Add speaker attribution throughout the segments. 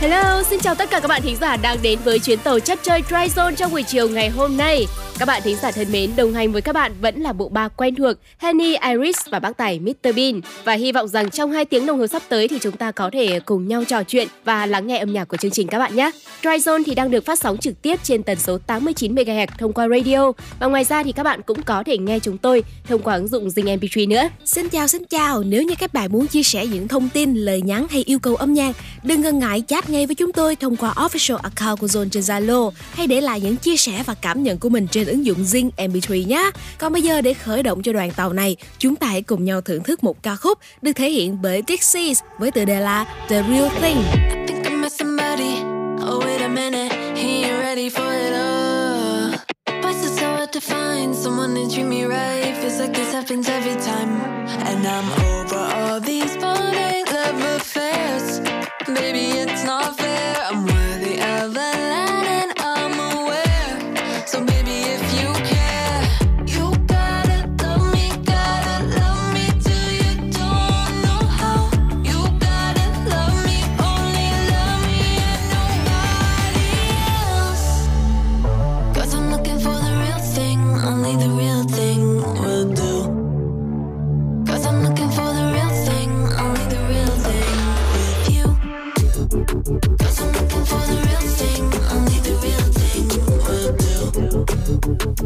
Speaker 1: Hello, xin chào tất cả các bạn thính giả đang đến với chuyến tàu chất chơi Dry Zone trong buổi chiều ngày hôm nay. Các bạn thính giả thân mến, đồng hành với các bạn vẫn là bộ ba quen thuộc Henny, Iris và bác tài Mr Bean. Và hy vọng rằng trong hai tiếng đồng hồ sắp tới thì chúng ta có thể cùng nhau trò chuyện và lắng nghe âm nhạc của chương trình các bạn nhé. Dry Zone thì đang được phát sóng trực tiếp trên tần số 89 MHz thông qua radio và ngoài ra thì các bạn cũng có thể nghe chúng tôi thông qua ứng dụng Zing MP3 nữa.
Speaker 2: Xin chào xin chào, nếu như các bạn muốn chia sẻ những thông tin, lời nhắn hay yêu cầu âm nhạc, đừng ngần ngại chat ngay với chúng tôi thông qua official account của Zone trên Zalo hay để lại những chia sẻ và cảm nhận của mình trên ứng dụng Zing MP3 nhé. Còn bây giờ để khởi động cho đoàn tàu này, chúng ta hãy cùng nhau thưởng thức một ca khúc được thể hiện bởi Dixies với tựa đề là The Real Thing.
Speaker 3: Oh, to find someone to treat me right? Feels like this happens every time. And I'm over all these one-night love affairs. Baby, it's not fair. I'm worthy of a line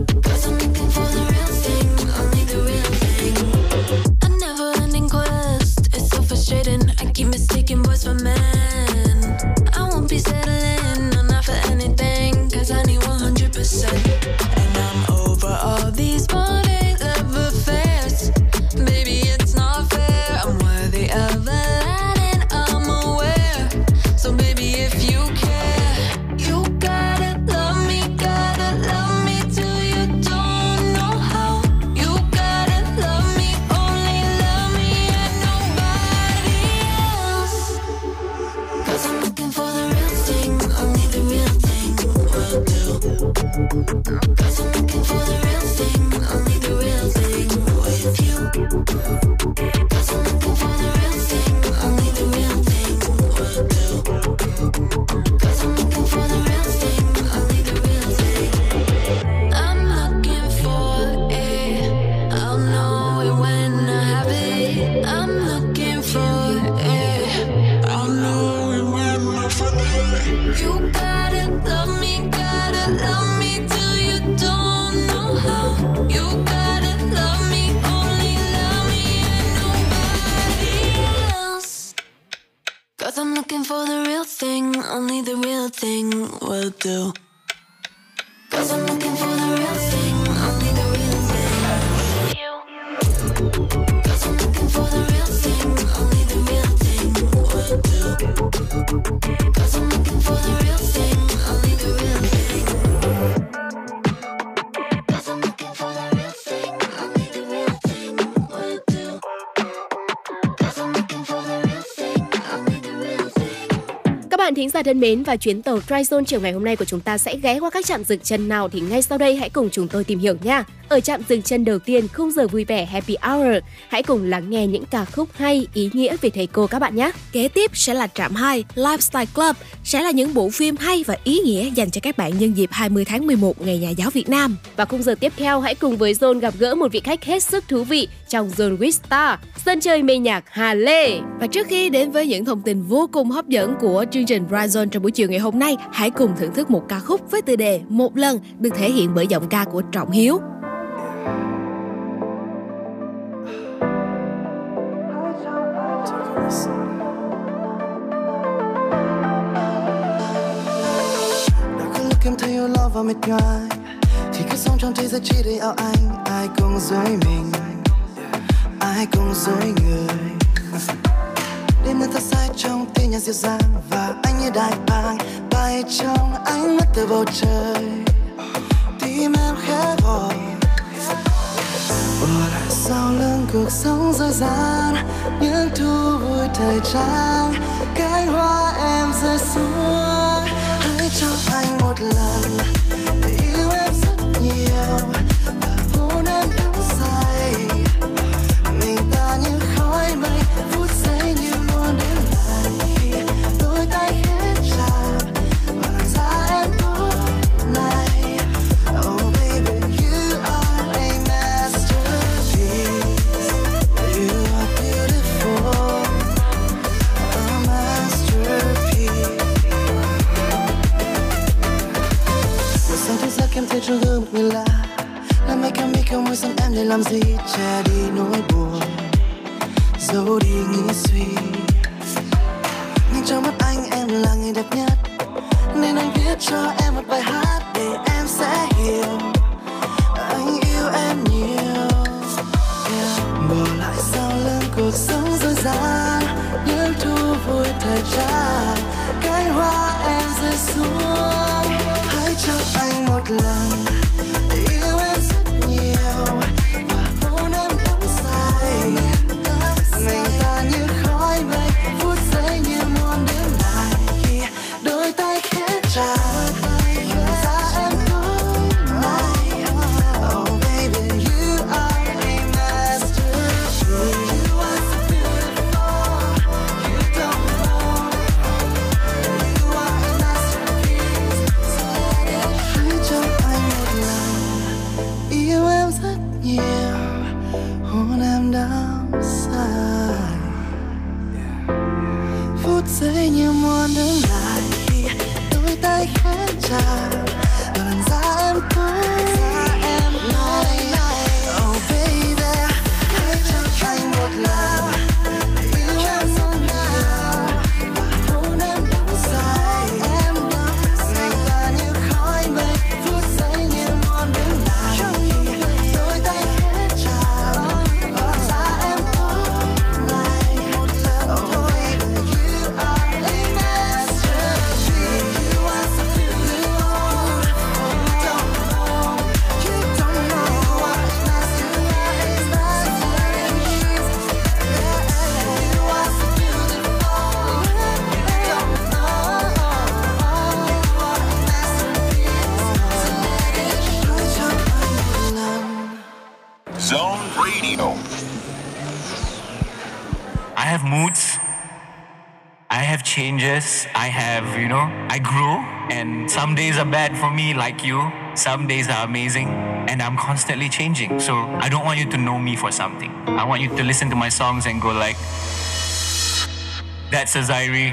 Speaker 3: Cause I'm
Speaker 1: bạn thính giả thân mến và chuyến tàu Tryzone chiều ngày hôm nay của chúng ta sẽ ghé qua các trạm dừng chân nào thì ngay sau đây hãy cùng chúng tôi tìm hiểu nha. Ở trạm dừng chân đầu tiên, khung giờ vui vẻ Happy Hour, hãy cùng lắng nghe những ca khúc hay, ý nghĩa về thầy cô các bạn nhé.
Speaker 2: Kế tiếp sẽ là trạm 2 Lifestyle Club, sẽ là những bộ phim hay và ý nghĩa dành cho các bạn nhân dịp 20 tháng 11 Ngày Nhà giáo Việt Nam.
Speaker 1: Và khung giờ tiếp theo, hãy cùng với Zone gặp gỡ một vị khách hết sức thú vị trong Zone with Star, sân chơi mê nhạc Hà Lê.
Speaker 2: Và trước khi đến với những thông tin vô cùng hấp dẫn của chương trình Rise trong buổi chiều ngày hôm nay, hãy cùng thưởng thức một ca khúc với tựa đề Một lần được thể hiện bởi giọng ca của Trọng Hiếu.
Speaker 4: Đã có lúc em thấy yêu lo và mệt nhoài. Thì cứ sống trong thế giới chỉ để ảo anh. Ai cũng dối mình. Ai cũng dối người. Đêm nay ta sai trong tiếng nhạc dịu dàng. Và anh như đại bàng. Bay trong ánh mắt từ bầu trời. Tim em khẽ gọi. What sau lưng cuộc sống dở gian những thu vui thời trang cánh hoa em rơi xuống. Hãy cho anh một lần, để yêu em rất nhiều, và hôn em đắm say mình ta như khói mây thức trong gương một người lạ. Làm make em make môi xăm em để làm gì? Che đi nỗi buồn Giấu đi nghĩ suy. Nhưng trong mắt anh em là người đẹp nhất. Nên anh viết cho em một bài hát Để em sẽ hiểu. Anh yêu em nhiều. Yeah. Bỏ lại sau lưng cuộc sống dối gian. Những thu vui thời trang Cánh hoa em rơi xuống cho anh một lần.
Speaker 5: Changes. I have, you know, I grow. And some days are bad for me, like you. Some days are amazing. And I'm constantly changing. So I don't want you to know me for something. I want you to listen to my songs and go like, that's a Zaire.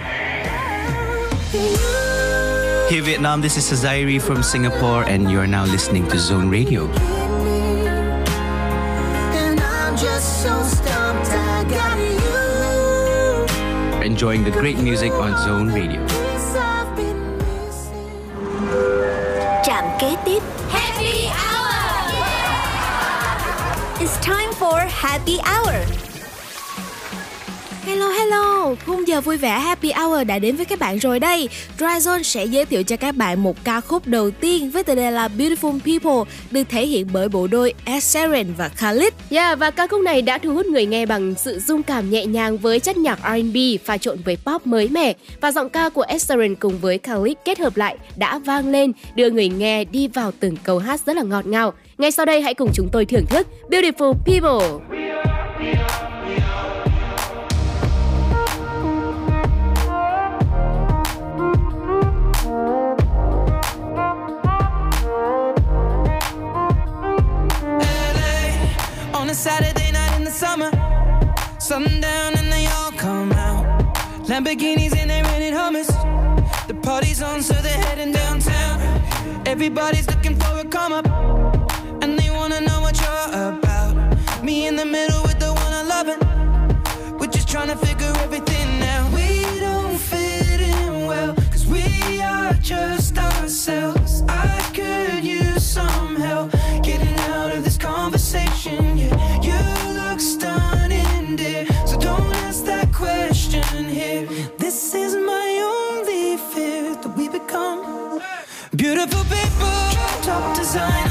Speaker 6: Hey Vietnam, this is Sazairi from Singapore, and you're now listening to Zone Radio.
Speaker 4: And I'm just so stumped I got you
Speaker 6: Enjoying the great music on Zone Radio.
Speaker 4: Been
Speaker 7: kế tiếp.
Speaker 1: Happy Hour.
Speaker 7: It's time for Happy Hour
Speaker 2: hello, khung giờ vui vẻ Happy Hour đã đến với các bạn rồi đây. Dryzone sẽ giới thiệu cho các bạn một ca khúc đầu tiên với tựa đề là Beautiful People được thể hiện bởi bộ đôi Ed Sheeran và Khalid.
Speaker 1: Yeah, và ca khúc này đã thu hút người nghe bằng sự dung cảm nhẹ nhàng với chất nhạc R&B pha trộn với pop mới mẻ và giọng ca của Ed Sheeran cùng với Khalid kết hợp lại đã vang lên đưa người nghe đi vào từng câu hát rất là ngọt ngào. Ngay sau đây hãy cùng chúng tôi thưởng thức Beautiful People.
Speaker 8: LA on a Saturday night in the summer. Sundown and they all come out. Lamborghinis and they're rented Hummers. The party's on, so they're heading downtown. Everybody's looking for a come up, and they wanna know what you're about. Me in the middle with the one I love. We're just trying to figure everything out. We don't fit in well, cause we are just ourselves. I could use some help beautiful people. Top designer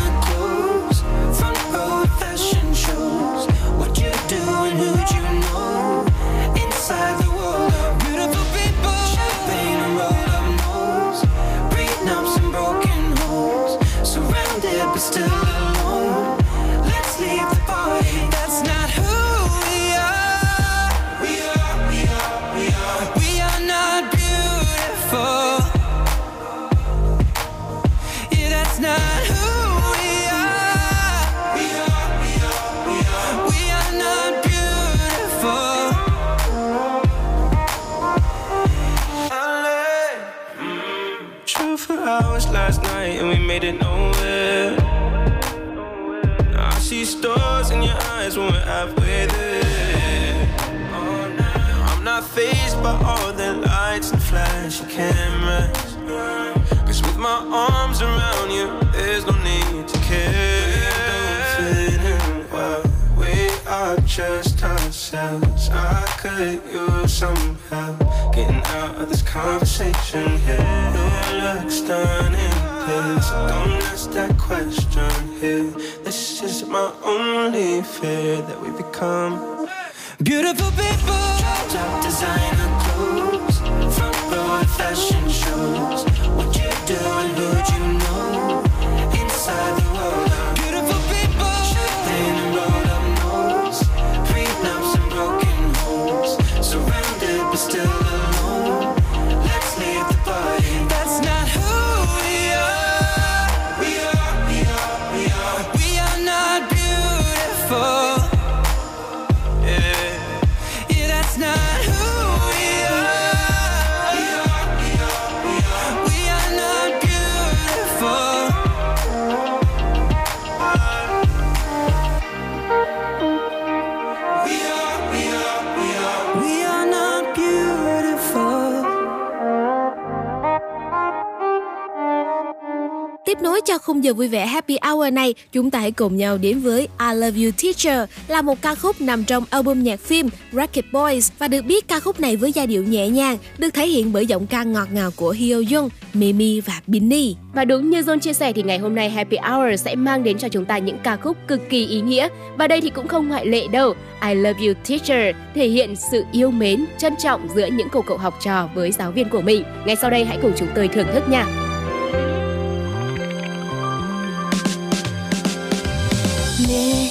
Speaker 8: just last night and we made it nowhere. Now I see stars in your
Speaker 9: eyes when we're halfway there. Oh, now I'm not phased by all the lights and flashing cameras. Cause with my arms around you, there's no need to care. We don't fit in well. We are just ourselves. I could use some help getting out of this conversation here. Your looks stunning, please. Don't ask that question here. This is my only fear that we become
Speaker 2: khung giờ vui vẻ Happy Hour này, chúng ta hãy cùng nhau đến với I Love You Teacher là một ca khúc nằm trong album nhạc phim Rocket Boys và được biết ca khúc này với giai điệu nhẹ nhàng được thể hiện bởi giọng ca ngọt ngào của Hyo Jung, Mimi và Binny.
Speaker 1: Và đúng như John chia sẻ thì ngày hôm nay Happy Hour sẽ mang đến cho chúng ta những ca khúc cực kỳ ý nghĩa và đây thì cũng không ngoại lệ đâu. I Love You Teacher thể hiện sự yêu mến, trân trọng giữa những cô cậu học trò với giáo viên của mình. Ngay sau đây hãy cùng chúng tôi thưởng thức nha.
Speaker 2: me.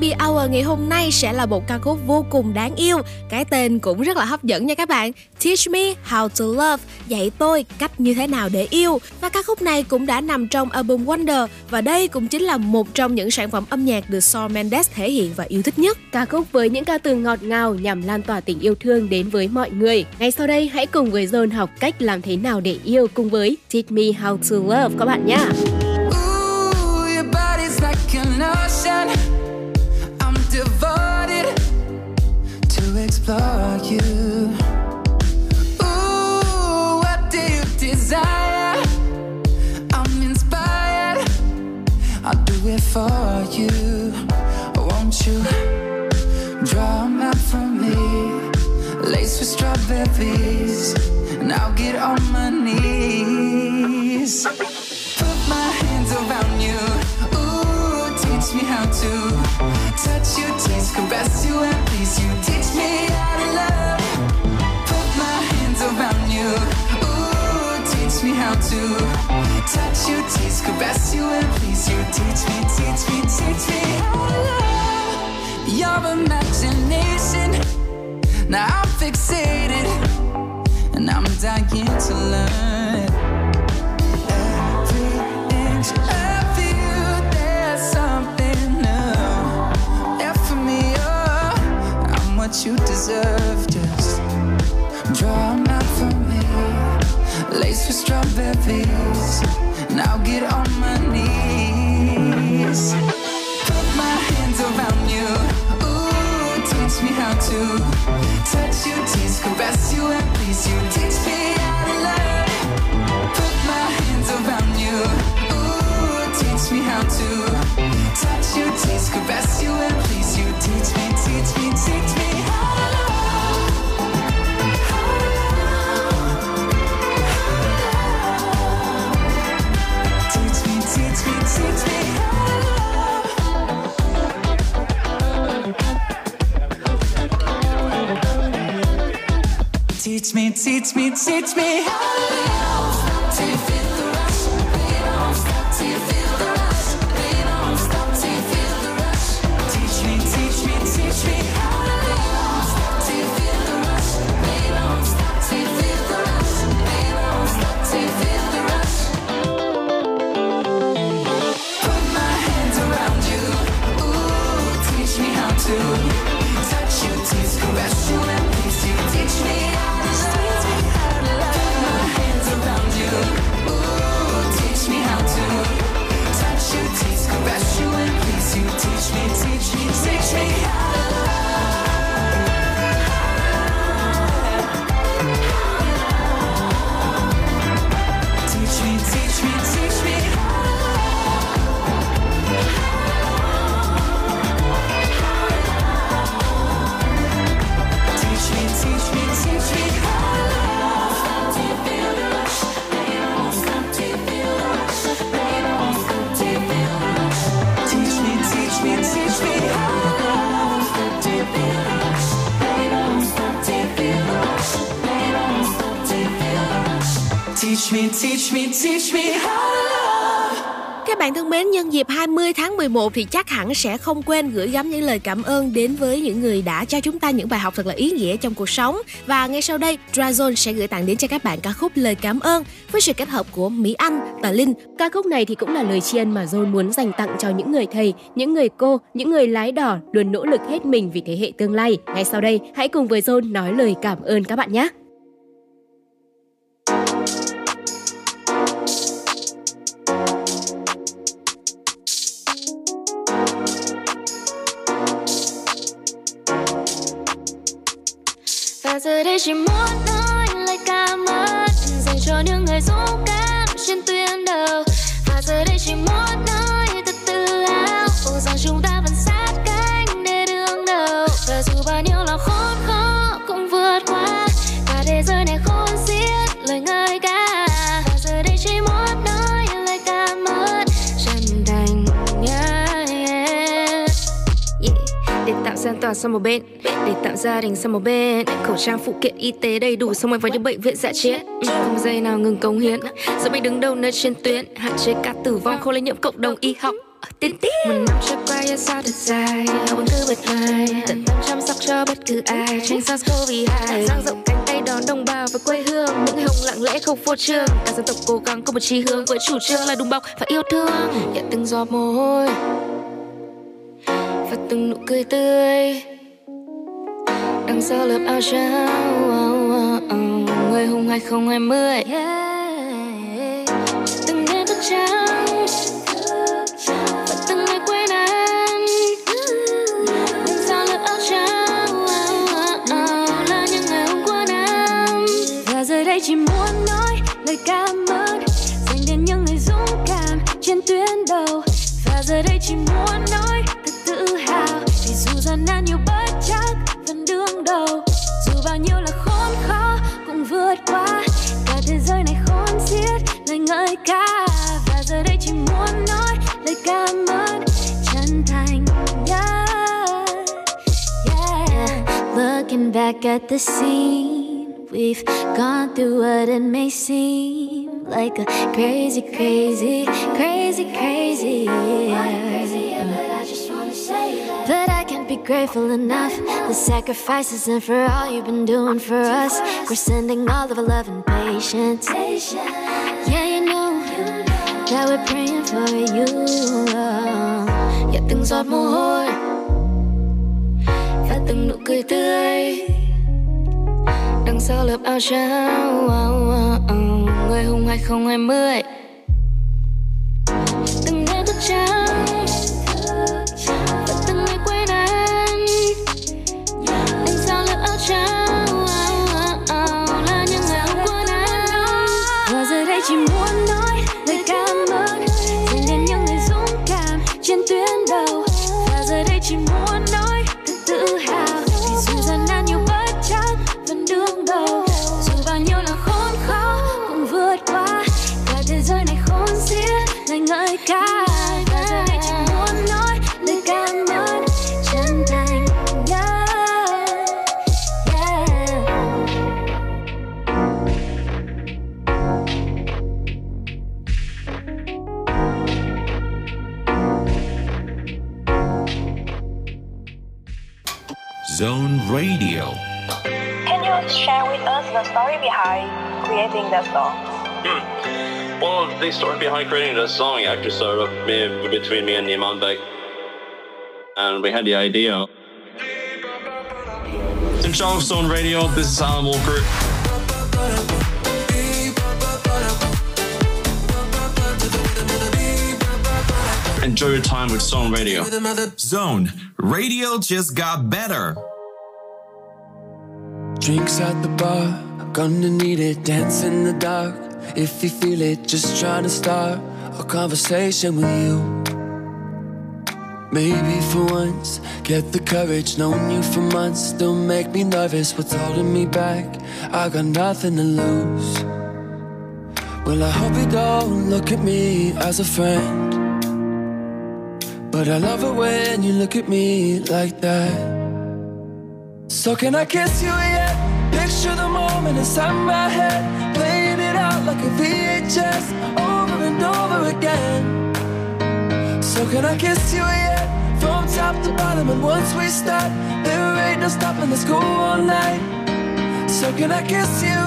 Speaker 2: Happy Hour ngày hôm nay sẽ là một ca khúc vô cùng đáng yêu. Cái tên cũng rất là hấp dẫn nha các bạn. Teach me how to love, dạy tôi cách như thế nào để yêu. Và ca khúc này cũng đã nằm trong album Wonder và đây cũng chính là một trong những sản phẩm âm nhạc được Shawn Mendes thể hiện và yêu thích nhất.
Speaker 1: Ca khúc với những ca từ ngọt ngào nhằm lan tỏa tình yêu thương đến với mọi người. Ngay sau đây hãy cùng với John học cách làm thế nào để yêu cùng với Teach me how to love các bạn nhé.
Speaker 8: Explore you. Ooh, what do you desire? I'm inspired. I'll do it for you. Won't you draw a map for me? Lace with strawberries, and I'll get on my knees. Put my hands around you Ooh, teach me how to touch you, taste, caress you, and please you. To touch you, taste, caress you, and please you. Teach me, teach me, teach me how to love. Your imagination. Now I'm fixated, and I'm dying to learn. Every inch. Of you, there's something new. And for me, oh, I'm what you deserve. Just draw laced with strawberries, Now get on my knees. Put my hands around you, ooh, teach me how to touch you, tease, caress you, and please you. Teach me how to love. Put my hands around you, ooh, teach me how to touch you, tease, caress you, and please you. Teach me, teach me, teach me. Teach me, teach me, teach me. how
Speaker 2: 1 thì chắc hẳn sẽ không quên gửi gắm những lời cảm ơn đến với những người đã cho chúng ta những bài học thật là ý nghĩa trong cuộc sống. Và ngay sau đây, Drazone sẽ gửi tặng đến cho các bạn ca khúc Lời Cảm ơn với sự kết hợp của Mỹ Anh, Tà Linh.
Speaker 1: Ca khúc này thì cũng là lời tri ân mà Zone muốn dành tặng cho những người thầy, những người cô, những người lái đỏ luôn nỗ lực hết mình vì thế hệ tương lai. Ngay sau đây, hãy cùng với Zone nói lời cảm ơn các bạn nhé.
Speaker 10: Giờ đây chỉ muốn nói lời cảm ơn dành cho những người dũng tạo ra sang một bên, để tạm gia đình sang một bên. Khẩu trang phụ kiện y tế đầy đủ, xong rồi vào những bệnh viện dạ chiến. Ừ, không giây nào ngừng cống hiến. Giờ mình đứng đầu nơi trên tuyến, hạn chế ca tử vong, không lây nhiễm cộng đồng y học.
Speaker 2: Ờ, tiến tiến
Speaker 10: Một năm trôi qua ra sao thật dài. Vẫn cứ bật mai Tận tâm chăm sóc cho bất cứ ai. Tránh sars cov hai. Dang rộng cánh tay đón đồng bào về quê hương. Những ngày lặng lẽ không phô trương. Cả dân tộc cố gắng có một chí hướng Với chủ trương là đùm bọc và yêu thương. Nhận từng giọt mồ hôi. Và từng nụ cười tươi. Đằng sau lớp áo trắng oh, oh, oh, Người hùng 2020 Từng đêm thức trắng, và từng ngày quên anh đằng sau lớp áo trắng là những ngày hôm qua năm. Và giờ đây chỉ muốn nói lời cảm ơn dành đến những người dũng cảm trên tuyến đầu. Và giờ đây chỉ muốn nói ca và giờ đây chỉ muốn nói lời cảm ơn chân thành yeah, yeah. Looking back at the scene We've gone through what it may seem Like a crazy, crazy, crazy, crazy But I can't be grateful enough. The sacrifices and for all you've been doing for us. We're sending all of our love and patience. Yeah, That we're praying for you oh. Yeah, từng giọt mồ hôi Và từng nụ cười tươi Đằng sau lớp áo trắng oh, oh, Người
Speaker 11: hùng 2020 creating that song?
Speaker 12: Well, the story behind creating the song actually started me, between me and Niman Beck. And we had the idea. In Charleston Radio, this is Alan Walker. Enjoy your time with Zone Radio.
Speaker 13: Zone Radio just got better.
Speaker 14: Drinks at the bar, gonna need it, dance in the dark. If you feel it, just trying to start a conversation with you. Maybe for once, get the courage, known you for months, still make me nervous. What's holding me back? I got nothing to lose. Well, I hope you don't look at me as a friend. But I love it when you look at me like that. So can I kiss you yet? Picture the moment inside my head, playing it out like a VHS, over and over again. So can I kiss you yet? From top to bottom, and once we start, there ain't no stopping. Let's go all night. So can I kiss you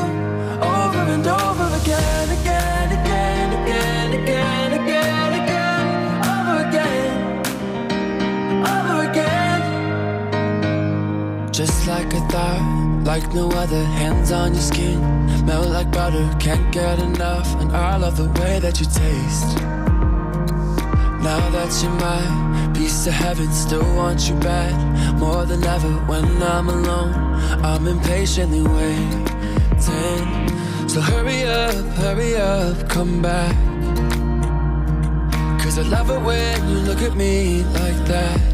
Speaker 14: over and over again, again, again, again, again, again, again, Just like a thought, like no other, hands on your skin, melt like butter, can't get enough, and I love the way that you taste. Now that you're my piece of heaven, still want you back more than ever. When I'm alone, I'm impatiently waiting. So hurry up, hurry up, come back. Cause I love it when you look at me like that.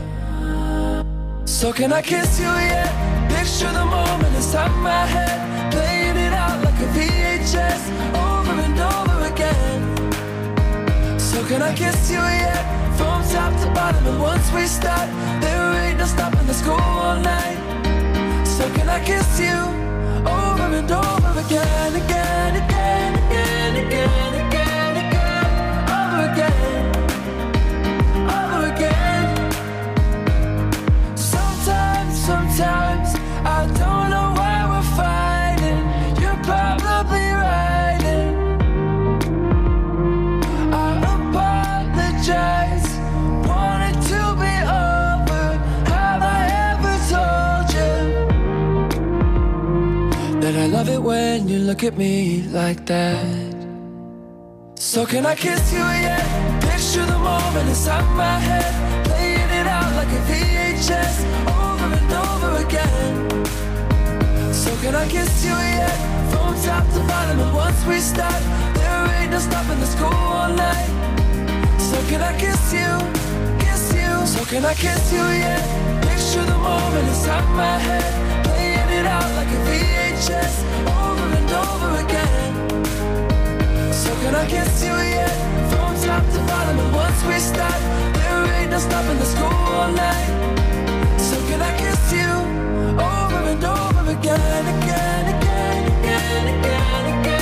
Speaker 14: So can I kiss you yet? Picture the moment inside my head, playing it out like a VHS, over and over again. So can I kiss you yet? From top to bottom, and once we start, there ain't no stopping. Let's go all night. So can I kiss you over and over again, again, again, again, again, again, again, again, when you look at me like that. So can I kiss you yet? Picture the moment inside my head, playing it out like a VHS, over and over again. So can I kiss you yet? From top to bottom, and once we start, there ain't no stopping. Let's go all night. So can I kiss you? Kiss you? So can I kiss you yet? Picture the moment inside my head, playing it out like a VHS, over and over again. So can I kiss you yet? From top to bottom, and once we start, there ain't no stopping. All night. So can I kiss you over and over again, again, again, again, again, again,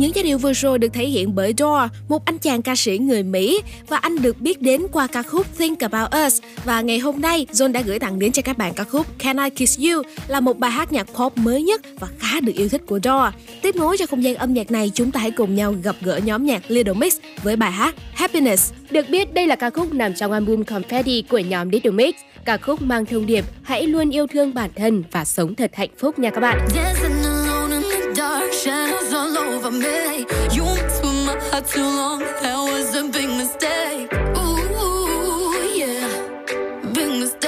Speaker 2: Những giai điệu vừa rồi được thể hiện bởi Dor, một anh chàng ca sĩ người Mỹ và anh được biết đến qua ca khúc Think About Us và ngày hôm nay John đã gửi tặng đến cho các bạn ca khúc Can I Kiss You là một bài hát nhạc pop mới nhất và khá được yêu thích của Dor. Tiếp nối cho không gian âm nhạc này chúng ta hãy cùng nhau gặp gỡ nhóm nhạc Little Mix với bài hát Happiness.
Speaker 1: Được biết đây là ca khúc nằm trong album Confetti của nhóm Little Mix. Ca khúc mang thông điệp hãy luôn yêu thương bản thân và sống thật hạnh phúc nha các bạn.
Speaker 3: Dark, shadows all over me. You messed with my heart too long, that was a big mistake. Ooh, yeah, big mistake.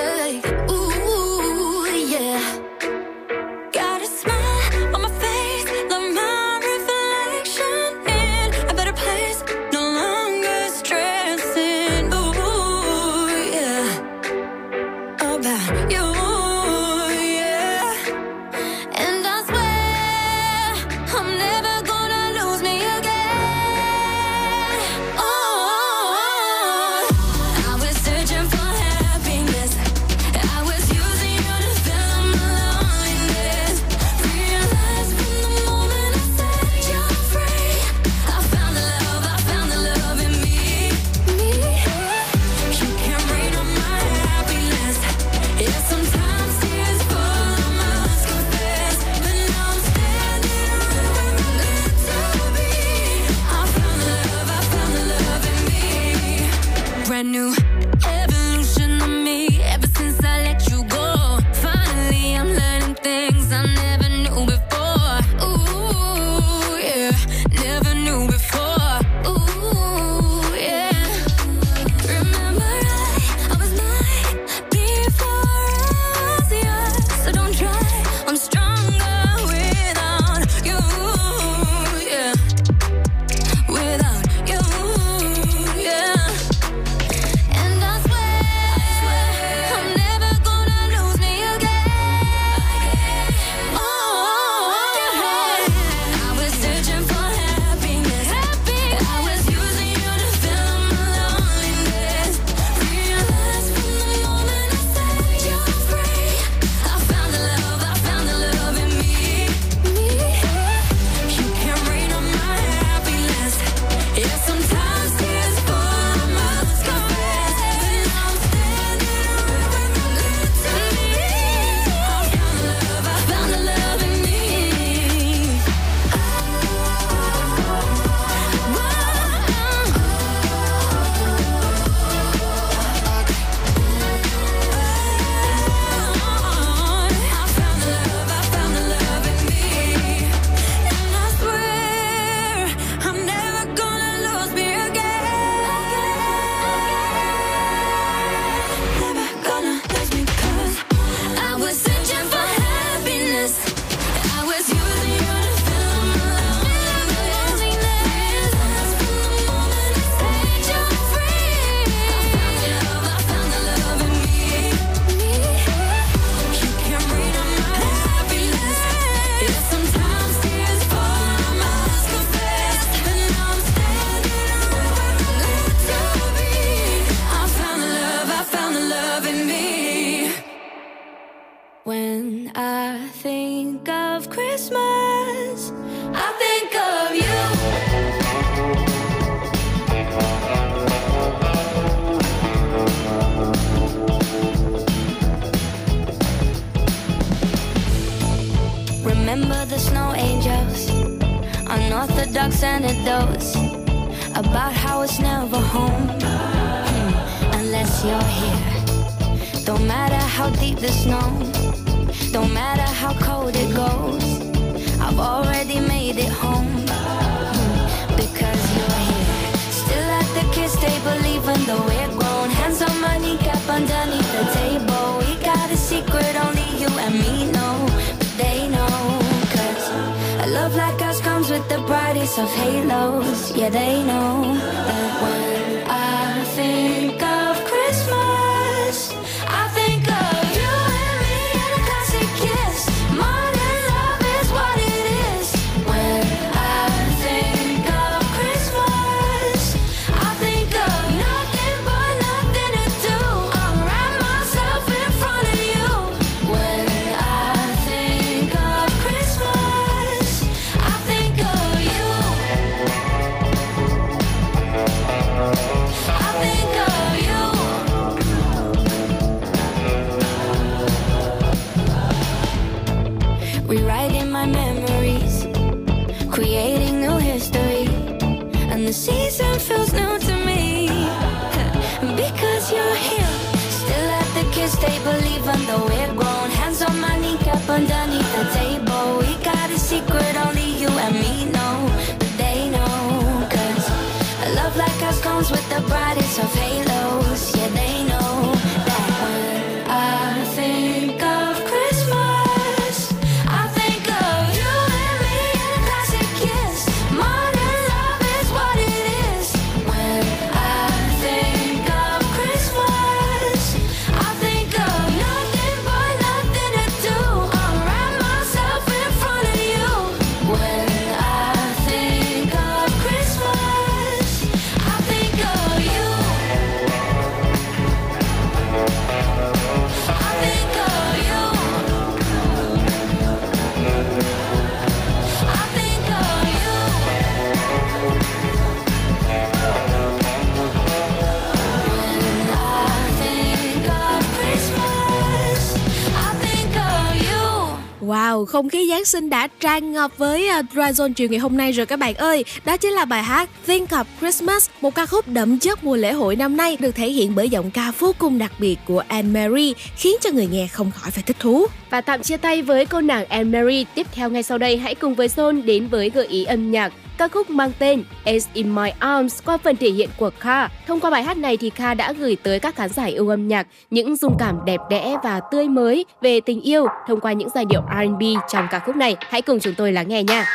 Speaker 2: Không khí Giáng sinh đã tràn ngập với uh, chiều ngày hôm nay rồi các bạn ơi. Đó chính là bài hát Think of Christmas, một ca khúc đậm chất mùa lễ hội năm nay được thể hiện bởi giọng ca vô cùng đặc biệt của Anne Marie, khiến cho người nghe không khỏi phải thích thú.
Speaker 1: Và tạm chia tay với cô nàng Anne Marie. Tiếp theo ngay sau đây hãy cùng với Zone đến với gợi ý âm nhạc ca khúc mang tên Ace in My Arms qua phần thể hiện của Kha. Thông qua bài hát này thì Kha đã gửi tới các khán giả yêu âm nhạc những dung cảm đẹp đẽ và tươi mới về tình yêu thông qua những giai điệu R&B trong ca khúc này. Hãy cùng chúng tôi lắng nghe nha.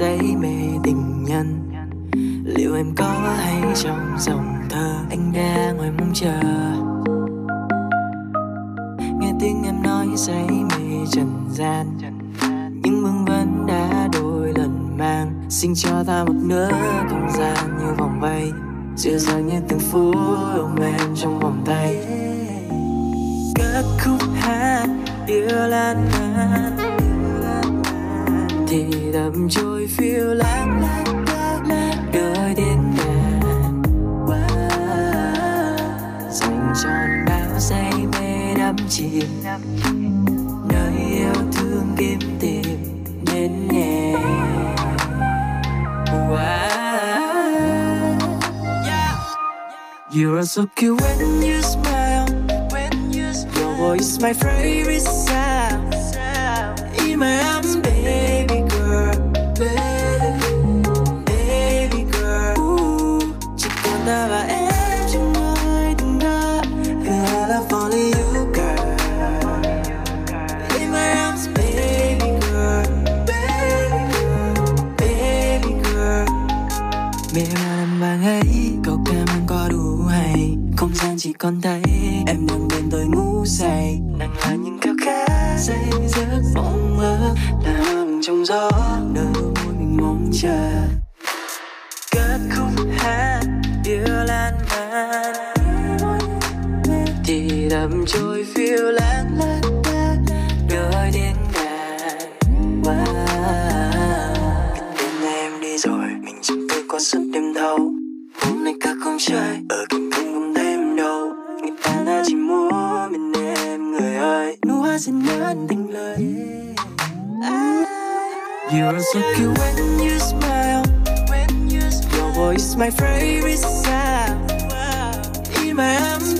Speaker 15: Ánh say mê tình nhân. Liệu em có hay trong dòng thơ anh đang ngoài mong chờ? Nghe tiếng em nói say mê trần gian. Những vương vấn đã đôi lần mang. Xin cho ta một nửa không gian như vòng vây. Dịu dàng như từng phút ôm em trong vòng tay. Các khúc hát, yêu lan man thì đầm trôi phiêu lãng đời đến ngàn dành tròn bao say mê đắm chìm nơi yêu thương kiếm tìm đến nhẹ You are so cute when you smile. When you smile. Your voice my favorite sound. In my arms, con thấy Em đang bên tôi ngủ say. Nàng là những khao khát Say giấc mộng mơ Là hoa trong gió Nơi môi mình mong chờ. Cất khúc hát Yêu lan man. Thì đầm trôi phiêu lãng Đời
Speaker 9: You are so cute when you smile. When you smile. Your voice my favorite sound. In my arms,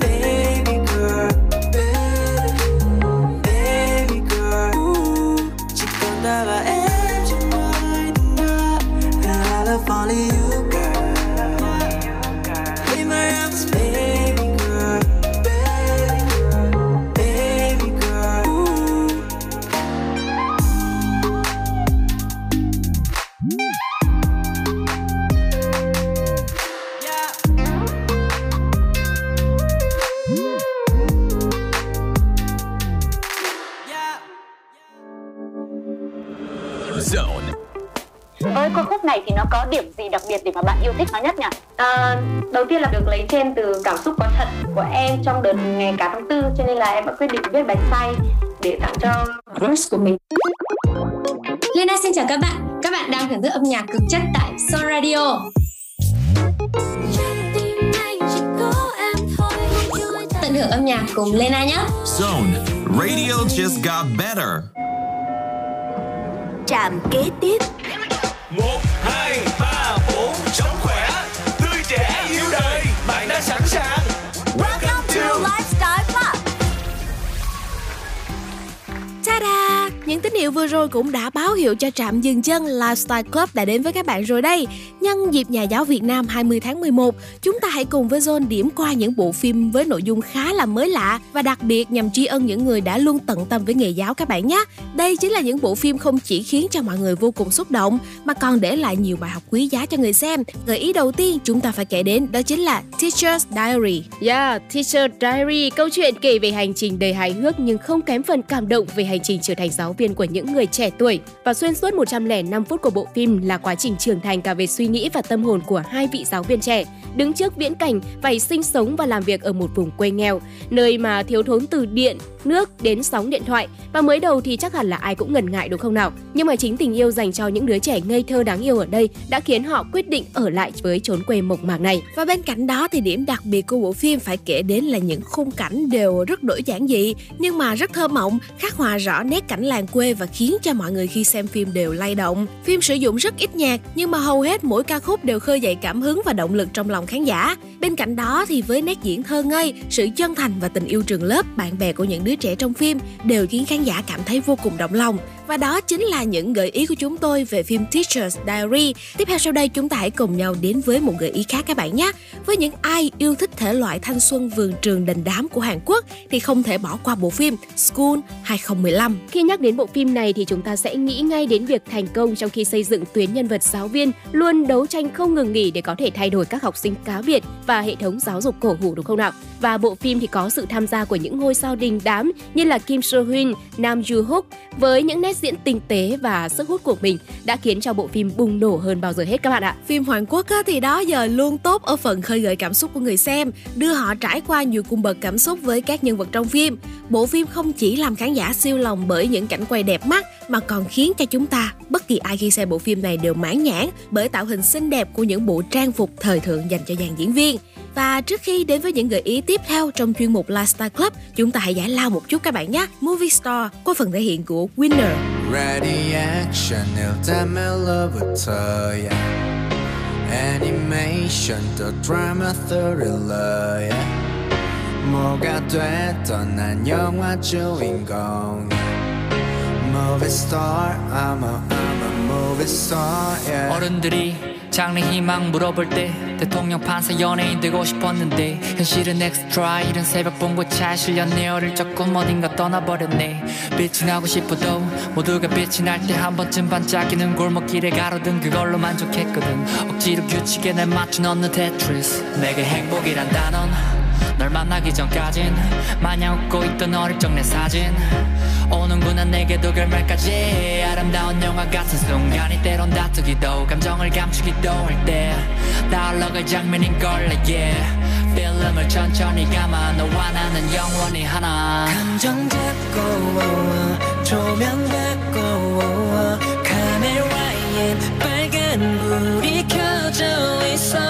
Speaker 16: này thì nó có điểm gì đặc biệt để mà bạn yêu thích nó nhất nhỉ?
Speaker 17: À, đầu tiên là được lấy trên từ cảm xúc có thật của em trong đợt ngày cả tháng tư cho nên là em đã quyết định viết bài say để tặng cho crush của mình.
Speaker 10: Lena xin chào các bạn. Các bạn đang thưởng thức âm nhạc cực chất tại Son Radio. Tận hưởng âm nhạc cùng Lena nhé.
Speaker 5: Zone. Radio just got better.
Speaker 18: Trạm kế tiếp
Speaker 7: một
Speaker 2: Ta-da! Những tín hiệu vừa rồi cũng đã báo hiệu cho trạm dừng chân Lifestyle Club đã đến với các bạn rồi đây. Nhân dịp Nhà giáo Việt Nam 20 tháng 11, chúng ta hãy cùng với Zone điểm qua những bộ phim với nội dung khá là mới lạ và đặc biệt nhằm tri ân những người đã luôn tận tâm với nghề giáo các bạn nhé. Đây chính là những bộ phim không chỉ khiến cho mọi người vô cùng xúc động mà còn để lại nhiều bài học quý giá cho người xem. Gợi ý đầu tiên chúng ta phải kể đến đó chính là Teacher's Diary.
Speaker 1: Yeah, Teacher Diary, câu chuyện kể về hành trình đầy hài hước nhưng không kém phần cảm động về hành trình trở thành giáo viên của những người trẻ tuổi. Và xuyên suốt 105 phút của bộ phim là quá trình trưởng thành cả về suy nghĩ và tâm hồn của hai vị giáo viên trẻ, đứng trước viễn cảnh phải sinh sống và làm việc ở một vùng quê nghèo, nơi mà thiếu thốn từ điện, nước đến sóng điện thoại. Và mới đầu thì chắc hẳn là ai cũng ngần ngại đúng không nào? Nhưng mà chính tình yêu dành cho những đứa trẻ ngây thơ đáng yêu ở đây đã khiến họ quyết định ở lại với chốn quê mộc mạc này.
Speaker 2: Và bên cạnh đó thì điểm đặc biệt của bộ phim phải kể đến là những khung cảnh đều rất đổi giản dị nhưng mà rất thơ mộng, khắc họa rõ rõ nét cảnh làng quê và khiến cho mọi người khi xem phim đều lay động. Phim sử dụng rất ít nhạc nhưng mà hầu hết mỗi ca khúc đều khơi dậy cảm hứng và động lực trong lòng khán giả. Bên cạnh đó thì với nét diễn thơ ngây, sự chân thành và tình yêu trường lớp, bạn bè của những đứa trẻ trong phim đều khiến khán giả cảm thấy vô cùng động lòng. Và đó chính là những gợi ý của chúng tôi về phim Teacher's Diary. Tiếp theo sau đây chúng ta hãy cùng nhau đến với một gợi ý khác các bạn nhé. Với những ai yêu thích thể loại thanh xuân vườn trường đình đám của Hàn Quốc thì không thể bỏ qua bộ phim School 2015.
Speaker 1: Khi nhắc đến bộ phim này thì chúng ta sẽ nghĩ ngay đến việc thành công trong khi xây dựng tuyến nhân vật giáo viên luôn đấu tranh không ngừng nghỉ để có thể thay đổi các học sinh cá biệt và hệ thống giáo dục cổ hủ đúng không nào? Và bộ phim thì có sự tham gia của những ngôi sao đình đám như là Kim Soo Hyun, Nam Joo Hook với những nét diễn tinh tế và sức hút của mình đã khiến cho bộ phim bùng nổ hơn bao giờ hết các bạn ạ.
Speaker 2: Phim Hàn Quốc á, thì đó giờ luôn tốt ở phần khơi gợi cảm xúc của người xem, đưa họ trải qua nhiều cung bậc cảm xúc với các nhân vật trong phim. Bộ phim không chỉ làm khán giả siêu lòng bởi những cảnh quay đẹp mắt mà còn khiến cho chúng ta, bất kỳ ai khi xem bộ phim này đều mãn nhãn bởi tạo hình xinh đẹp của những bộ trang phục thời thượng dành cho dàn diễn viên. Và trước khi đến với những gợi ý tiếp theo trong chuyên mục Lifestyle Club, chúng ta hãy giải lao một chút các bạn nhé. Movie Star qua phần thể hiện của Winner.
Speaker 19: Ready action 일단 멜로부터 yeah. Animation 또 드라마 thriller yeah. 뭐가 됐던 난 영화 주인공 Movie star I'm a, I'm a movie star yeah.
Speaker 8: 어른들이 장래 희망 물어볼 때 대통령 판사 연예인 되고 싶었는데 현실은 엑스트라 이른 새벽 본고 차에 실렸네 어릴 적 꿈 어딘가 떠나버렸네. 빛이 나고 싶어도 모두가 빛이 날 때 한 번쯤 반짝이는 골목길에 가로등 그걸로 만족했거든. 억지로 규칙에 날 맞춰 넣는 테트리스 내게 행복이란 단어는 널 만나기 전까진 마냥 웃고 있던 어릴 적 내 사진. 오는구나 내게도 결말까지 아름다운 영화 같은 순간이 때론 다투기도 감정을 감추기도 할 때 나올라갈 장면인걸 yeah 필름을 천천히 감아 너와 나는 영원히 하나.
Speaker 9: 감정 잡고 조명 받고 카메라에 빨간 불이 켜져 있어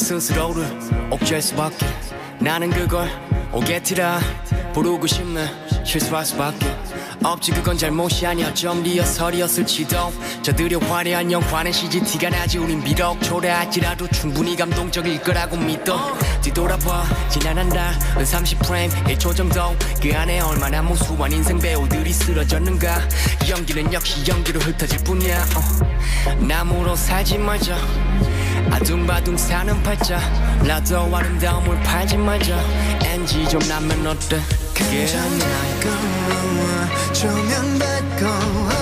Speaker 20: 스스로를 억제할 수밖에. 나는 그걸 오게티라 부르고 싶네. 실수할 수밖에. 없지 그건 잘못이 아니야. 좀 리허설이었을지도. 저들의 화려한 영화는 CGT가 나지 우린 비록. 초라할지라도 충분히 감동적일 거라고 믿어. 뒤돌아봐. 지난 한달은 30프레임 1초 정도. 그 안에 얼마나 무수한 인생 배우들이 쓰러졌는가. 연기는 역시 연기로 흩어질 뿐이야. 어. 나무로 살지 말자 아둥바둥 사는 팔자. 나도 아름다움을 팔지 말자. NG 좀 나면 어때? 그게 아니야
Speaker 15: 조명 받고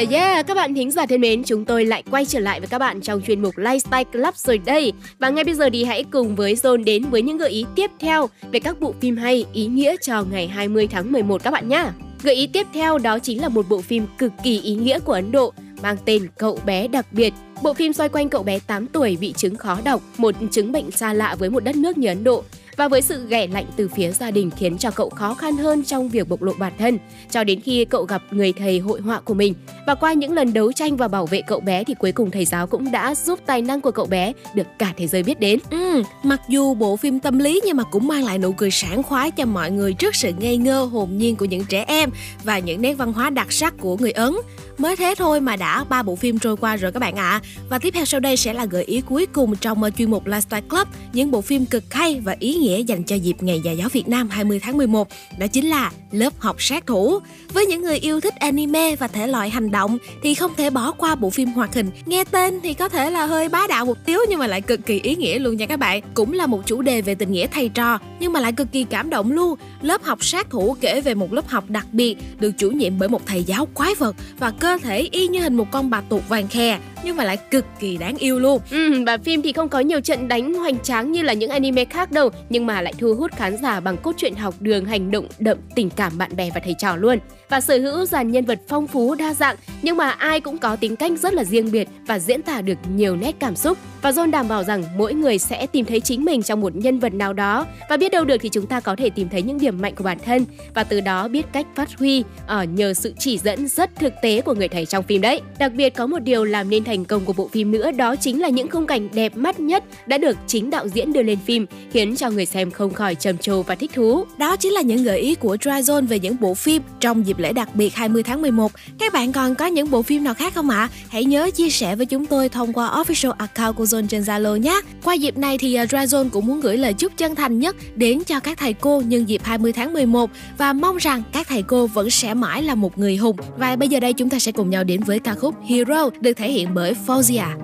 Speaker 1: Yeah yeah, các bạn thính giả thân mến, chúng tôi lại quay trở lại với các bạn trong chuyên mục Lifestyle Club rồi đây. Và ngay bây giờ thì hãy cùng với Zone đến với những gợi ý tiếp theo về các bộ phim hay ý nghĩa cho ngày 20 tháng 11 các bạn nhé. Gợi ý tiếp theo đó chính là một bộ phim cực kỳ ý nghĩa của Ấn Độ mang tên Cậu bé đặc biệt. Bộ phim xoay quanh cậu bé 8 tuổi bị chứng khó đọc, một chứng bệnh xa lạ với một đất nước như Ấn Độ và với sự ghẻ lạnh từ phía gia đình khiến cho cậu khó khăn hơn trong việc bộc lộ bản thân cho đến khi cậu gặp người thầy hội họa của mình và qua những lần đấu tranh và bảo vệ cậu bé thì cuối cùng thầy giáo cũng đã giúp tài năng của cậu bé được cả thế giới biết đến.
Speaker 2: Ừ, mặc dù bộ phim tâm lý nhưng mà cũng mang lại nụ cười sảng khoái cho mọi người trước sự ngây ngơ hồn nhiên của những trẻ em và những nét văn hóa đặc sắc của người Ấn. Mới thế thôi mà đã ba bộ phim trôi qua rồi các bạn ạ. À. Và tiếp theo sau đây sẽ là gợi ý cuối cùng trong ờ, chuyên mục Lifestyle Club, những bộ phim cực hay và ý nghĩa dành cho dịp Ngày Nhà giáo Việt Nam 20 tháng 11. Đó chính là Lớp học sát thủ. Với những người yêu thích anime và thể loại hành động thì không thể bỏ qua bộ phim hoạt hình. Nghe tên thì có thể là hơi bá đạo một tiếu nhưng mà lại cực kỳ ý nghĩa luôn nha các bạn. Cũng là một chủ đề về tình nghĩa thầy trò nhưng mà lại cực kỳ cảm động luôn. Lớp học sát thủ kể về một lớp học đặc biệt được chủ nhiệm bởi một thầy giáo quái vật và cơ thể y như hình một con bà tuột vàng khè nhưng mà lại cực kỳ đáng yêu luôn.
Speaker 1: Ừ, và phim thì không có nhiều trận đánh hoành tráng như là những anime khác đâu, nhưng mà lại thu hút khán giả bằng cốt truyện học đường hành động đậm tình cảm bạn bè và thầy trò luôn. Và sở hữu dàn nhân vật phong phú đa dạng, nhưng mà ai cũng có tính cách rất là riêng biệt và diễn tả được nhiều nét cảm xúc. Và John đảm bảo rằng mỗi người sẽ tìm thấy chính mình trong một nhân vật nào đó và biết đâu được thì chúng ta có thể tìm thấy những điểm mạnh của bản thân và từ đó biết cách phát huy ở nhờ sự chỉ dẫn rất thực tế của người thầy trong phim đấy. Đặc biệt có một điều làm nên thành công của bộ phim nữa đó chính là những khung cảnh đẹp mắt nhất đã được chính đạo diễn đưa lên phim, khiến cho người xem không khỏi trầm trồ và thích thú.
Speaker 2: Đó chính là những gợi ý của Dryzone về những bộ phim trong dịp lễ đặc biệt 20 tháng 11. Các bạn còn có những bộ phim nào khác không ạ? À? Hãy nhớ chia sẻ với chúng tôi thông qua official account của Zone trên Zalo nhé. Qua dịp này thì à, Dryzone cũng muốn gửi lời chúc chân thành nhất đến cho các thầy cô nhân dịp 20 tháng 11 và mong rằng các thầy cô vẫn sẽ mãi là một người hùng. Và bây giờ đây chúng ta sẽ cùng nhau đến với ca khúc Hero được thể hiện bởi Fauzia.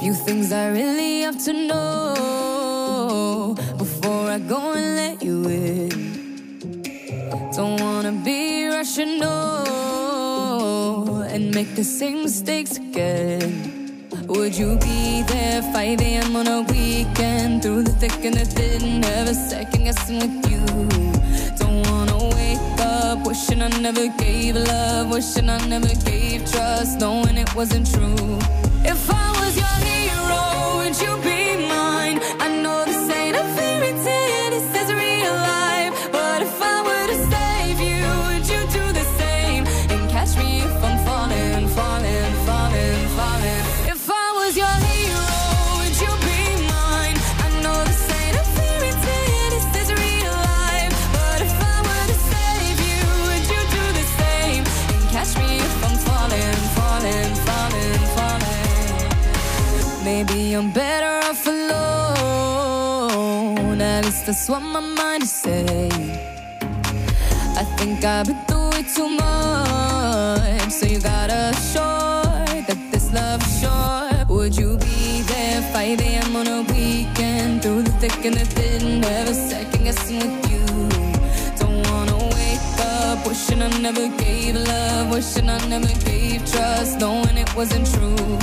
Speaker 21: Few things I really have to know before I go and let you in. Don't wanna be rational and make the same mistakes again. Would you be there 5 a.m. on a weekend through the thick and the thin? Never second guessing with you. Don't wanna wake up wishing I never gave love, wishing I never gave trust, knowing it wasn't true. If I was your hero, would you be I'm better off alone. at least that's what my mind is saying. I think I've been through it too much, so you gotta assure that this love is short. Would you be there 5 a.m. on a weekend through the thick and the thin, never second guessing with you? Don't wanna wake up wishing I never gave love, wishing I never gave trust, knowing it wasn't true.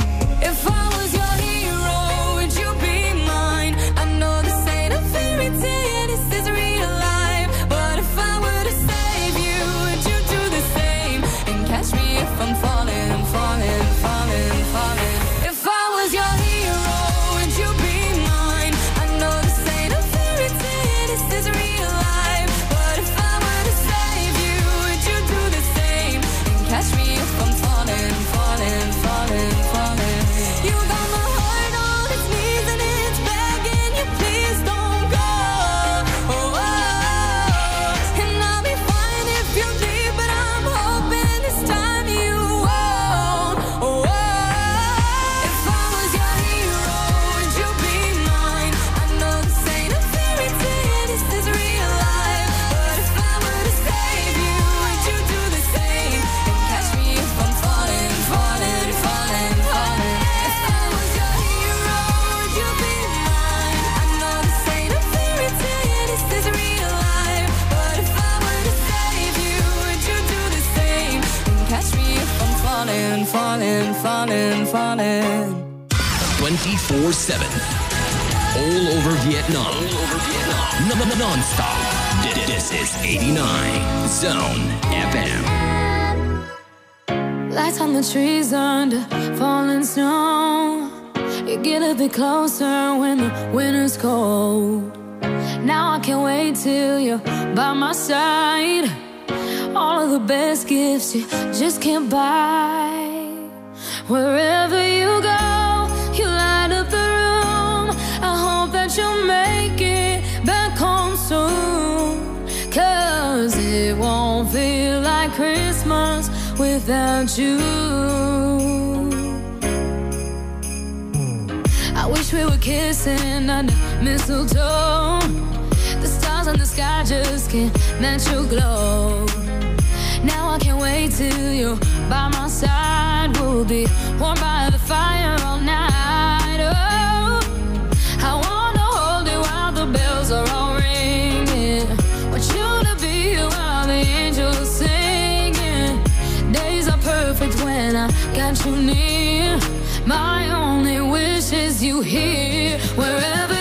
Speaker 21: Falling, falling.
Speaker 22: 24 7. All over Vietnam. All over Vietnam. Non stop. This is 89 Zone FM.
Speaker 21: Lights on the trees under falling snow. You get a bit closer when the winter's cold. Now I can't wait till you're by my side. All of the best gifts you just can't buy. Wherever you go, you light up the room. I hope that you'll make it back home soon. Cause it won't feel like Christmas without you. I wish we were kissing under mistletoe. The stars in the sky just can't match your glow. Now I can't wait till you're by my side. We'll be warm by the fire all night. Oh, I wanna hold you while the bells are all ringing. Want you to be here while the angels singing. Days are perfect when I got you near. My only wish is you here, wherever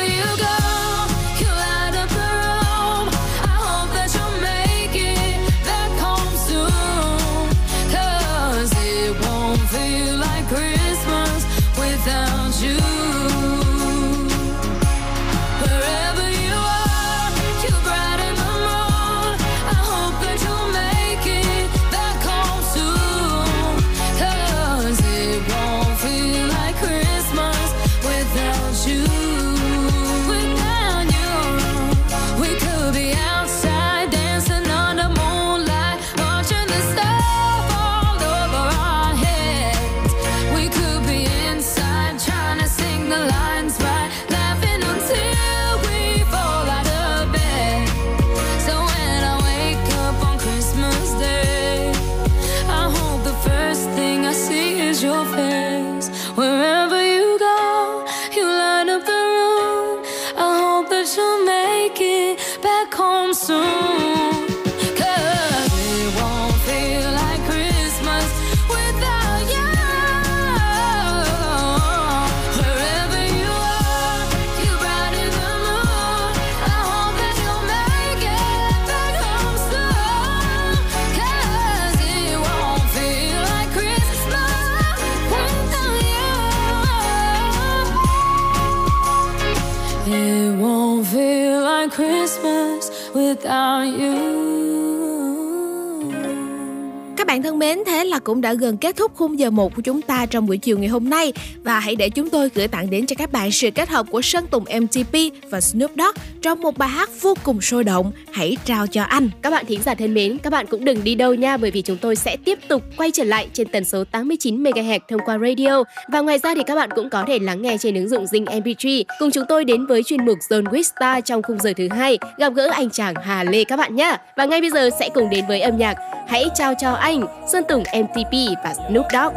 Speaker 21: without you.
Speaker 2: Bạn thân mến, thế là cũng đã gần kết thúc khung giờ 1 của chúng ta trong buổi chiều ngày hôm nay và hãy để chúng tôi gửi tặng đến cho các bạn sự kết hợp của Sơn Tùng MTP và Snoop Dogg trong một bài hát vô cùng sôi động. Hãy trao cho anh.
Speaker 1: Các bạn thính giả thân mến, các bạn cũng đừng đi đâu nha bởi vì chúng tôi sẽ tiếp tục quay trở lại trên tần số 89 MHz thông qua radio và ngoài ra thì các bạn cũng có thể lắng nghe trên ứng dụng Zing MP3 cùng chúng tôi đến với chuyên mục Zone with Star trong khung giờ thứ hai gặp gỡ anh chàng Hà Lê các bạn nhé. Và ngay bây giờ sẽ cùng đến với âm nhạc Hãy trao cho anh Minh, Sơn Tùng MTP và Snoop Dogg.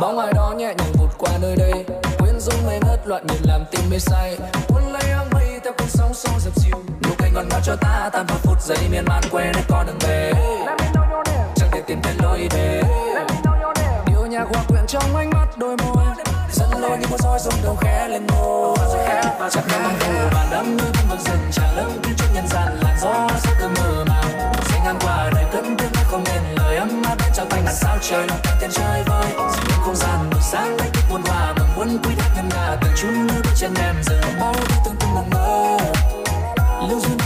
Speaker 23: bóng ai đó nhẹ nhàng vụt qua nơi đây. Quyến rũ mê ngất loạn nhìn làm tim mê say. Cuốn lấy áng mây theo cơn sóng xô dập dìu. Nụ cười ngọt ngào cho ta tan vào phút giây miên man quên hết con đường về. Chẳng thể tìm thấy lối về. Điệu nhạc hòa quyện trong ánh mắt đôi môi dẫn lối như con soi rung đầu khẽ lên môi. Chạm nhau bằng phù và đắm như cung vực rừng trà lưng cứ trên nhân gian làn gió sắc cứ mờ màng sẽ ngang qua đời cất tiếng nói không nên lời ấm áp đến trao tay ngàn sao trời. Lòng tan tiền chơi vơi dịu không gian buổi sáng lấy thức buồn hòa mừng muốn quý thác ngân nga từng chút nước bước chân em giờ bao thứ tương tương mộng mơ. Lưu duyên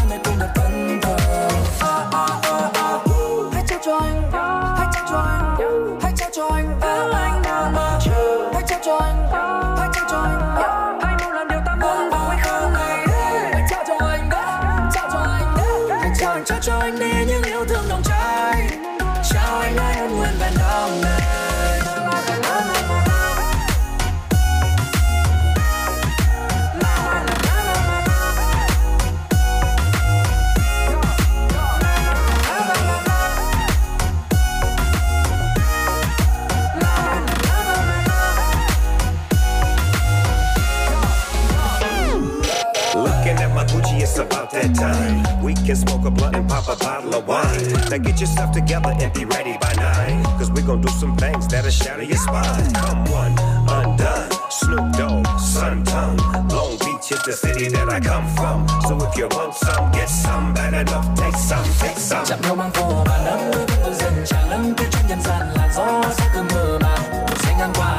Speaker 24: can smoke a blunt and pop a bottle of wine. Now get yourself together and be ready by nine. Cause we gon' do some things that'll shatter your spine. Come one, undone. Snoop Dogg, Sun Tongue. Long Beach is the city that I come from. So if you want some, get some. Bad enough, take some, take some.
Speaker 23: chạm nhau mang phù và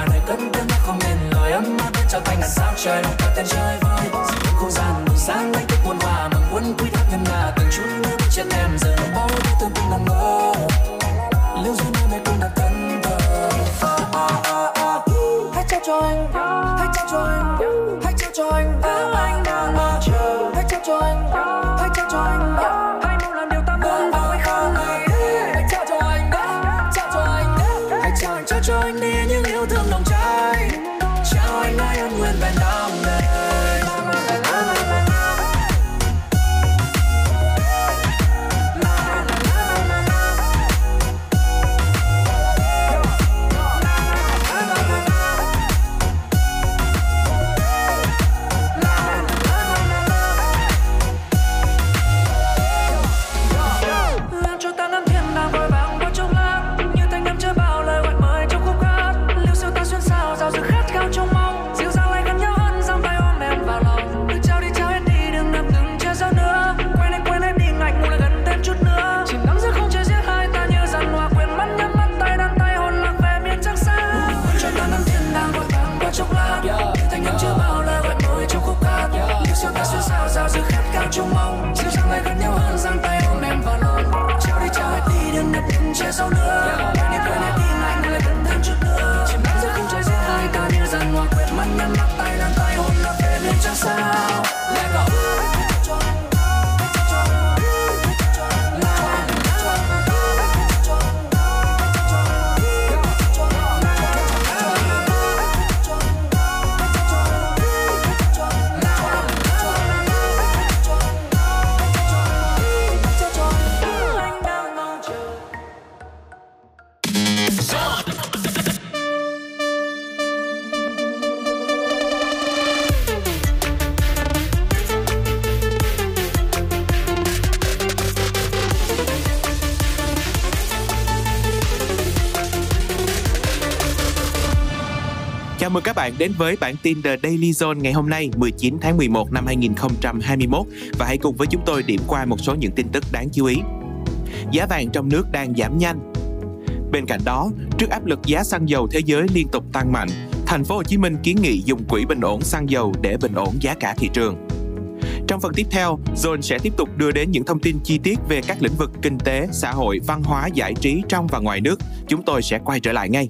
Speaker 23: đời cất tiếng nói không nên lời ấm áp tay ngàn sao trời không gian buổi sáng lấy thức muôn hòa mừng muốn quý thác thân là từng chút nước chân em giờ bao
Speaker 25: bạn đến với bản tin The Daily Zone ngày hôm nay 19 tháng 11 năm 2021 và hãy cùng với chúng tôi điểm qua một số những tin tức đáng chú ý. Giá vàng trong nước đang giảm nhanh. Bên cạnh đó, trước áp lực giá xăng dầu thế giới liên tục tăng mạnh, thành phố Hồ Chí Minh kiến nghị dùng quỹ bình ổn xăng dầu để bình ổn giá cả thị trường. Trong phần tiếp theo, Zone sẽ tiếp tục đưa đến những thông tin chi tiết về các lĩnh vực kinh tế, xã hội, văn hóa, giải trí trong và ngoài nước. Chúng tôi sẽ quay trở lại ngay.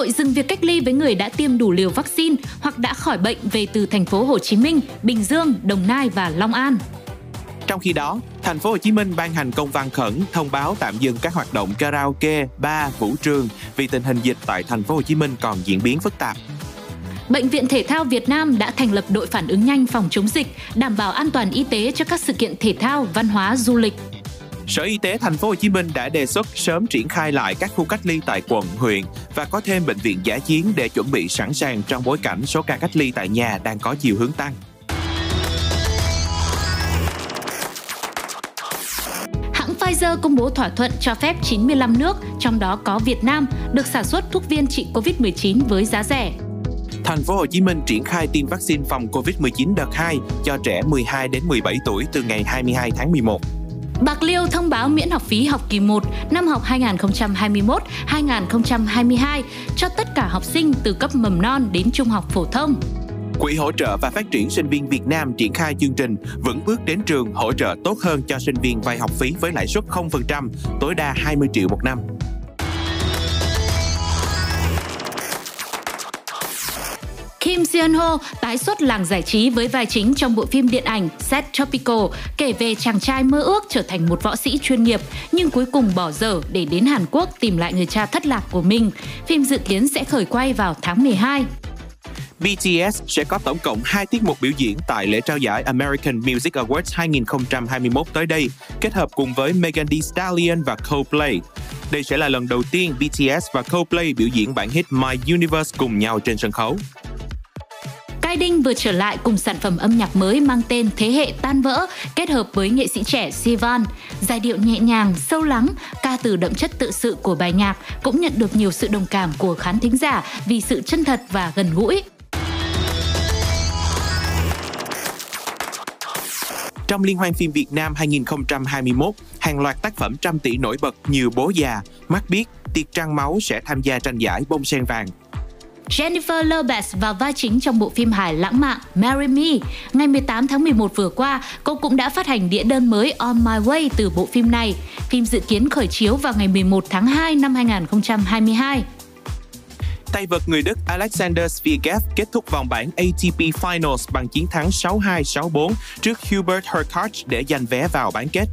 Speaker 26: Nội dừng việc cách ly với người đã tiêm đủ liều vaccine hoặc đã khỏi bệnh về từ thành phố Hồ Chí Minh, Bình Dương, Đồng Nai và Long An.
Speaker 25: Trong khi đó, thành phố Hồ Chí Minh ban hành công văn khẩn thông báo tạm dừng các hoạt động karaoke, bar, vũ trường vì tình hình dịch tại thành phố Hồ Chí Minh còn diễn biến phức tạp.
Speaker 26: Bệnh viện Thể thao Việt Nam đã thành lập đội phản ứng nhanh phòng chống dịch, đảm bảo an toàn y tế cho các sự kiện thể thao, văn hóa, du lịch.
Speaker 25: Sở Y tế thành phố Hồ Chí Minh đã đề xuất sớm triển khai lại các khu cách ly tại quận, huyện và có thêm bệnh viện giả chiến để chuẩn bị sẵn sàng trong bối cảnh số ca cách ly tại nhà đang có chiều hướng tăng.
Speaker 26: Hãng Pfizer công bố thỏa thuận cho phép 95 nước, trong đó có Việt Nam, được sản xuất thuốc viên trị COVID-19 với giá rẻ.
Speaker 25: Thành phố Hồ Chí Minh triển khai tiêm vaccine phòng COVID-19 đợt 2 cho trẻ 12 đến 17 tuổi từ ngày 22 tháng 11.
Speaker 26: Bạc Liêu thông báo miễn học phí học kỳ 1 năm học 2021-2022 cho tất cả học sinh từ cấp mầm non đến trung học phổ thông.
Speaker 25: Quỹ hỗ trợ và phát triển sinh viên Việt Nam triển khai chương trình vững bước đến trường hỗ trợ tốt hơn cho sinh viên vay học phí với lãi suất 0%, tối đa 20 triệu một năm.
Speaker 26: Kim Seon Ho tái xuất làng giải trí với vai chính trong bộ phim điện ảnh Set Tropical kể về chàng trai mơ ước trở thành một võ sĩ chuyên nghiệp nhưng cuối cùng bỏ dở để đến Hàn Quốc tìm lại người cha thất lạc của mình. Phim dự kiến sẽ khởi quay vào tháng 12.
Speaker 25: BTS sẽ có tổng cộng 2 tiết mục biểu diễn tại lễ trao giải American Music Awards 2021 tới đây, kết hợp cùng với Megan Thee Stallion và Coldplay. Đây sẽ là lần đầu tiên BTS và Coldplay biểu diễn bản hit My Universe cùng nhau trên sân khấu.
Speaker 26: Kai Đinh vừa trở lại cùng sản phẩm âm nhạc mới mang tên Thế hệ tan vỡ, kết hợp với nghệ sĩ trẻ Sivan. Giai điệu nhẹ nhàng, sâu lắng, ca từ đậm chất tự sự của bài nhạc cũng nhận được nhiều sự đồng cảm của khán thính giả vì sự chân thật và gần gũi.
Speaker 25: Trong Liên hoan phim Việt Nam 2021, hàng loạt tác phẩm trăm tỷ nổi bật như Bố già, Mắt biết, Tiệc trăng máu sẽ tham gia tranh giải bông sen vàng.
Speaker 26: Jennifer Lopez vào vai chính trong bộ phim hài lãng mạn Marry Me. Ngày 18 tháng 11 vừa qua, cô cũng đã phát hành đĩa đơn mới On My Way từ bộ phim này. Phim dự kiến khởi chiếu vào ngày 11 tháng 2 năm 2022.
Speaker 25: Tay vợt người Đức Alexander Zverev kết thúc vòng bảng ATP Finals bằng chiến thắng 6-2, 6-4 trước Hubert Hurkacz để giành vé vào bán kết.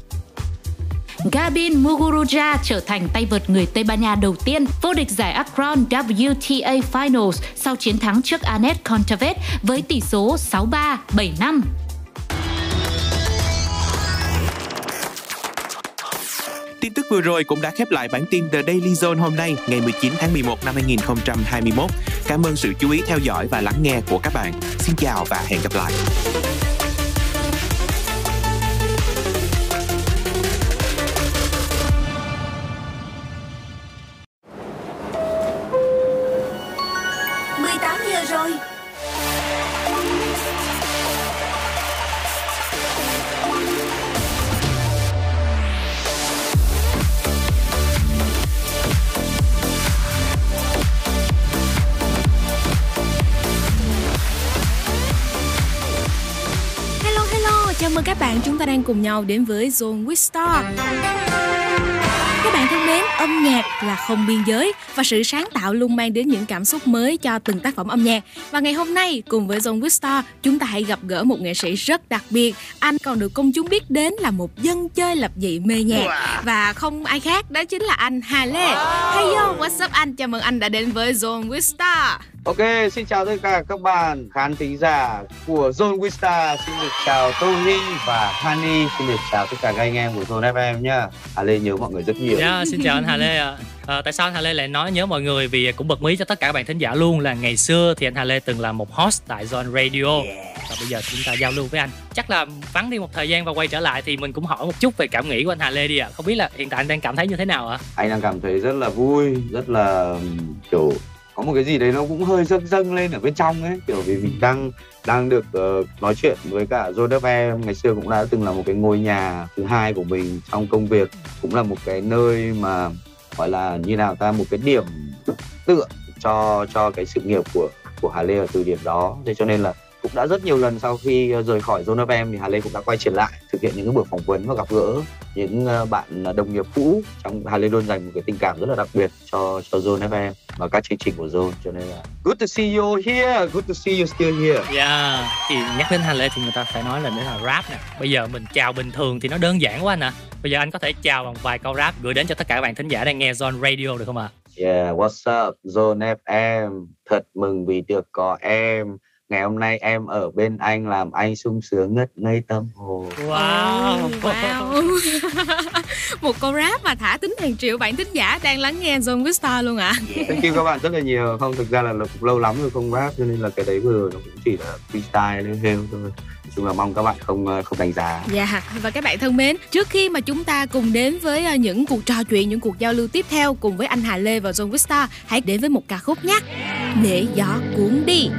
Speaker 26: Gabin Muguruza trở thành tay vợt người Tây Ban Nha đầu tiên vô địch giải Akron WTA Finals sau chiến thắng trước Anet Kontaveit với tỷ số 6-3, 7-5.
Speaker 25: Tin tức vừa rồi cũng đã khép lại bản tin The Daily Zone hôm nay, ngày 19 tháng 11 năm 2021. Cảm ơn sự chú ý theo dõi và lắng nghe của các bạn. Xin chào và hẹn gặp lại.
Speaker 7: Rồi.
Speaker 2: Hello hello, chào mừng các bạn. Chúng ta đang cùng nhau đến với Zone with Star. Các bạn thân mến, âm nhạc là không biên giới và sự sáng tạo luôn mang đến những cảm xúc mới cho từng tác phẩm âm nhạc. Và ngày hôm nay cùng với Zone with Star, chúng ta hãy gặp gỡ một nghệ sĩ rất đặc biệt. Anh còn được công chúng biết đến là một dân chơi lập dị mê nhạc và không ai khác đó chính là anh Hà Lê. Hey yo, what's up anh? Chào mừng anh đã đến với Zone with Star.
Speaker 27: Ok, xin chào tất cả các bạn khán thính giả của Zone Wista Xin được chào Tony và Hani. Xin được chào tất cả các anh em của Zone FM nhá. Hà Lê nhớ mọi người rất nhiều.
Speaker 28: Dạ, xin chào anh Hà Lê ạ. À, Tại sao anh Hà Lê lại nói nhớ mọi người? Vì cũng bật mí cho tất cả các bạn thính giả luôn Là ngày xưa thì anh Hà Lê từng là một host tại Zone Radio. Và bây giờ chúng ta giao lưu với anh. Chắc là vắng đi một thời gian và quay trở lại Thì mình cũng hỏi một chút về cảm nghĩ của anh Hà Lê đi ạ. À. Không biết là hiện tại anh đang cảm thấy như thế nào ạ? À?
Speaker 27: Anh đang cảm thấy rất là vui Rất là kiểu có một cái gì đấy nó cũng hơi dâng dâng lên ở bên trong ấy kiểu vì mình đang đang được uh, nói chuyện với cả Zone FM ngày xưa cũng đã từng là một cái ngôi nhà thứ hai của mình trong công việc cũng là một cái nơi mà gọi là như nào ta một cái điểm tựa cho cho cái sự nghiệp của của Hà Lê ở từ điểm đó. Thế cho nên là cũng đã rất nhiều lần sau khi ờ, rời khỏi Zone FM thì Hà Lê cũng đã quay trở lại thực hiện những cái buổi phỏng vấn và gặp gỡ những ờ, bạn đồng nghiệp cũ trong Hà Lê luôn dành một cái tình cảm rất là đặc biệt cho cho Zone FM và các chương trình của Zone cho nên là good to see you here good to see you still here
Speaker 28: Yeah, thì nhắc đến Hà Lê thì người ta phải nói là đấy là rap nè. Bây giờ mình chào bình thường thì nó đơn giản quá nè. Bây giờ anh có thể chào bằng vài câu rap gửi đến cho tất cả các bạn thính giả đang nghe Zone Radio được không ạ?
Speaker 27: Yeah, what's up, Zone FM. Thật mừng vì được có em. Ngày hôm nay em ở bên anh làm anh sung sướng ngất ngây tâm hồn.
Speaker 28: Wow.
Speaker 15: wow một câu rap mà thả tính hàng triệu bạn thính giả đang lắng nghe Zone with Star luôn ạ
Speaker 27: Thank you các bạn rất là nhiều. Không, thực ra là cũng lâu lắm rồi không rap cho nên là cái đấy vừa rồi nó cũng chỉ là freestyle lên heo thôi. Chung là mong các bạn không ờ, không đánh giá.
Speaker 15: Dạ và các bạn thân mến, trước khi mà chúng ta cùng đến với ờ, những cuộc trò chuyện, những cuộc giao lưu tiếp theo cùng với anh Hà Lê và John Vista, hãy đến với một ca khúc nhé. Để gió cuốn đi.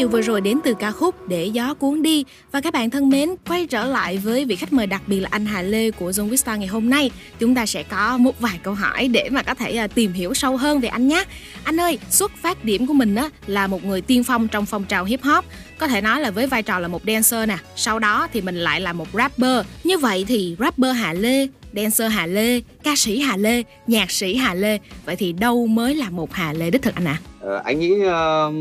Speaker 29: Điều vừa rồi
Speaker 2: đến từ ca khúc Để gió cuốn đi và các bạn thân mến quay trở lại với vị khách mời đặc biệt là anh Hà Lê của Zone Vista ngày hôm nay. Chúng ta sẽ có một vài câu hỏi để mà có thể à, tìm hiểu sâu hơn về anh nhé. Anh ơi, xuất phát điểm của mình á là một người tiên phong trong phong trào hip hop có thể nói là với vai trò là một dancer nè sau đó thì mình lại là một rapper như vậy thì rapper Hà Lê dancer Hà Lê ca sĩ Hà Lê nhạc sĩ Hà Lê vậy thì đâu mới là một Hà Lê đích thực anh ạ à?
Speaker 27: Uh, anh nghĩ uh,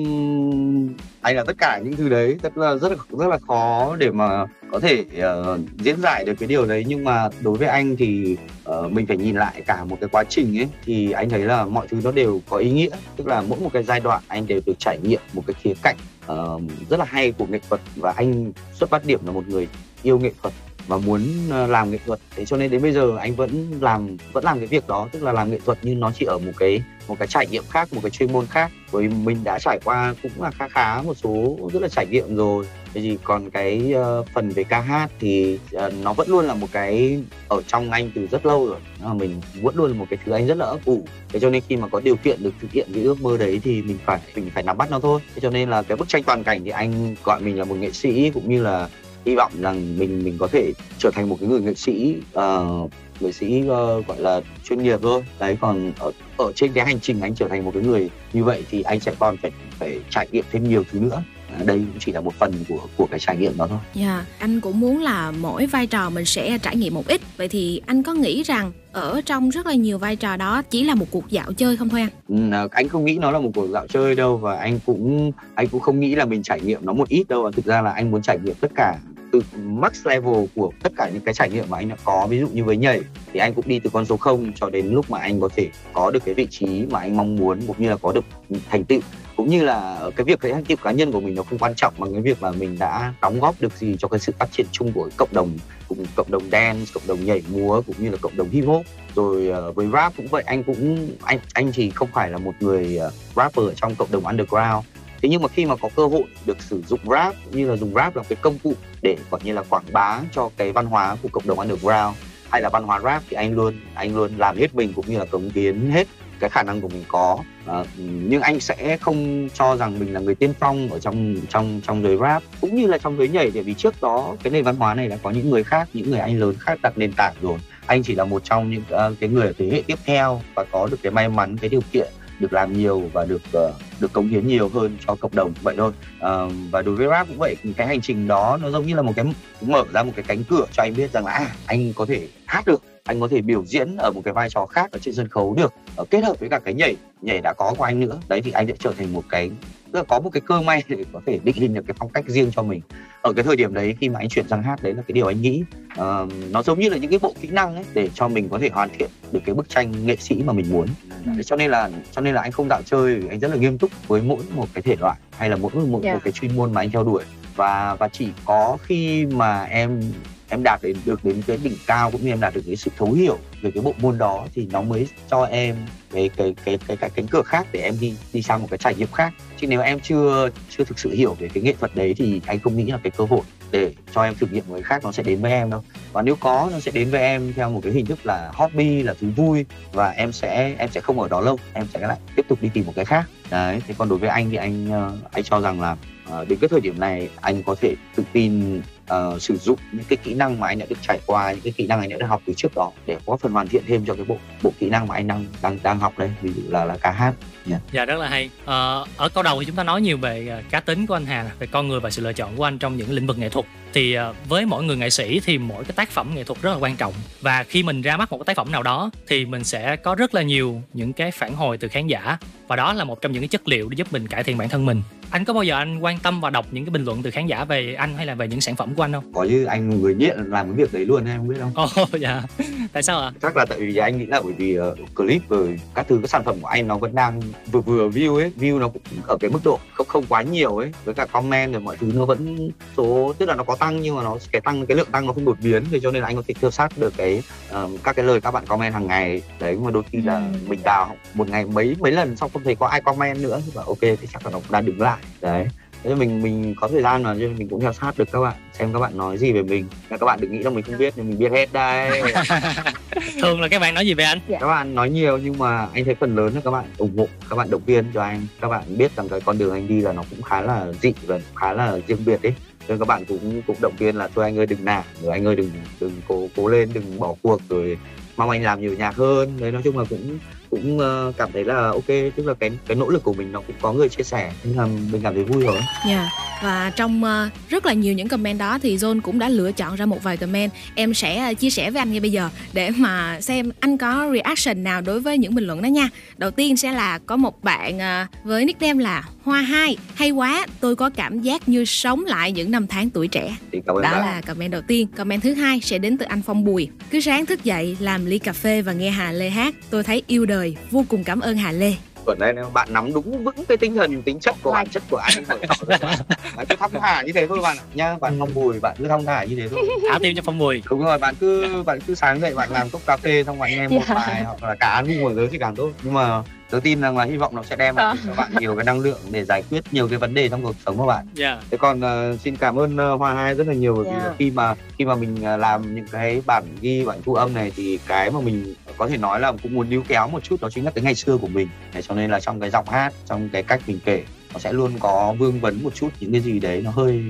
Speaker 27: anh là tất cả những thứ đấy rất là rất là rất là khó để mà có thể uh, diễn giải được cái điều đấy. Nhưng mà đối với anh thì uh, mình phải nhìn lại cả một cái quá trình ấy thì anh thấy là mọi thứ nó đều có ý nghĩa. Tức là mỗi một cái giai đoạn anh đều được trải nghiệm một cái khía cạnh uh, rất là hay của nghệ thuật. Và anh xuất phát điểm là một người yêu nghệ thuật và muốn ờ, làm nghệ thuật. Thế cho nên đến bây giờ anh vẫn làm vẫn làm cái việc đó tức là làm nghệ thuật nhưng nó chỉ ở một cái một cái trải nghiệm khác một cái chuyên môn khác. Với mình đã trải qua cũng là khá khá một số rất là trải nghiệm rồi. Thế thì còn cái uh, phần về ca hát thì uh, nó vẫn luôn là một cái ở trong anh từ rất lâu rồi. Là mình vẫn luôn là một cái thứ anh rất là ấp ủ. Thế cho nên khi mà có điều kiện được thực hiện cái ước mơ đấy thì mình phải mình phải nắm bắt nó thôi. Thế cho nên là cái bức tranh toàn cảnh thì anh gọi mình là một nghệ sĩ cũng như là hy vọng rằng mình mình có thể trở thành một cái người nghệ sĩ uh, nghệ sĩ uh, gọi là chuyên nghiệp thôi đấy còn ở ở trên cái hành trình anh trở thành một cái người như vậy thì anh sẽ còn phải phải trải nghiệm thêm nhiều thứ nữa đây cũng chỉ là một phần của của cái trải nghiệm đó thôi.
Speaker 2: Dạ, yeah, anh cũng muốn là mỗi vai trò mình sẽ trải nghiệm một ít. Vậy thì anh có nghĩ rằng ở trong rất là nhiều vai trò đó chỉ là một cuộc dạo chơi không thôi anh?
Speaker 27: Ừ, anh không nghĩ nó là một cuộc dạo chơi đâu và anh cũng anh cũng không nghĩ là mình trải nghiệm nó một ít đâu. Thực ra là anh muốn trải nghiệm tất cả từ max level của tất cả những cái trải nghiệm mà anh đã có. Ví dụ như với nhảy thì anh cũng đi từ con số 0 cho đến lúc mà anh có thể có được cái vị trí mà anh mong muốn cũng như là có được thành tựu. Cũng như là cái việc cái thành tựu cá nhân của mình nó không quan trọng bằng cái việc mà mình đã đóng góp được gì cho cái sự phát triển chung của cộng đồng cùng cộng đồng dance cộng đồng nhảy múa cũng như là cộng đồng hip hop rồi uh, với rap cũng vậy anh cũng anh anh thì không phải là một người uh, rapper ở trong cộng đồng underground thế nhưng mà khi mà có cơ hội được sử dụng rap như là dùng rap là cái công cụ để gọi như là quảng bá cho cái văn hóa của cộng đồng underground hay là văn hóa rap thì anh luôn anh luôn làm hết mình cũng như là cống hiến hết cái khả năng của mình có. À, nhưng anh sẽ không cho rằng mình là người tiên phong ở trong trong trong giới rap cũng như là trong giới nhảy bởi vì trước đó cái nền văn hóa này đã có những người khác những người anh lớn khác đặt nền tảng rồi. Anh chỉ là một trong những uh, cái người ở thế hệ tiếp theo và có được cái may mắn cái điều kiện được làm nhiều và được uh, được cống hiến nhiều hơn cho cộng đồng vậy thôi. Uh, và đối với rap cũng vậy cái hành trình đó nó giống như là một cái mở ra một cái cánh cửa cho anh biết rằng là à, anh có thể hát được anh có thể biểu diễn ở một cái vai trò khác ở trên sân khấu được uh, kết hợp với cả cái nhảy nhảy đã có của anh nữa. Đấy thì anh sẽ trở thành một cái tức là có một cái cơ may để có thể định hình được cái phong cách riêng cho mình. Ở cái thời điểm đấy khi mà anh chuyển sang hát đấy là cái điều anh nghĩ. Uh, nó giống như là những cái bộ kỹ năng ấy để cho mình có thể hoàn thiện được cái bức tranh nghệ sĩ mà mình muốn. Đấy, cho nên là cho nên là anh không dạo chơi anh rất là nghiêm túc với mỗi một cái thể loại hay là mỗi một, yeah. một cái chuyên môn mà anh theo đuổi. Và và chỉ có khi mà em em đạt đến, được đến cái đỉnh cao cũng như em đạt được cái sự thấu hiểu về cái bộ môn đó thì nó mới cho em cái cái cái cái cái cánh cửa khác để em đi đi sang một cái trải nghiệm khác. Chứ nếu em chưa chưa thực sự hiểu về cái nghệ thuật đấy thì anh không nghĩ là cái cơ hội để cho em thử nghiệm người khác nó sẽ đến với em đâu. Và nếu có, nó sẽ đến với em theo một cái hình thức là hobby, là thứ vui và em sẽ em sẽ không ở đó lâu, em sẽ lại tiếp tục đi tìm một cái khác. Đấy, thế còn đối với anh thì anh ờ, anh cho rằng là ờ, đến cái thời điểm này anh có thể tự tin uh, sử dụng những cái kỹ năng mà anh đã được trải qua những cái kỹ năng anh đã được học từ trước đó để có phần hoàn thiện thêm cho cái bộ bộ kỹ năng mà anh đang đang đang học đây. Ví dụ là là ca hát
Speaker 28: yeah. dạ rất là hay. Ờ, ở câu đầu thì chúng ta nói nhiều về uh, cá tính của anh Hà về con người và sự lựa chọn của anh trong những lĩnh vực nghệ thuật. Thì uh, với mỗi người nghệ sĩ thì mỗi cái tác phẩm nghệ thuật rất là quan trọng. Và khi mình ra mắt một cái tác phẩm nào đó thì mình sẽ có rất là nhiều những cái phản hồi từ khán giả. Và đó là một trong những cái chất liệu để giúp mình cải thiện bản thân mình. Anh có bao giờ anh quan tâm và đọc những cái bình luận từ khán giả về anh hay là về những sản phẩm của anh không?
Speaker 27: Có như anh người nghiện làm cái việc đấy luôn em không biết không
Speaker 28: ồ oh, dạ. Tại sao ạ? À?
Speaker 27: chắc là tại vì anh nghĩ là bởi vì uh, clip rồi các thứ các sản phẩm của anh nó vẫn đang vừa vừa view ấy view nó cũng ở cái mức độ không không quá nhiều ấy với cả comment rồi mọi thứ nó vẫn số tức là nó có tăng nhưng mà nó cái tăng cái lượng tăng nó không đột biến thì cho nên là anh có thể theo sát được cái um, các cái lời các bạn comment hàng ngày. Đấy mà đôi khi là ừ. mình đào một ngày mấy mấy lần xong không thấy có ai comment nữa và ok thì chắc là nó cũng đang đứng lại. Đấy Thế mình mình có thời gian mà nên mình cũng theo sát được các bạn xem các bạn nói gì về mình. Các bạn đừng nghĩ là mình không biết nhưng mình biết hết đây.
Speaker 28: Thường là các bạn nói gì về anh?
Speaker 27: Các bạn nói nhiều nhưng mà anh thấy phần lớn là các bạn ủng hộ các bạn động viên cho anh. Các bạn biết rằng cái con đường anh đi là nó cũng khá là dị và cũng khá là riêng biệt ấy. Nên các bạn cũng cũng động viên là thôi anh ơi đừng nản rồi anh ơi đừng đừng cố cố lên đừng bỏ cuộc rồi mong anh làm nhiều nhạc hơn. Đấy nói chung là cũng cũng uh, cảm thấy là ok tức là cái cái nỗ lực của mình nó cũng có người chia sẻ nên là mình cảm thấy vui rồi.
Speaker 2: Dạ và trong uh, rất là nhiều những comment đó thì John cũng đã lựa chọn ra một vài comment. Em sẽ uh, chia sẻ với anh ngay bây giờ để mà xem anh có reaction nào đối với những bình luận đó nha. Đầu tiên sẽ là có một bạn uh, với nickname là Hoa Hai. Hay quá tôi có cảm giác như sống lại những năm tháng tuổi trẻ. Đó
Speaker 27: bạn.
Speaker 2: là comment đầu tiên. Comment thứ hai sẽ đến từ anh Phong Bùi. Cứ sáng thức dậy làm ly cà phê và nghe Hà Lê hát. Tôi thấy yêu đời vô cùng cảm ơn Hà Lê.
Speaker 27: Còn đây bạn nắm đúng vững cái tinh thần tính chất của bản chất của anh bạn. cứ thong thả như thế thôi bạn ạ. Nha bạn phong bùi bạn cứ thong thả như thế thôi.
Speaker 28: Thả tim cho phong bùi.
Speaker 27: Đúng rồi bạn cứ bạn cứ sáng dậy bạn làm cốc cà phê xong bạn nghe một
Speaker 28: Dạ.
Speaker 27: bài hoặc là cả ăn ngủ giới thì càng tốt. Nhưng mà tớ tin rằng là hy vọng nó sẽ đem lại cho bạn nhiều cái năng lượng để giải quyết nhiều cái vấn đề trong cuộc sống của bạn.
Speaker 28: Dạ.
Speaker 27: Thế còn ờ, xin cảm ơn ờ, hoa hai rất là nhiều bởi vì
Speaker 28: Dạ.
Speaker 27: khi mà khi mà mình ờ, làm những cái bản ghi bản thu âm này thì cái mà mình có thể nói là cũng muốn níu kéo một chút đó chính là cái ngày xưa của mình. Thế cho nên là trong cái giọng hát trong cái cách mình kể nó sẽ luôn có vương vấn một chút những cái gì đấy nó hơi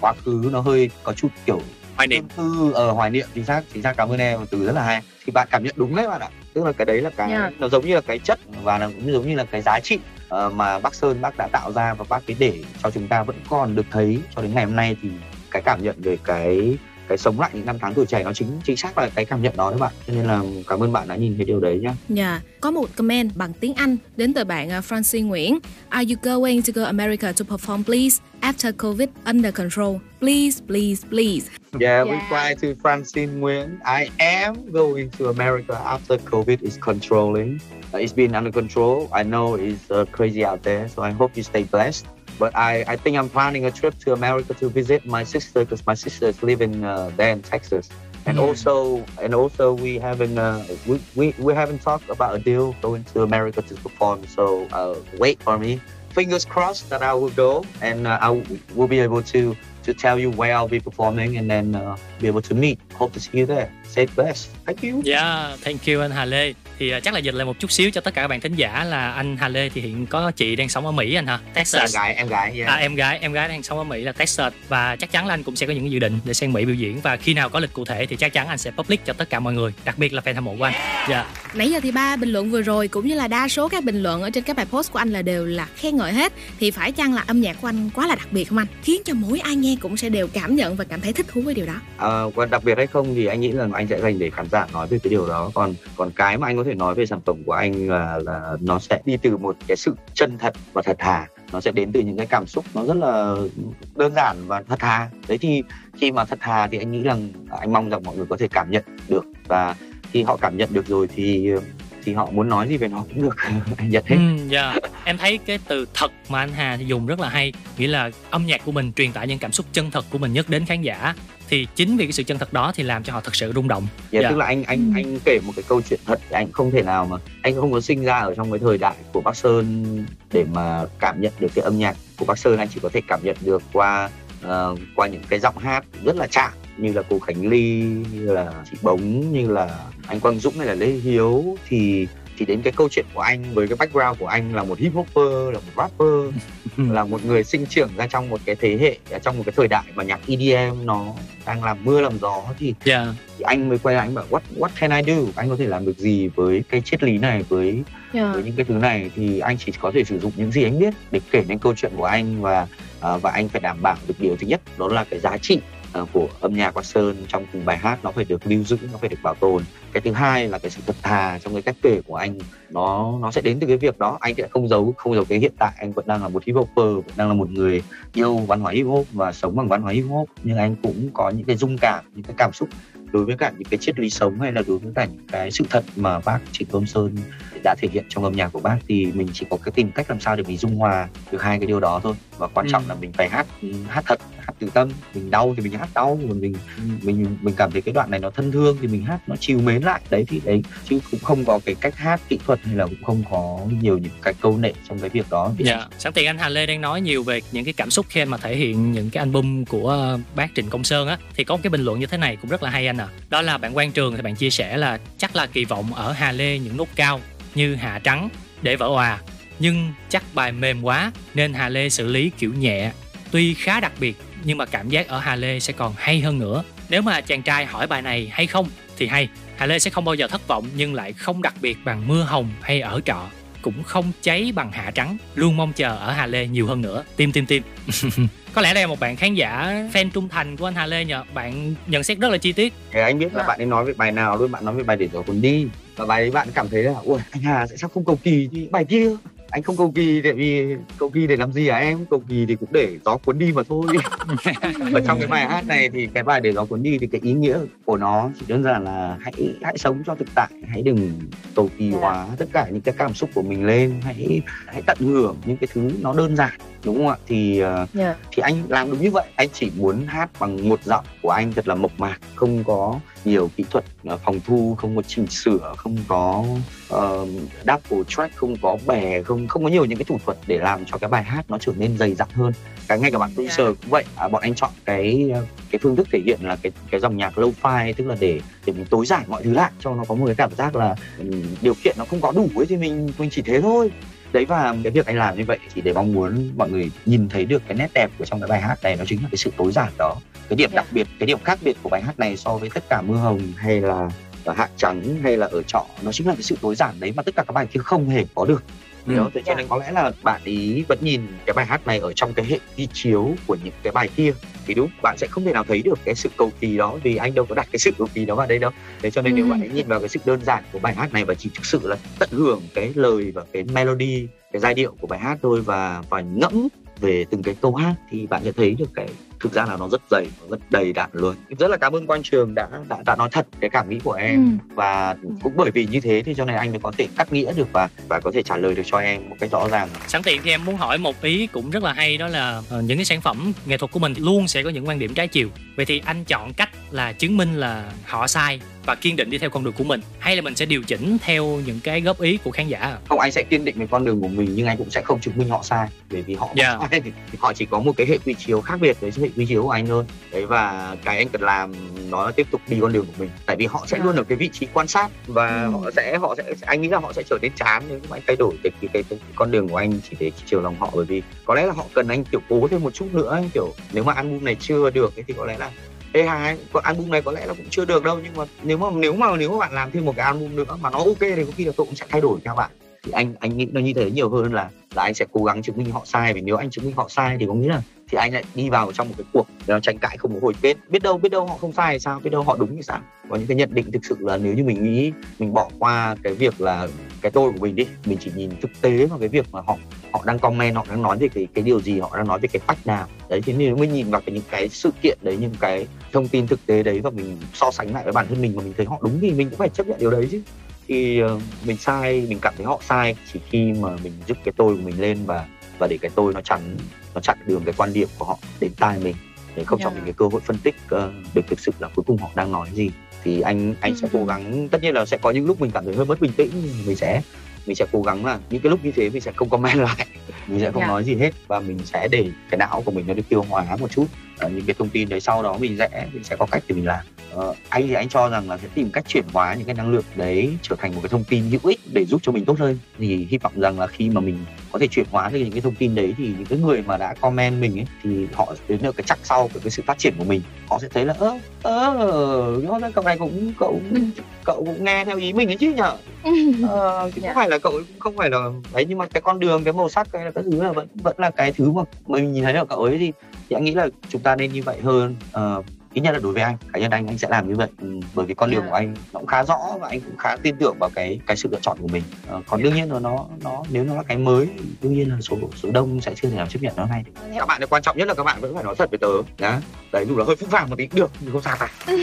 Speaker 27: quá khứ nó hơi có chút kiểu
Speaker 28: hoài niệm.
Speaker 27: tư ở hoài niệm. Chính xác chính xác. Cảm ơn em một từ rất là hay. Thì bạn cảm nhận đúng đấy bạn ạ tức là cái đấy là cái
Speaker 28: Dạ.
Speaker 27: nó giống như là cái chất và nó cũng giống như là cái giá trị ờ, mà bác sơn bác đã tạo ra và bác ấy để cho chúng ta vẫn còn được thấy cho đến ngày hôm nay thì cái cảm nhận về cái cái sống lại những năm tháng tuổi trẻ nó chính chính xác là cái cảm nhận đó đấy bạn cho nên là cảm ơn bạn đã nhìn thấy điều đấy nhá
Speaker 2: Dạ, có một comment bằng tiếng Anh đến từ bạn uh, Francie Nguyễn. Are you going to go America to perform please? After COVID under control. Please, please, please.
Speaker 27: Yeah, reply to Francine Nguyen. I am going to America after COVID is controlling. Uh, it's been under control. I know it's uh, crazy out there, so I hope you stay blessed. But I, I think I'm planning a trip to America to visit my sister because my sister is living uh, there in Texas. And
Speaker 28: Mm.
Speaker 27: also, and also, we haven't uh, we, we we haven't talked about a deal going to America to perform. So uh, wait for me. Fingers crossed that I will go, and uh, I w- will be able to to tell you where I'll be performing, and then uh, be able to meet. Hope to see you there. Stay blessed. Thank you.
Speaker 28: Yeah, thank you anh Hà Lê. Thì à, chắc là dịch lại một chút xíu cho tất cả các bạn thính giả là anh Hà Lê thì hiện có chị đang sống ở Mỹ anh hả? Texas.
Speaker 27: Em gái, em gái. Yeah.
Speaker 28: À, em gái, em gái đang sống ở Mỹ là Texas và chắc chắn là anh cũng sẽ có những dự định để sang Mỹ biểu diễn và khi nào có lịch cụ thể thì chắc chắn anh sẽ public cho tất cả mọi người, đặc biệt là fan hâm mộ của anh. Dạ.
Speaker 2: Nãy giờ thì ba bình luận vừa rồi cũng như là đa số các bình luận ở trên các bài post của anh là đều là khen ngợi hết. Thì phải chăng là âm nhạc của anh quá là đặc biệt không anh? Khiến cho mỗi ai nghe cũng sẽ đều cảm nhận và cảm thấy thích thú với điều đó.
Speaker 27: Ờ, còn đặc biệt hay không thì anh nghĩ là anh sẽ dành để khán giả nói về cái điều đó còn còn cái mà anh có thể nói về sản phẩm của anh là là nó sẽ đi từ một cái sự chân thật và thật thà. Nó sẽ đến từ những cái cảm xúc nó rất là đơn giản và thật thà. Đấy thì khi mà thật thà thì anh nghĩ rằng anh mong rằng mọi người có thể cảm nhận được. Và khi họ cảm nhận được rồi thì thì họ muốn nói gì về nó cũng được. Anh nhận hết.
Speaker 28: Ừ, dạ. Em thấy cái từ thật mà anh Hà dùng rất là hay, nghĩa là âm nhạc của mình truyền tải những cảm xúc chân thật của mình nhất đến khán giả. Thì chính vì cái sự chân thật đó thì làm cho họ thật sự rung động.
Speaker 27: Dạ,
Speaker 28: Dạ.
Speaker 27: tức là anh anh anh kể một cái câu chuyện thật thì anh không thể nào mà anh không có sinh ra ở trong cái thời đại của Bắc Sơn để mà cảm nhận được cái âm nhạc của Bắc Sơn anh chỉ có thể cảm nhận được qua ờ, qua những cái giọng hát rất là chạm như là cô Khánh Ly như là chị Bống như là anh Quang Dũng hay là Lê Hiếu thì thì đến cái câu chuyện của anh với cái background của anh là một hip hopper là một rapper là một người sinh trưởng ra trong một cái thế hệ trong một cái thời đại mà nhạc EDM nó đang làm mưa làm gió thì
Speaker 28: Dạ.
Speaker 27: thì anh mới quay lại anh bảo what what can I do anh có thể làm được gì với cái triết lý này với
Speaker 2: Dạ.
Speaker 27: với những cái thứ này thì anh chỉ có thể sử dụng những gì anh biết để kể nên câu chuyện của anh và à, và anh phải đảm bảo được điều thứ nhất đó là cái giá trị Ờ, của âm nhạc Bắc Sơn trong từng bài hát, nó phải được lưu giữ, nó phải được bảo tồn. Cái thứ hai là cái sự thật thà trong cái cách kể của anh, nó nó sẽ đến từ cái việc đó. Anh sẽ không giấu không giấu cái hiện tại. Anh vẫn đang là một hip hopper vẫn đang là một người yêu văn hóa hip hop và sống bằng văn hóa hip hop nhưng anh cũng có những cái dung cảm, những cái cảm xúc đối với cả những cái triết lý sống hay là đối với cả những cái sự thật mà bác Trịnh Công Sơn đã thể hiện trong âm nhạc của bác thì mình chỉ có cái tìm cách làm sao để mình dung hòa được hai cái điều đó thôi. Và quan trọng
Speaker 28: Ừ.
Speaker 27: là mình phải hát hát thật hát từ tâm. Mình đau thì mình hát đau còn mình mình mình cảm thấy cái đoạn này nó thân thương thì mình hát nó chiều mến lại. Đấy thì đấy chứ cũng không có cái cách hát kỹ thuật hay là cũng không có nhiều những cái câu nệ trong cái việc đó.
Speaker 28: Dạ, sẵn tiện anh Hà Lê đang nói nhiều về những cái cảm xúc khi mà thể hiện những cái album của bác Trịnh Công Sơn á. Thì có một cái bình luận như thế này cũng rất là hay anh ạ. À. Đó là bạn Quang Trường thì bạn chia sẻ là chắc là kỳ vọng ở Hà Lê những nốt cao như Hạ Trắng để vỡ hòa nhưng chắc bài mềm quá nên Hà Lê xử lý kiểu nhẹ. Tuy khá đặc biệt, nhưng mà cảm giác ở Hà Lê sẽ còn hay hơn nữa. Nếu mà chàng trai hỏi bài này hay không thì hay. Hà Lê sẽ không bao giờ thất vọng nhưng lại không đặc biệt bằng mưa hồng hay ở trọ. Cũng không cháy bằng hạ trắng. Luôn mong chờ ở Hà Lê nhiều hơn nữa. Tim tim tim. Có lẽ đây là một bạn khán giả fan trung thành của anh Hà Lê nhờ. Bạn nhận xét rất là chi tiết.
Speaker 27: Thì anh biết là bạn ấy nói về bài nào luôn, bạn nói về bài để rồi còn đi và bài ấy bạn cảm thấy là ui anh Hà sẽ sao không cầu kỳ thì bài kia? Anh không cầu kỳ tại vì cầu kỳ để làm gì hả em? Cầu kỳ thì cũng để gió cuốn đi mà thôi. Ở trong cái bài hát này thì cái bài để gió cuốn đi thì cái ý nghĩa của nó chỉ đơn giản là hãy hãy sống cho thực tại hãy đừng cầu kỳ hóa tất cả những cái cảm xúc của mình lên hãy hãy tận hưởng những cái thứ nó đơn giản đúng không ạ? Thì
Speaker 1: yeah.
Speaker 27: thì anh làm đúng như vậy anh chỉ muốn hát bằng một giọng của anh thật là mộc mạc không có nhiều kỹ thuật uh, phòng thu không có chỉnh sửa không có uh, double track không có bè không không có nhiều những cái thủ thuật để làm cho cái bài hát nó trở nên dày dặn hơn. Cái ngay cả bạn producer cũng vậy à, bọn anh chọn cái cái phương thức thể hiện là cái cái dòng nhạc low fi tức là để để mình tối giản mọi thứ lại cho nó có một cái cảm giác là um, điều kiện nó không có đủ ấy thì mình mình chỉ thế thôi đấy và cái việc anh làm như vậy thì để mong muốn mọi người nhìn thấy được cái nét đẹp của trong cái bài hát này nó chính là cái sự tối giản đó. Cái điểm đặc biệt cái điểm khác biệt của bài hát này so với tất cả mưa hồng hay là ở hạ trắng hay là ở trọ nó chính là cái sự tối giản đấy mà tất cả các bài kia không hề có được hiểu ừ. thế cho nên có lẽ là bạn ý vẫn nhìn cái bài hát này ở trong cái hệ ghi chiếu của những cái bài kia thì đúng bạn sẽ không thể nào thấy được cái sự cầu kỳ đó vì anh đâu có đặt cái sự cầu kỳ đó vào đây đâu thế cho nên ừ. nếu bạn ấy nhìn vào cái sự đơn giản của bài hát này và chỉ thực sự là tận hưởng cái lời và cái melody cái giai điệu của bài hát thôi và và ngẫm về từng cái câu hát thì bạn sẽ thấy được cái thực ra là nó rất dày nó rất đầy đặn luôn. Rất là cảm ơn quang trường đã đã đã nói thật cái cảm nghĩ của em. Ừ. và cũng bởi vì như thế thì cho nên anh mới có thể cắt nghĩa được và và có thể trả lời được cho em một cách rõ ràng.
Speaker 28: Sẵn tiện thì em muốn hỏi một ý cũng rất là hay đó là uh, những cái sản phẩm nghệ thuật của mình luôn sẽ có những quan điểm trái chiều. Vậy thì anh chọn cách là chứng minh là họ sai và kiên định đi theo con đường của mình hay là mình sẽ điều chỉnh theo những cái góp ý của khán giả?
Speaker 27: Không anh sẽ kiên định với con đường của mình nhưng anh cũng sẽ không chứng minh họ sai. Bởi vì họ
Speaker 28: yeah.
Speaker 27: sai thì họ chỉ có một cái hệ quy chiếu khác biệt với hệ quy chiếu của anh thôi. Đấy và cái anh cần làm nó là tiếp tục đi con đường của mình. Tại vì họ sẽ yeah. luôn ở cái vị trí quan sát và ừ. họ sẽ họ sẽ anh nghĩ là họ sẽ trở nên chán nếu mà anh thay đổi cái cái, cái, cái, cái con đường của anh chỉ để chiều lòng họ. Bởi vì có lẽ là họ cần anh kiểu cố thêm một chút nữa anh kiểu nếu mà album này chưa được thì có lẽ là Ê hai, còn album này có lẽ là cũng chưa được đâu nhưng mà nếu mà nếu mà nếu mà bạn làm thêm một cái album nữa mà nó ok thì có khi là tôi cũng sẽ thay đổi theo bạn. Thì anh anh nghĩ nó như thế nhiều hơn là là anh sẽ cố gắng chứng minh họ sai. Vì nếu anh chứng minh họ sai thì có nghĩa là thì anh lại đi vào trong một cái cuộc nó tranh cãi không có hồi kết. Biết đâu biết đâu họ không sai thì sao, biết đâu họ đúng thì sao. Có những cái nhận định thực sự là nếu như mình nghĩ, mình bỏ qua cái việc là cái tôi của mình đi, mình chỉ nhìn thực tế vào cái việc mà họ họ đang comment, họ đang nói về cái cái điều gì, họ đang nói về cái cách nào. Đấy, thế nếu mới nhìn vào cái những cái sự kiện đấy, những cái thông tin thực tế đấy và mình so sánh lại với bản thân mình mà mình thấy họ đúng thì mình cũng phải chấp nhận điều đấy chứ. Thì ờ, mình sai, mình cảm thấy họ sai chỉ khi mà mình giúp cái tôi của mình lên và và để cái tôi nó chắn nó chặn đường cái quan điểm của họ đến tai mình để không yeah. cho mình cái cơ hội phân tích uh, được thực sự là cuối cùng họ đang nói gì thì anh anh ừ. sẽ cố gắng tất nhiên là sẽ có những lúc mình cảm thấy hơi mất bình tĩnh mình sẽ mình sẽ cố gắng là những cái lúc như thế mình sẽ không comment lại mình sẽ không yeah. nói gì hết và mình sẽ để cái não của mình nó được tiêu hóa một chút. Uh, những cái thông tin đấy sau đó mình sẽ mình sẽ có cách để mình làm. Uh, anh thì anh cho rằng là sẽ tìm cách chuyển hóa những cái năng lượng đấy trở thành một cái thông tin hữu ích để giúp cho mình tốt hơn. Thì hy vọng rằng là khi mà mình có thể chuyển hóa được những cái thông tin đấy thì những cái người mà đã comment mình ấy thì họ đến được cái chắc sau của cái sự phát triển của mình. Họ sẽ thấy là ơ ơ cậu này cũng cậu cậu cũng nghe theo ý mình ấy chứ nhở? Ờ, chứ không phải là cậu cũng không phải là đấy nhưng mà cái con đường cái màu sắc hay là cái thứ là vẫn vẫn là cái thứ mà mình nhìn thấy ở cậu ấy thì thì anh nghĩ là chúng ta nên như vậy hơn uh, ít nhất là đối với anh cá nhân anh anh sẽ làm như vậy. Ừ, bởi vì con đường của anh nó cũng khá rõ và anh cũng khá tin tưởng vào cái cái sự lựa chọn của mình. Ờ, còn đương nhiên là nó nó nếu nó là cái mới đương nhiên là số số đông sẽ chưa thể nào chấp nhận nó ngay được. Các bạn quan trọng nhất là các bạn vẫn phải nói thật với tớ. Nhá. Đấy dù là hơi phũ phàng một tí cũng được nhưng không sao cả.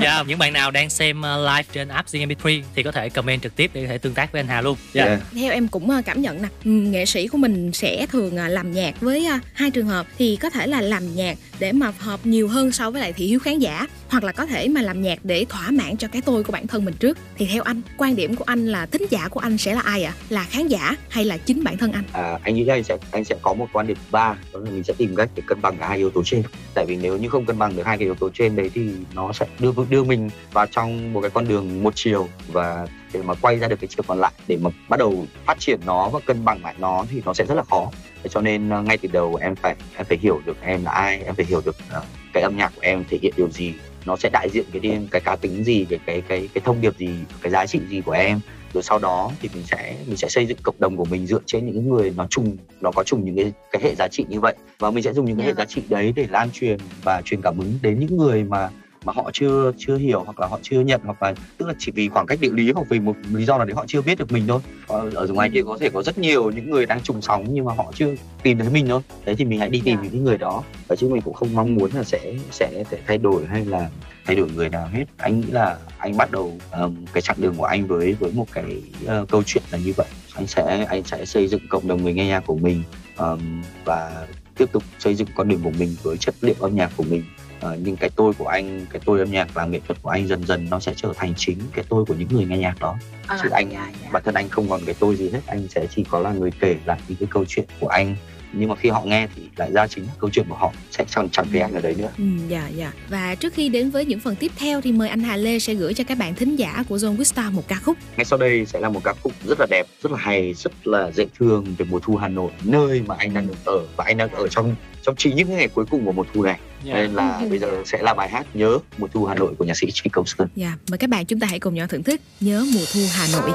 Speaker 28: Dạ, những bạn nào đang xem uh, live trên app Zing MP3 thì có thể comment trực tiếp để có thể tương tác với anh Hà luôn. Dạ.
Speaker 27: Yeah.
Speaker 2: theo em cũng ờ, cảm nhận nè ừ, nghệ sĩ của mình sẽ thường ờ, làm nhạc với ờ, hai trường hợp. Thì có thể là làm nhạc để mà hợp nhiều hơn so với lại thị hiếu khán giả hoặc là có thể mà làm nhạc để thỏa mãn cho cái tôi của bản thân mình trước. Thì theo anh quan điểm của anh là thính giả của anh sẽ là ai ạ? Là khán giả hay là chính bản thân anh?
Speaker 27: À, anh nghĩ anh sẽ anh sẽ có một quan điểm thứ ba đó là mình sẽ tìm cách để cân bằng cả hai yếu tố trên. Tại vì nếu như không cân bằng được hai cái yếu tố trên đấy thì nó sẽ đưa đưa mình vào trong một cái con đường một chiều. Và để mà quay ra được cái chiều còn lại để mà bắt đầu phát triển nó và cân bằng lại nó thì nó sẽ rất là khó. Cho nên ờ, ngay từ đầu em phải em phải hiểu được em là ai em phải hiểu được ờ, cái âm nhạc của em thể hiện điều gì nó sẽ đại diện cái cái cá tính gì cái cái cái cái thông điệp gì cái giá trị gì của em. Rồi sau đó thì mình sẽ mình sẽ xây dựng cộng đồng của mình dựa trên những người nó chung nó có chung những cái cái hệ giá trị như vậy. Và mình sẽ dùng những cái hệ giá trị đấy để lan truyền và truyền cảm hứng đến những người mà mà họ chưa chưa hiểu hoặc là họ chưa nhận hoặc là tức là chỉ vì khoảng cách địa lý hoặc vì một lý do nào đấy họ chưa biết được mình thôi. Ờ, ở ngoài kia có thể có rất nhiều những người đang trùng sóng nhưng mà họ chưa tìm thấy mình thôi. Đấy thì mình hãy đi tìm những cái người đó. Và chứ mình cũng không mong muốn là sẽ sẽ sẽ thay đổi hay là thay đổi người nào hết. Anh nghĩ là anh bắt đầu um, cái chặng đường của anh với với một cái uh, câu chuyện là như vậy. Anh sẽ anh sẽ xây dựng cộng đồng người nghe nhạc của mình um, và tiếp tục xây dựng con đường của mình với chất liệu âm nhạc của mình Ờ, nhưng cái tôi của anh cái tôi âm nhạc và nghệ thuật của anh dần dần nó sẽ trở thành chính cái tôi của những người nghe nhạc đó.
Speaker 2: À,
Speaker 27: chứ anh bản thân anh không còn cái tôi gì hết anh sẽ chỉ có là người kể lại những cái câu chuyện của anh. Nhưng mà khi họ nghe thì lại ra chính là câu chuyện của họ sẽ chẳng chẳng thấy anh ở đấy nữa.
Speaker 2: Ừ, dạ dạ. Và trước khi đến với những phần tiếp theo thì mời anh Hà Lê sẽ gửi cho các bạn thính giả của Zone Wista một ca khúc.
Speaker 27: Ngay sau đây sẽ là một ca khúc rất là đẹp rất là hay rất là dễ thương về mùa thu Hà Nội nơi mà anh đang ở. Và anh đang ở trong trong chính những ngày cuối cùng của mùa thu này
Speaker 2: Yeah.
Speaker 27: nên là bây giờ sẽ là bài hát nhớ mùa thu Hà Nội của nhạc sĩ Trí Công Sơn.
Speaker 2: Dạ, mời các bạn chúng ta hãy cùng nhau thưởng thức Nhớ mùa thu Hà Nội.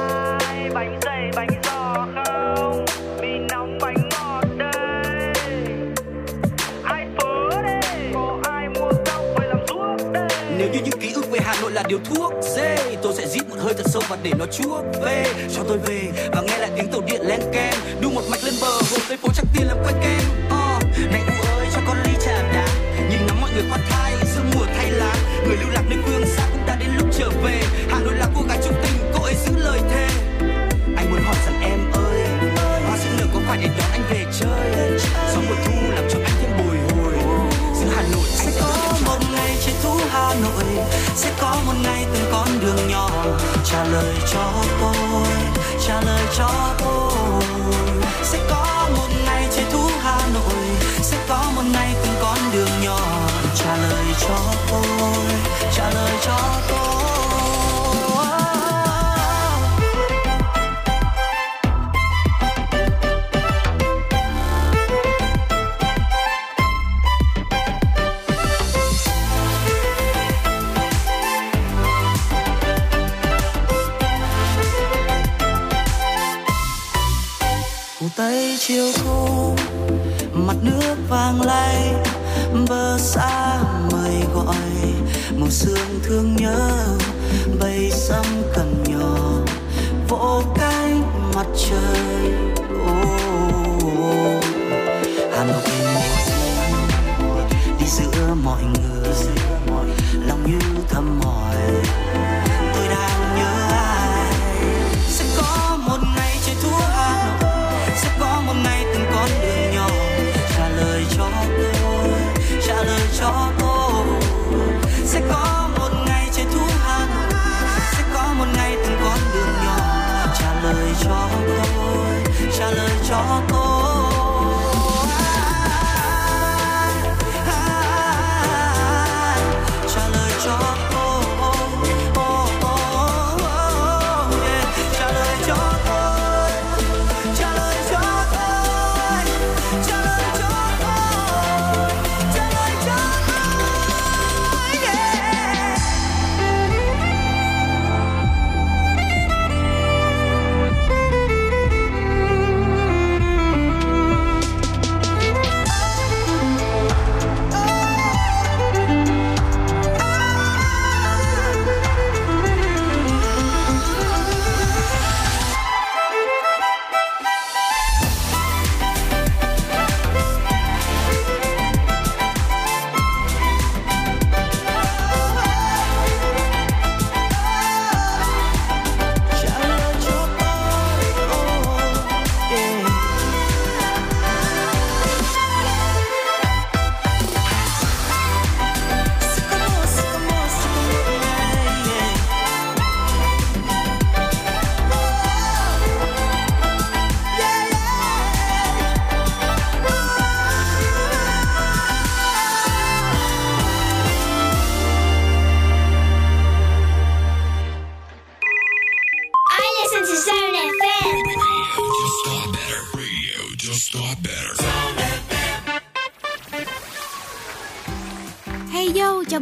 Speaker 30: bánh dày bánh giò không? Mì nóng bánh ngọt đây. Hai phố đây có ai mua tóc về làm ruốc đây?
Speaker 15: Nếu như những ký ức về Hà Nội là điều thuốc dê Tôi sẽ rít một hơi thật sâu và để nó chuốc về. Cho tôi về và nghe lại tiếng tàu điện len ken Đu một mạch lên bờ hồ tây phố chắc tiền làm quay kem. Uh, Này u ơi cho con người khoan thai giữa mùa thay lá. Người lưu lạc nơi phương xa cũng đã đến lúc trở về. Hà Nội là cô gái trung tình cô ấy giữ lời thề. Anh muốn hỏi rằng em ơi Hoa sẽ nở có phải để đón anh về chơi? Gió mùa thu làm cho anh thêm bồi hồi. Giữa Hà Nội anh sẽ có một ngày trên thu Hà Nội. Sẽ có một ngày từng con đường nhỏ. Trả lời cho tôi Trả lời cho tôi chiều thu mặt nước vàng lay bờ xa sương thương nhớ bầy xăm cần nhỏ vỗ cánh mặt trời.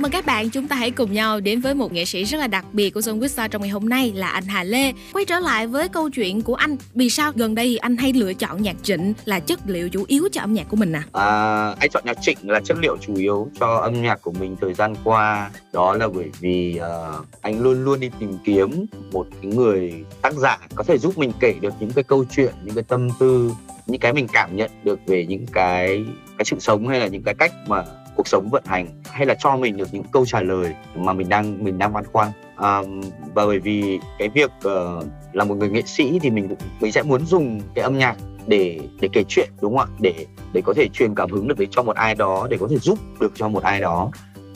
Speaker 2: Mừng các bạn. Chúng ta hãy cùng nhau đến với một nghệ sĩ rất là đặc biệt của Zone Witstar trong ngày hôm nay là anh Hà Lê. Quay trở lại với câu chuyện của anh. Vì sao gần đây anh hay lựa chọn nhạc trịnh là chất liệu chủ yếu cho âm nhạc của mình à?
Speaker 27: À, anh chọn nhạc trịnh là chất liệu chủ yếu cho âm nhạc của mình thời gian qua đó là bởi vì uh, anh luôn luôn đi tìm kiếm một cái người tác giả có thể giúp mình kể được những cái câu chuyện những cái tâm tư những cái mình cảm nhận được về những cái cái sự sống hay là những cái cách mà cuộc sống vận hành hay là cho mình được những câu trả lời mà mình đang mình đang băn khoăn. Um, và bởi vì cái việc uh, là một người nghệ sĩ thì mình cũng mình sẽ muốn dùng cái âm nhạc để để kể chuyện đúng không ạ? Để để có thể truyền cảm hứng được với cho một ai đó để có thể giúp được cho một ai đó.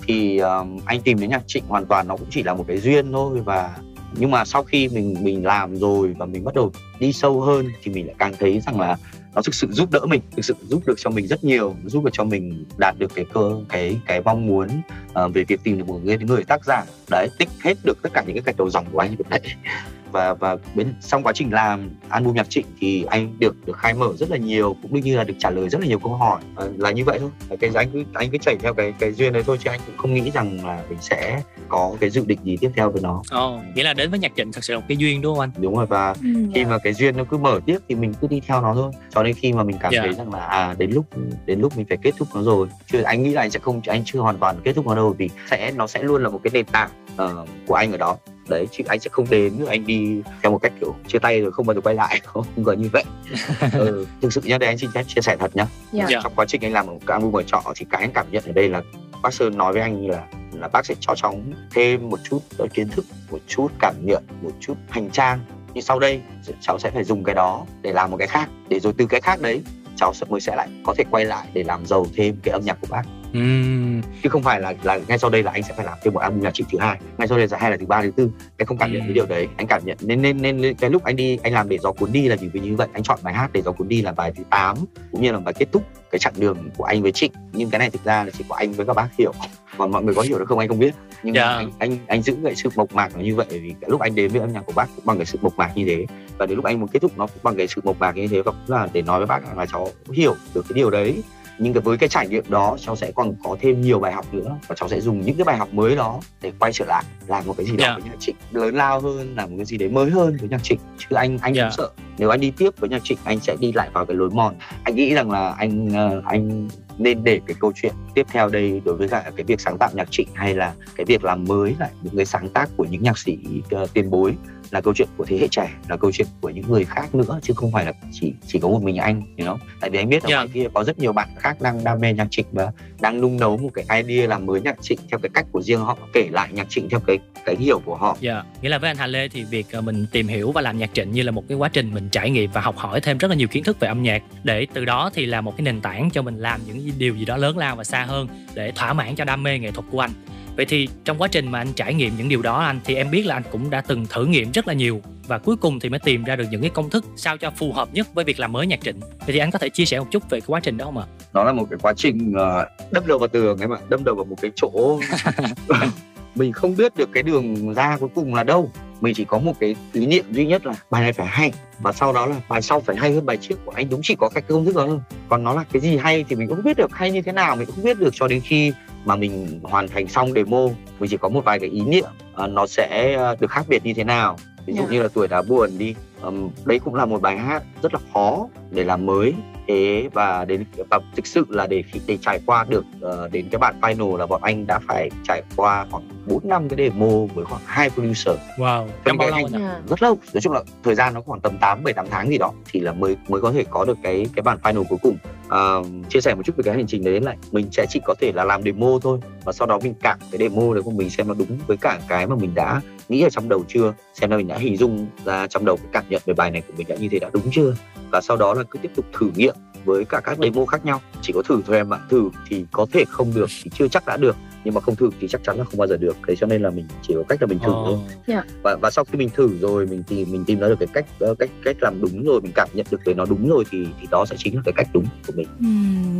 Speaker 27: Thì um, anh tìm đến nhạc trịnh hoàn toàn nó cũng chỉ là một cái duyên thôi và nhưng mà sau khi mình mình làm rồi và mình bắt đầu đi sâu hơn thì mình lại càng thấy rằng là nó thực sự giúp đỡ mình thực sự giúp được cho mình rất nhiều giúp được cho mình đạt được cái cơ cái cái mong muốn uh, về việc tìm được một người, người tác giả. Đấy tích hết được tất cả những cái gạch đầu dòng của anh như vậy và và bên trong quá trình làm album nhạc trịnh thì anh được được khai mở rất là nhiều cũng như là được trả lời rất là nhiều câu hỏi. À, là như vậy thôi. Cái anh cứ anh cứ chảy theo cái cái duyên đấy thôi chứ anh cũng không nghĩ rằng là mình sẽ có cái dự định gì tiếp theo với nó.
Speaker 28: Ồ, nghĩa là đến với nhạc trịnh thật sự là một cái duyên đúng không anh?
Speaker 27: Đúng rồi và
Speaker 28: Ừ,
Speaker 27: khi
Speaker 28: dạ.
Speaker 27: mà cái duyên nó cứ mở tiếp thì mình cứ đi theo nó thôi. Cho đến khi mà mình cảm
Speaker 28: Dạ.
Speaker 27: thấy rằng là à đến lúc đến lúc mình phải kết thúc nó rồi. Chứ anh nghĩ là anh sẽ không anh chưa hoàn toàn kết thúc nó đâu vì sẽ nó sẽ luôn là một cái nền tảng ờ, của anh ở đó. Đấy chứ anh sẽ không đến anh đi theo một cách kiểu chia tay rồi không bao giờ quay lại. Không không có như vậy. Ừ, thực sự nhá đây anh xin phép chia sẻ thật nhá.
Speaker 28: Dạ.
Speaker 27: trong quá trình anh làm một cái album ở trọ thì cái anh cảm nhận ở đây là bác sơn nói với anh là là bác sẽ cho cháu thêm một chút ờ, kiến thức một chút cảm nhận một chút hành trang. Nhưng sau đây cháu sẽ phải dùng cái đó để làm một cái khác. Để rồi từ cái khác đấy cháu sẽ mới sẽ lại có thể quay lại để làm giàu thêm cái âm nhạc của bác chứ không phải là là ngay sau đây là anh sẽ phải làm thêm một album nhạc trịnh thứ hai ngay sau đây là hay là thứ ba thứ tư. Anh không cảm nhận cái điều đấy anh cảm nhận nên nên nên cái lúc anh đi anh làm để gió cuốn đi là vì vì như vậy anh chọn bài hát để gió cuốn đi là bài thứ 8 cũng như là bài kết thúc cái chặng đường của anh với trịnh. Nhưng cái này thực ra là chỉ có anh với các bác hiểu còn mọi người có hiểu được không anh không biết. Nhưng
Speaker 28: Dạ.
Speaker 27: mà anh anh anh giữ cái sự mộc mạc nó như vậy vì cái lúc anh đến với âm nhạc của bác cũng bằng cái sự mộc mạc như thế. Và đến lúc anh muốn kết thúc nó cũng bằng cái sự mộc mạc như thế và cũng là để nói với bác là cháu hiểu được cái điều đấy nhưng cái với cái trải nghiệm đó cháu sẽ còn có thêm nhiều bài học nữa. Và cháu sẽ dùng những cái bài học mới đó để quay trở lại làm một cái gì đó
Speaker 28: Dạ.
Speaker 27: với nhạc trịnh lớn lao hơn làm một cái gì đấy mới hơn với nhạc trịnh. Chứ anh anh
Speaker 28: Dạ.
Speaker 27: cũng sợ. Nếu anh đi tiếp với nhạc trịnh anh sẽ đi lại vào cái lối mòn. Anh nghĩ rằng là anh ờ, anh nên để cái câu chuyện tiếp theo đây đối với cả cái việc sáng tạo nhạc trịnh hay là cái việc làm mới lại những cái sáng tác của những nhạc sĩ ờ, tiền bối là câu chuyện của thế hệ trẻ là câu chuyện của những người khác nữa chứ không phải là chỉ chỉ có một mình anh you know? tại vì anh biết ở
Speaker 28: Dạ.
Speaker 27: ngoài kia có rất nhiều bạn khác đang đam mê nhạc trịnh và đang nung nấu một cái idea làm mới nhạc trịnh theo cái cách của riêng họ kể lại nhạc trịnh theo cái cái hiểu của họ
Speaker 28: Dạ, nghĩa là với anh Hà Lê thì việc ờ, mình tìm hiểu và làm nhạc trịnh như là một cái quá trình mình trải nghiệm và học hỏi thêm rất là nhiều kiến thức về âm nhạc để từ đó thì là một cái nền tảng cho mình làm những điều gì đó lớn lao và xa hơn để thỏa mãn cho đam mê nghệ thuật của anh. Vậy thì trong quá trình mà anh trải nghiệm những điều đó anh thì em biết là anh cũng đã từng thử nghiệm rất là nhiều và cuối cùng thì mới tìm ra được những cái công thức sao cho phù hợp nhất với việc làm mới nhạc trịnh. Vậy thì anh có thể chia sẻ một chút về cái quá trình đó không ạ?
Speaker 27: nó là một cái quá trình ờ, đâm đầu vào tường ấy mà đâm đầu vào một cái chỗ mình không biết được cái đường ra cuối cùng là đâu mình chỉ có một cái ý niệm duy nhất là bài này phải hay và sau đó là bài sau phải hay hơn bài trước của anh đúng chỉ có cái công thức đó thôi còn nó là cái gì hay thì mình cũng không biết được hay như thế nào mình cũng không biết được cho đến khi mà mình hoàn thành xong demo mình chỉ có một vài cái ý niệm ờ, nó sẽ ờ, được khác biệt như thế nào. Ví dụ
Speaker 28: Dạ.
Speaker 27: như là tuổi đã buồn đi Ừm, đấy cũng là một bài hát rất là khó để làm mới. Thế và đến và thực sự là để để trải qua được ờ, đến cái bản final là bọn anh đã phải trải qua khoảng 4 năm cái demo với khoảng hai producer.
Speaker 28: Wow, trong bao lâu anh ạ?
Speaker 27: rất lâu. Nói chung là thời gian nó khoảng tầm 8 7 8 tháng gì đó thì là mới mới có thể có được cái cái bản final cuối cùng Ờ, chia sẻ một chút về cái hành trình đấy lại mình sẽ chỉ có thể là làm demo thôi, và sau đó mình cảm cái demo đấy của mình xem nó đúng với cả cái mà mình đã nghĩ ở trong đầu chưa, xem là mình đã hình dung ra trong đầu cái cảm nhận về bài này của mình đã như thế đã đúng chưa, và sau đó là cứ tiếp tục thử nghiệm với cả các demo khác nhau. Chỉ có thử thôi em ạ. Thử thì có thể không được thì chưa chắc đã được. Nhưng mà không thử thì chắc chắn là không bao giờ được. Thế cho nên là mình chỉ có cách là mình thử thôi.
Speaker 31: Dạ.
Speaker 27: và và sau khi mình thử rồi mình tìm mình tìm ra được cái cách ờ, cách cách làm đúng rồi mình cảm nhận được về nó đúng rồi thì thì đó sẽ chính là cái cách đúng của mình.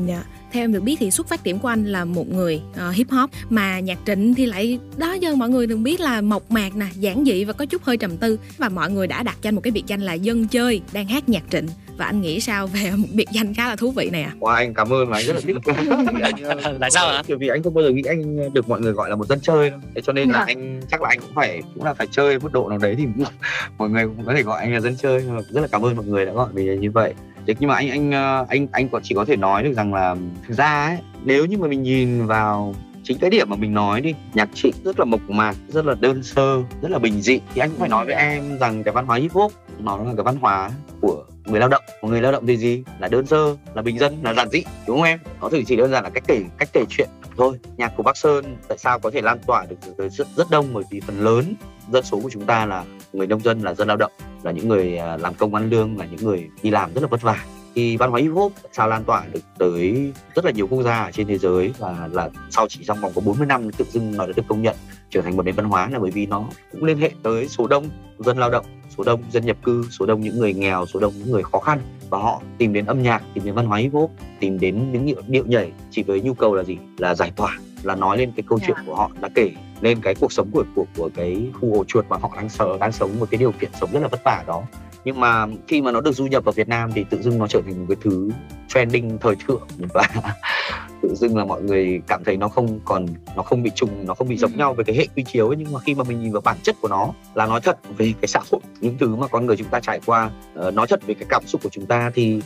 Speaker 2: Dạ. Theo em được biết thì xuất phát điểm của anh là một người ờ, hip hop. Mà nhạc trịnh thì lại đó giờ mọi người đừng biết là mộc mạc nè, giản dị và có chút hơi trầm tư. Và mọi người đã đặt cho anh một cái biệt danh là dân chơi đang hát nhạc trịnh. Và anh nghĩ sao về một biệt danh khá là thú vị này ạ? À?
Speaker 27: Wow, anh cảm ơn và anh rất là thích.
Speaker 28: anh, Tại sao ạ?
Speaker 27: Bởi vì anh không bao giờ nghĩ anh được mọi người gọi là một dân chơi đâu. Thế cho nên là dạ. anh chắc là anh cũng phải cũng là phải chơi mức độ nào đấy thì mọi người cũng có thể gọi anh là dân chơi. Rất là cảm ơn mọi người đã gọi mình như vậy. Thế nhưng mà anh anh ờ, anh anh chỉ có thể nói được rằng là thực ra ấy, nếu như mà mình nhìn vào chính cái điểm mà mình nói đi, nhạc trịnh rất là mộc mạc, rất là đơn sơ, rất là bình dị. Thì anh cũng phải nói với em rằng cái văn hóa hip hop, nó là cái văn hóa của người lao động. Người lao động thì gì? Là đơn sơ, là bình dân, là giản dị, đúng không em? Nó chỉ chỉ đơn giản là cách kể cách kể chuyện thôi. Nhạc của bắc sơn tại sao có thể lan tỏa được tới rất rất đông? Bởi vì phần lớn dân số của chúng ta là người nông dân, là dân lao động, là những người à, làm công ăn lương, là những người đi làm rất là vất vả thì văn hóa hip hop sao lan tỏa được tới rất là nhiều quốc gia ở trên thế giới và là sau chỉ trong vòng có 40 năm tự dưng nó đã được công nhận trở thành một nền văn hóa là bởi vì nó cũng liên hệ tới số đông dân lao động số đông dân nhập cư số đông những người nghèo số đông những người khó khăn và họ tìm đến âm nhạc tìm đến văn hóa hip hop tìm đến những điệu, điệu nhảy chỉ với nhu cầu là gì là giải tỏa là nói lên cái câu chuyện dạ. của họ là kể lên cái cuộc sống của của của cái khu ổ chuột mà họ đang sợ đang sống một cái điều kiện sống rất là vất vả đó nhưng mà khi mà nó được du nhập vào Việt Nam thì tự dưng nó trở thành một cái thứ trending thời thượng và tự dưng là mọi người cảm thấy nó không còn nó không bị trùng nó không bị giống ừ. nhau về cái hệ quy chiếu ấy. nhưng mà khi mà mình nhìn vào bản chất của nó là nói thật về cái xã hội những thứ mà con người chúng ta trải qua uh, nói thật về cái cảm xúc của chúng ta thì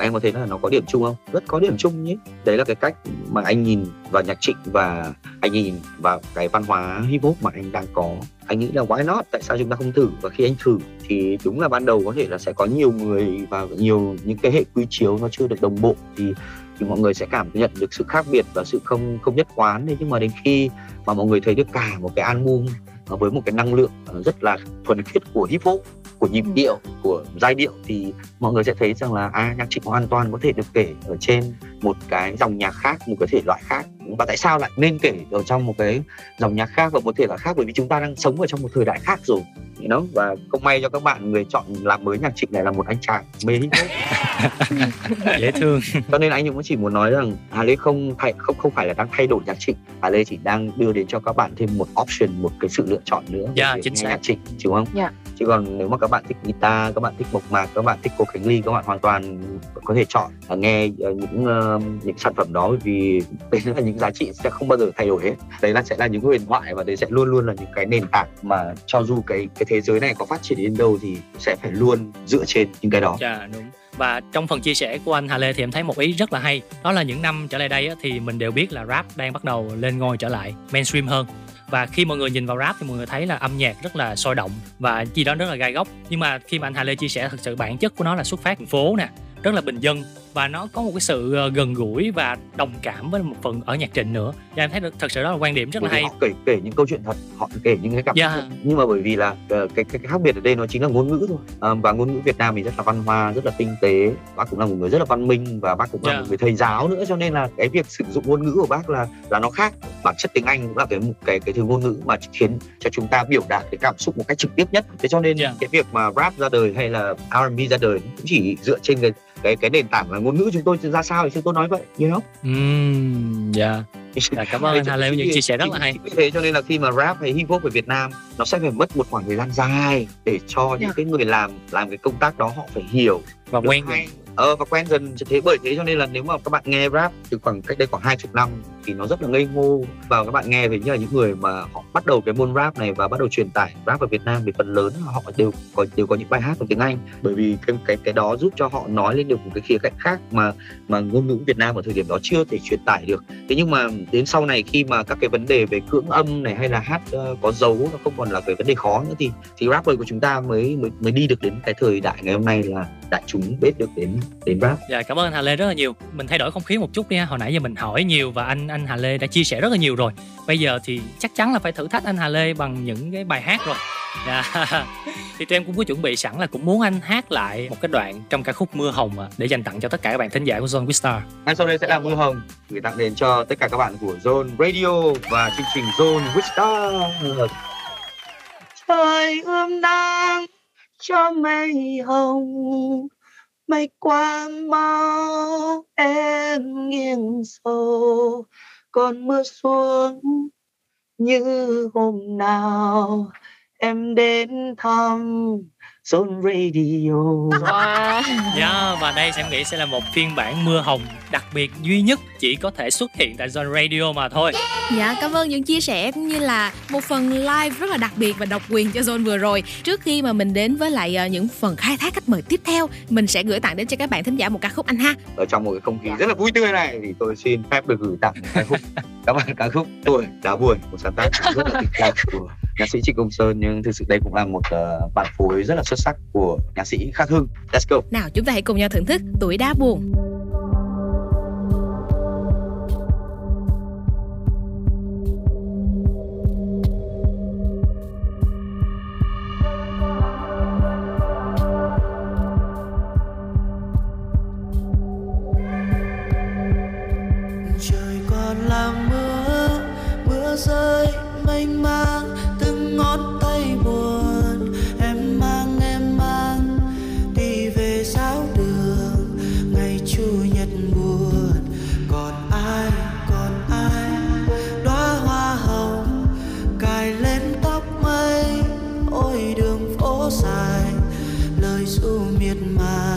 Speaker 27: em có thấy là nó có điểm chung không? Rất có điểm chung nhé. Đấy là cái cách mà anh nhìn vào nhạc trịnh và anh nhìn vào cái văn hóa hip hop mà anh đang có. Anh nghĩ là why not? Tại sao chúng ta không thử? Và khi anh thử thì đúng là ban đầu có thể là sẽ có nhiều người và nhiều những cái hệ quy chiếu nó chưa được đồng bộ. Thì thì mọi người sẽ cảm nhận được sự khác biệt và sự không không nhất quán đấy. Nhưng mà đến khi mà mọi người thấy được cả một cái album à, với một cái năng lượng à, rất là thuần khiết của hip hop của nhịp ừ. điệu của giai điệu thì mọi người sẽ thấy rằng là à nhạc trịnh hoàn toàn có thể được kể ở trên một cái dòng nhạc khác một cái thể loại khác và tại sao lại nên kể ở trong một cái dòng nhạc khác và một thể loại khác bởi vì chúng ta đang sống ở trong một thời đại khác rồi you know? và không may cho các bạn người chọn làm mới nhạc trịnh này là một anh chàng mê hop
Speaker 28: dễ thương
Speaker 27: cho nên anh cũng chỉ muốn nói rằng Hà Lê không thay không không phải là đang thay đổi nhạc trịnh Hà Lê chỉ đang đưa đến cho các bạn thêm một option một cái sự lựa chọn nữa
Speaker 28: yeah, dạ, chính xác
Speaker 27: nhạc trịnh đúng không
Speaker 28: yeah.
Speaker 27: Chứ còn nếu mà các bạn thích guitar các bạn thích mộc mạc các bạn thích cô Khánh Ly các bạn hoàn toàn có thể chọn nghe ờ, những uh, những sản phẩm đó. Vì đấy là những giá trị sẽ không bao giờ thay đổi hết. Đấy là sẽ là những huyền thoại và đấy sẽ luôn luôn là những cái nền tảng mà cho dù cái cái thế giới này có phát triển đến đâu thì sẽ phải luôn dựa trên những cái đó.
Speaker 28: Dạ đúng. Và trong phần chia sẻ của anh Hà Lê thì em thấy một ý rất là hay. Đó là những năm trở lại đây thì mình đều biết là rap đang bắt đầu lên ngôi trở lại mainstream hơn và khi mọi người nhìn vào rap thì mọi người thấy là âm nhạc rất là sôi động và chi đó rất là gai góc. Nhưng mà khi mà anh Hà Lê chia sẻ thực sự bản chất của nó là xuất phát thành phố nè, rất là bình dân và nó có một cái sự ờ, gần gũi và đồng cảm với một phần ở nhạc trịnh nữa và em thấy được thật sự đó là quan điểm rất là hay
Speaker 27: họ kể kể những câu chuyện thật họ kể những cái cảm yeah. Dạ. nhưng mà bởi vì là ờ, cái, cái, cái khác biệt ở đây nó chính là ngôn ngữ thôi à, và ngôn ngữ Việt Nam thì rất là văn hoa rất là tinh tế bác cũng là một người rất là văn minh và bác cũng là yeah. Dạ. một người thầy giáo nữa cho nên là cái việc sử dụng ngôn ngữ của bác là là nó khác bản chất tiếng Anh cũng là cái cái cái thứ ngôn ngữ mà khiến cho chúng ta biểu đạt cái cảm xúc một cách trực tiếp nhất thế cho nên yeah. cái việc mà rap ra đời hay là R&B ra đời cũng chỉ dựa trên cái cái cái nền tảng là ngôn ngữ chúng tôi ra sao thì chúng tôi nói vậy you know
Speaker 28: mm, yeah. Dạ, cảm ơn anh Hà Lê những chia sẻ rất là hay.
Speaker 27: Vì thế cho nên là khi mà rap hay hip hop ở Việt Nam nó sẽ phải mất một khoảng thời gian dài để cho những yeah. Dạ. cái người làm làm cái công tác đó họ phải hiểu
Speaker 28: và quen hay,
Speaker 27: ờ và quen dần thế bởi thế cho nên là nếu mà các bạn nghe rap từ khoảng cách đây khoảng hai chục năm thì nó rất là ngây ngô và các bạn nghe về như là những người mà họ bắt đầu cái môn rap này và bắt đầu truyền tải rap ở Việt Nam thì phần lớn họ đều có đều có những bài hát bằng tiếng Anh bởi vì cái cái cái đó giúp cho họ nói lên được một cái khía cạnh khác mà mà ngôn ngữ Việt Nam ở thời điểm đó chưa thể truyền tải được thế nhưng mà đến sau này khi mà các cái vấn đề về cưỡng âm này hay là hát uh, có dấu nó không còn là cái vấn đề khó nữa thì thì rapper của chúng ta mới mới mới đi được đến cái thời đại ngày hôm nay là đại chúng biết được đến đến rap.
Speaker 28: Dạ cảm ơn anh Hà Lê rất là nhiều. Mình thay đổi không khí một chút đi ha. Hồi nãy giờ mình hỏi nhiều và anh anh Hà Lê đã chia sẻ rất là nhiều rồi. Bây giờ thì chắc chắn là phải thử thách anh Hà Lê bằng những cái bài hát rồi. Dạ. thì tụi em cũng có chuẩn bị sẵn là cũng muốn anh hát lại một cái đoạn trong ca khúc Mưa Hồng à, để dành tặng cho tất cả các bạn thính giả của Zone Wistar.
Speaker 27: Ngay sau đây sẽ là Mưa Hồng gửi tặng đến cho tất cả các bạn của Zone Radio và chương trình Zone Wistar.
Speaker 32: Trời ươm nắng cho mây hồng mây qua mau em nghiêng sâu con mưa xuống. Như hôm nào em đến thăm
Speaker 27: Zone Radio.
Speaker 1: Wow.
Speaker 28: Yeah, và đây em nghĩ sẽ là một phiên bản mưa hồng đặc biệt duy nhất chỉ có thể xuất hiện tại Zone Radio mà thôi.
Speaker 2: Dạ, cảm ơn những chia sẻ cũng như là một phần live rất là đặc biệt và độc quyền cho Zone vừa rồi. Trước khi mà mình đến với lại ờ, những phần khai thác khách mời tiếp theo, mình sẽ gửi tặng đến cho các bạn thính giả một ca khúc anh ha.
Speaker 27: Ở trong một cái không khí rất là vui tươi này thì tôi xin phép được gửi tặng ca khúc các bạn ca khúc tuổi đá buồn một sáng tác rất là tình cảm của nhạc sĩ Trịnh Công Sơn nhưng thực sự đây cũng là một uh, bản phối rất là xuất sắc của nhạc sĩ Khắc Hưng. Let's go.
Speaker 2: Nào chúng ta hãy cùng nhau thưởng thức tuổi đá buồn.
Speaker 15: trời còn là mưa mưa rơi mênh mang ngón tay buồn, em mang em mang. Đi về giáo đường, ngày chủ nhật buồn. Còn ai còn ai? Đóa hoa hồng, cài lên tóc mây. Ôi, đường phố dài, lời ru miệt mài.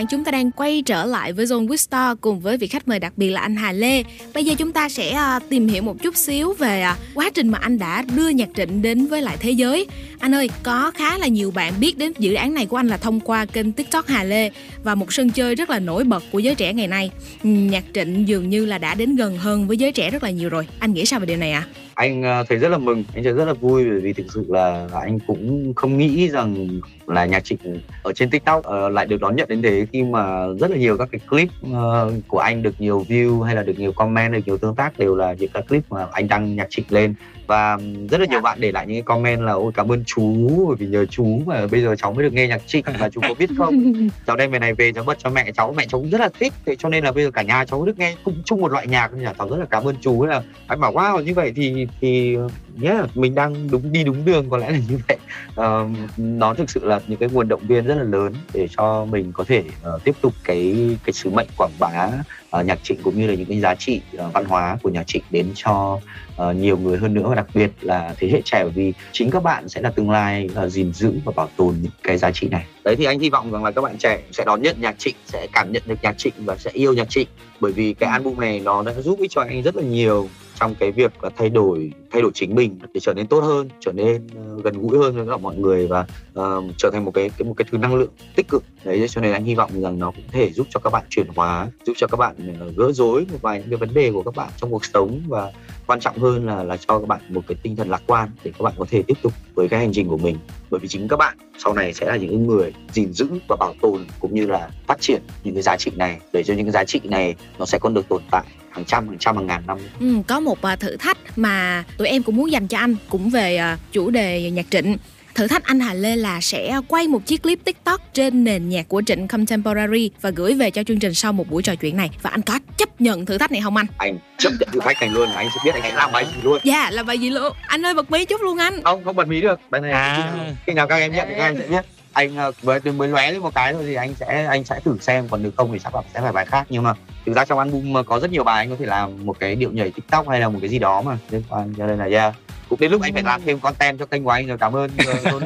Speaker 2: Bạn, chúng ta đang quay trở lại với Zone Wistar cùng với vị khách mời đặc biệt là anh Hà Lê. Bây giờ chúng ta sẽ à, tìm hiểu một chút xíu về à, quá trình mà anh đã đưa nhạc trịnh đến với lại thế giới. Anh ơi, có khá là nhiều bạn biết đến dự án này của anh là thông qua kênh TikTok Hà Lê và một sân chơi rất là nổi bật của giới trẻ ngày nay. Ừ, nhạc trịnh dường như là đã đến gần hơn với giới trẻ rất là nhiều rồi. Anh nghĩ sao về điều này ạ?
Speaker 27: anh à, thấy rất là mừng anh thấy rất là vui bởi vì thực sự là anh cũng không nghĩ rằng là nhạc trịnh ở trên tiktok ờ, lại được đón nhận đến thế khi mà rất là nhiều các cái clip ờ, của anh được nhiều view hay là được nhiều comment được nhiều tương tác đều là những các clip mà anh đăng nhạc trịnh lên. Và rất là nhiều bạn để lại những cái comment là ôi cảm ơn chú bởi vì nhờ chú mà bây giờ cháu mới được nghe nhạc trịnh và chú có biết không? Cháu đem về này về cháu bật cho mẹ cháu mẹ cháu cũng rất là thích thế cho nên là bây giờ cả nhà cháu được nghe cùng chung một loại nhạc là cháu rất là cảm ơn chú là anh bảo wow như vậy thì thì yeah, mình đang đúng đi đúng đường có lẽ là như vậy. Ờ, nó thực sự là những cái nguồn động viên rất là lớn để cho mình có thể ờ, tiếp tục cái cái sứ mệnh quảng bá ờ, nhạc trịnh cũng như là những cái giá trị ờ, văn hóa của nhạc trịnh đến cho ờ, nhiều người hơn nữa. Và đặc biệt là thế hệ trẻ bởi vì chính các bạn sẽ là tương lai ờ, gìn giữ và bảo tồn những cái giá trị này. Đấy thì anh hy vọng rằng là các bạn trẻ sẽ đón nhận nhạc trịnh sẽ cảm nhận được nhạc trịnh và sẽ yêu nhạc trịnh. Bởi vì cái album này nó đã giúp ích cho anh rất là nhiều trong cái việc là thay đổi thay đổi chính mình để trở nên tốt hơn trở nên ờ, gần gũi hơn với cả mọi người và uh, trở thành một cái, cái một cái thứ năng lượng tích cực. Đấy cho nên anh hy vọng rằng nó cũng có thể giúp cho các bạn chuyển hóa giúp cho các bạn ờ, gỡ rối một vài những cái vấn đề của các bạn trong cuộc sống và quan trọng hơn là là cho các bạn một cái tinh thần lạc quan để các bạn có thể tiếp tục với cái hành trình của mình. Bởi vì chính các bạn sau này sẽ là những người gìn giữ và bảo tồn cũng như là phát triển những cái giá trị này để cho những cái giá trị này nó sẽ còn được tồn tại hàng trăm hàng trăm hàng ngàn năm.
Speaker 2: Ừ, có một à, thử thách mà tụi em cũng muốn dành cho anh cũng về à, chủ đề nhạc trịnh thử thách anh Hà Lê là sẽ quay một chiếc clip TikTok trên nền nhạc của Trịnh Contemporary và gửi về cho chương trình sau một buổi trò chuyện này. Và anh có chấp nhận thử thách này không anh?
Speaker 27: anh chấp nhận thử thách này luôn anh sẽ biết anh sẽ làm bài gì luôn.
Speaker 2: Dạ là bài gì luôn Anh ơi bật mí chút luôn anh.
Speaker 27: Không không bật mí được. Bài này
Speaker 28: À.
Speaker 27: khi nào các em nhận thì các em sẽ biết anh ờ, mới mới lóe lên một cái thôi thì anh sẽ anh sẽ thử xem. Còn nếu không thì chắc là sẽ phải bài khác. Nhưng mà thực ra trong album có rất nhiều bài anh có thể làm một cái điệu nhảy tiktok hay là một cái gì đó mà. Liên quan cho nên là yeah cũng đến lúc anh phải làm thêm content cho kênh của anh rồi cảm ơn ờ,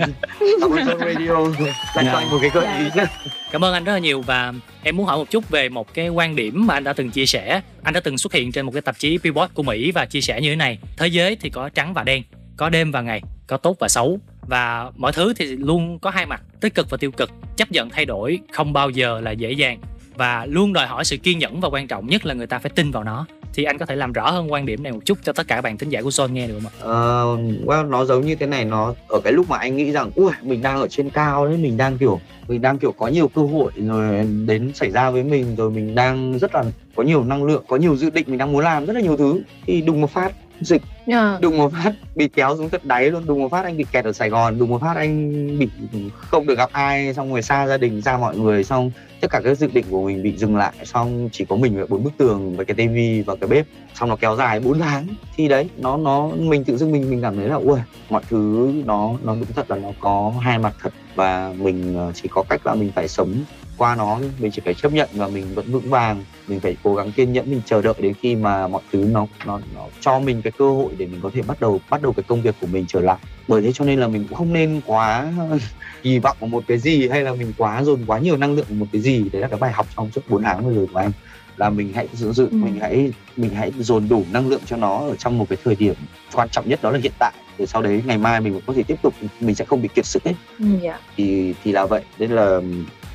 Speaker 27: cảm ơn Zone Radio dành cho anh một cái gợi ý nhé
Speaker 28: Cảm ơn anh rất là nhiều và em muốn hỏi một chút về một cái quan điểm mà anh đã từng chia sẻ. Anh đã từng xuất hiện trên một cái tạp chí Billboard của Mỹ và chia sẻ như thế này. Thế giới thì có trắng và đen, có đêm và ngày, có tốt và xấu và mọi thứ thì luôn có hai mặt, tích cực và tiêu cực. Chấp nhận thay đổi không bao giờ là dễ dàng và luôn đòi hỏi sự kiên nhẫn và quan trọng nhất là người ta phải tin vào nó. Thì anh có thể làm rõ hơn quan điểm này một chút cho tất cả bạn thính giả của Zone nghe được không ạ?
Speaker 27: Ờ, well, nó giống như thế này nó ở cái lúc mà anh nghĩ rằng ui mình đang ở trên cao đấy mình đang kiểu mình đang kiểu có nhiều cơ hội rồi đến xảy ra với mình rồi mình đang rất là có nhiều năng lượng có nhiều dự định mình đang muốn làm rất là nhiều thứ thì đùng một phát dịch Ờ. đùng một phát bị kéo xuống tận đáy luôn, đùng một phát anh bị kẹt ở Sài Gòn, đùng một phát anh bị không được gặp ai, xong rồi xa gia đình, xa mọi người, xong tất cả các dự định của mình bị dừng lại, xong chỉ có mình với bốn bức tường với cái tivi và cái bếp, xong nó kéo dài 4 tháng. Thì đấy, nó nó, mình tự dưng mình mình cảm thấy là ui mọi thứ nó nó đúng thật là nó có hai mặt thật và mình ờ, chỉ có cách là mình phải sống qua nó mình chỉ phải chấp nhận và mình vẫn vững vàng. Mình phải cố gắng kiên nhẫn mình chờ đợi đến khi mà mọi thứ nó nó nó cho mình cái cơ hội để mình có thể bắt đầu bắt đầu cái công việc của mình trở lại. Bởi thế cho nên là mình cũng không nên quá kỳ vọng vào một cái gì hay là mình quá dồn quá nhiều năng lượng vào một cái gì. Đấy là cái bài học trong suốt 4 tháng vừa rồi của anh là mình hãy giữ dự mình hãy mình hãy dồn đủ năng lượng cho nó ở trong một cái thời điểm quan trọng nhất đó là hiện tại. Để sau đấy ngày mai mình có thể tiếp tục mình sẽ không bị kiệt sức ấy.
Speaker 33: Dạ.
Speaker 27: thì thì là vậy. Nên là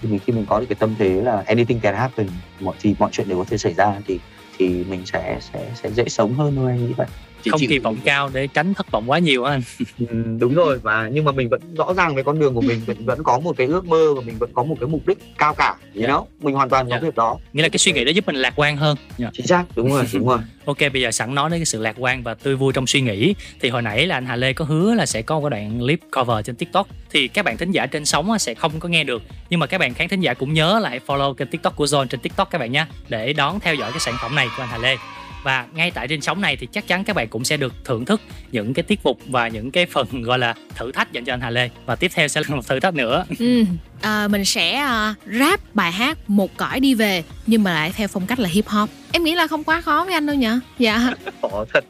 Speaker 27: thì mình khi mình có được cái tâm thế là anything can happen, mọi thì mọi chuyện đều có thể xảy ra thì thì mình sẽ sẽ sẽ dễ sống hơn thôi, anh nghĩ vậy. Chỉ
Speaker 28: Không
Speaker 27: chịu-
Speaker 28: kỳ vọng cao để tránh thất vọng quá nhiều anh.
Speaker 27: Ừ, đúng rồi và nhưng mà mình vẫn rõ ràng với con đường của mình mình vẫn có một cái ước mơ và mình vẫn có một cái mục đích cao cả you know? Mình hoàn toàn có việc đó.
Speaker 28: Nghĩa là cái suy nghĩ đó giúp mình lạc quan hơn.
Speaker 27: chính xác đúng rồi đúng rồi.
Speaker 28: Ok bây giờ sẵn nói đến cái sự lạc quan và tươi vui trong suy nghĩ. Thì hồi nãy là anh Hà Lê có hứa là sẽ có một cái đoạn clip cover trên TikTok. Thì các bạn thính giả trên sóng sẽ không có nghe được. Nhưng mà các bạn khán thính giả cũng nhớ là hãy follow kênh TikTok của Zone trên TikTok các bạn nhé để đón theo dõi cái sản phẩm này của anh Hà Lê và ngay tại trên sóng này thì chắc chắn các bạn cũng sẽ được thưởng thức những cái tiết mục và những cái phần gọi là thử thách dành cho anh Hà Lê. Và tiếp theo sẽ là một thử thách nữa.
Speaker 2: Ừ, à, mình sẽ à, rap bài hát một cõi đi về nhưng mà lại theo phong cách là hip hop. Em nghĩ là không quá khó với anh đâu nhỉ? Dạ.
Speaker 27: khó thật.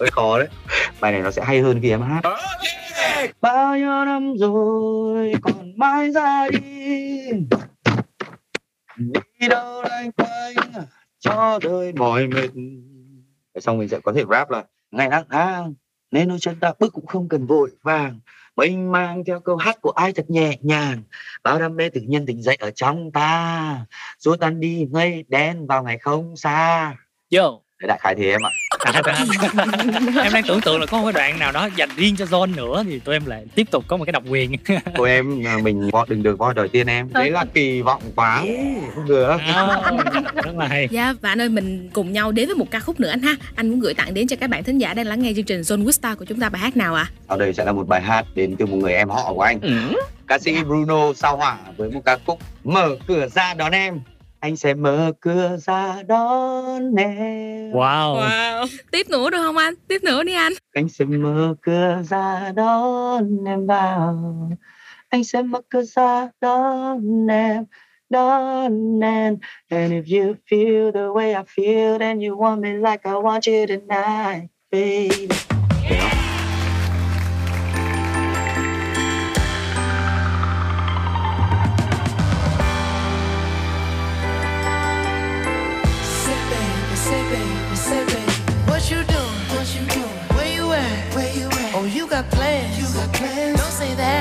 Speaker 27: Hơi khó đấy. Bài này nó sẽ hay hơn khi em hát. Bao nhiêu năm rồi còn mãi ra đi. Đi đâu loanh quanh cho đời mỏi mệt xong mình sẽ có thể rap là, ngày nắng tháng nên đôi chân ta bước cũng không cần vội vàng. Mình mang theo câu hát của ai thật nhẹ nhàng. Bao đam mê tự nhiên tỉnh dậy ở trong ta. Rồi tan đi mây đen vào ngày không xa.
Speaker 28: Yo
Speaker 27: đại khái thế em ạ.
Speaker 28: Em đang tưởng tượng là có một cái đoạn nào đó dành riêng cho John nữa thì tụi em lại tiếp tục có một cái độc quyền.
Speaker 27: Tụi em à, mình đừng được voi đầu tiên em. Đấy là kỳ vọng quá. Không được.
Speaker 28: Rất là hay.
Speaker 2: Dạ và anh ơi mình cùng nhau đến với một ca khúc nữa anh ha. Anh muốn gửi tặng đến cho các bạn thính giả đang lắng nghe chương trình Zone Wista của chúng ta bài hát nào ạ?
Speaker 27: sau đây sẽ là một bài hát đến từ một người em họ của anh. Ca sĩ Bruno Sao Hỏa với một ca khúc mở cửa ra đón em anh sẽ mở cửa ra đón em.
Speaker 28: Wow,
Speaker 2: wow. Tiếp nữa được không anh? Tiếp nữa đi anh.
Speaker 27: Anh sẽ mở cửa ra đón em vào. Anh sẽ mở cửa ra đón em đón em. And if you feel the way I feel then you want me like I want you tonight baby. Hiểu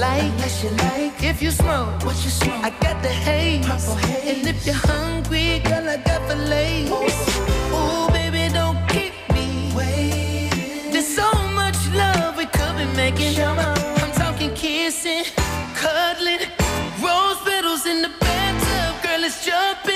Speaker 4: Like, unless you like. If you smoke, what you smoke? I got the haze, purple haze. And if you're hungry, girl, I got the lace. Oh. Ooh, baby, don't keep me waiting. There's so much love we could be making. I'm talking kissing, cuddling, rose petals in the bathtub. Girl, it's jumping,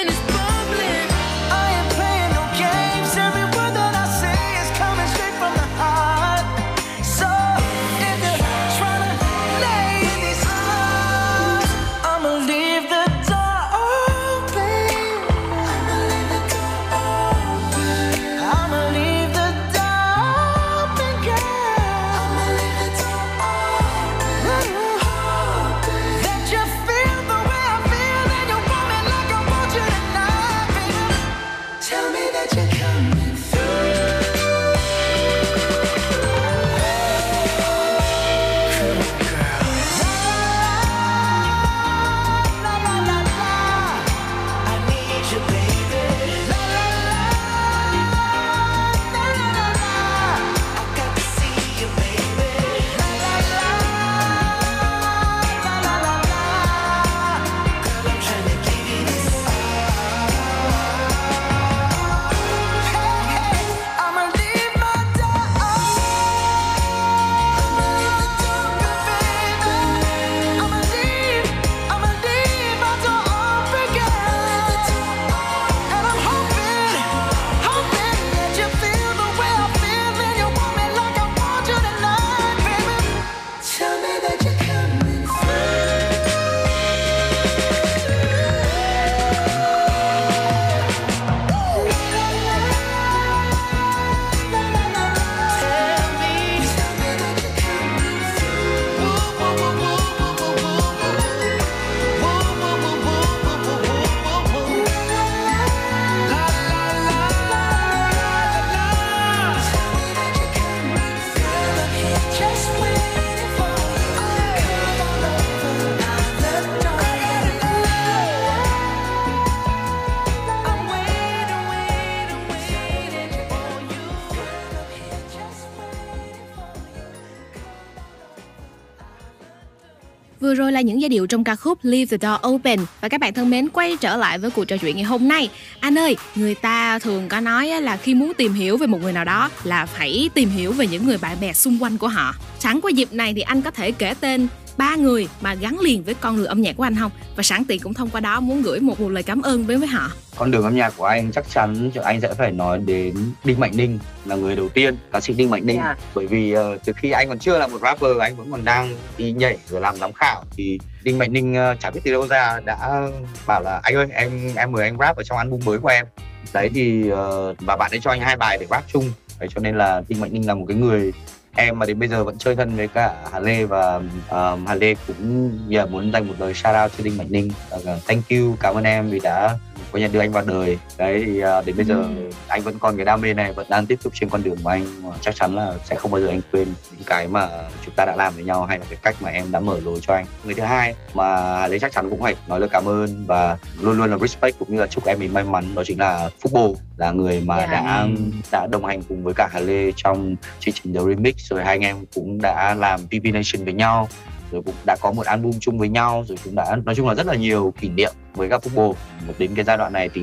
Speaker 2: là những giai điệu trong ca khúc Leave the Door Open và các bạn thân mến quay trở lại với cuộc trò chuyện ngày hôm nay. Anh ơi, người ta thường có nói là khi muốn tìm hiểu về một người nào đó là phải tìm hiểu về những người bạn bè xung quanh của họ. Sẵn qua dịp này thì anh có thể kể tên ba người mà gắn liền với con đường âm nhạc của anh không? Và sẵn tiện cũng thông qua đó muốn gửi một, một lời cảm ơn đến với họ.
Speaker 27: Con đường âm nhạc của anh chắc chắn anh sẽ phải nói đến Đinh Mạnh Ninh là người đầu tiên ca sĩ Đinh Mạnh Ninh.
Speaker 32: Dạ.
Speaker 27: bởi vì uh, từ khi anh còn chưa là một rapper anh vẫn còn đang đi nhảy rồi làm giám khảo thì Đinh Mạnh Ninh uh, chả biết từ đâu ra đã bảo là anh ơi em em mời anh rap ở trong album mới của em. Đấy thì uh, và bạn ấy cho anh hai bài để rap chung. Đấy, cho nên là Đinh Mạnh Ninh là một cái người em mà đến bây giờ vẫn chơi thân với cả Hà Lê và um, Hà Lê cũng giờ muốn dành một lời shout out cho Đinh Mạnh Ninh. Uh, thank you cảm ơn em vì đã có nhận đưa anh vào đời. Đấy thì uh, đến bây giờ anh vẫn còn cái đam mê này vẫn đang tiếp tục trên con đường của anh. Chắc chắn là sẽ không bao giờ anh quên những cái mà chúng ta đã làm với nhau hay là cái cách mà em đã mở lối cho anh. Người thứ hai mà Lê chắc chắn cũng phải nói lời cảm ơn và luôn luôn là respect cũng như là chúc em mình may mắn đó chính là Phúc Bồ là người mà
Speaker 32: Dạ.
Speaker 27: đã đã đồng hành cùng với cả Hà Lê trong chương trình The Remix. Rồi hai anh em cũng đã làm PV Nation với nhau rồi cũng đã có một album chung với nhau rồi cũng đã nói chung là rất là nhiều kỷ niệm với các football đến cái giai đoạn này thì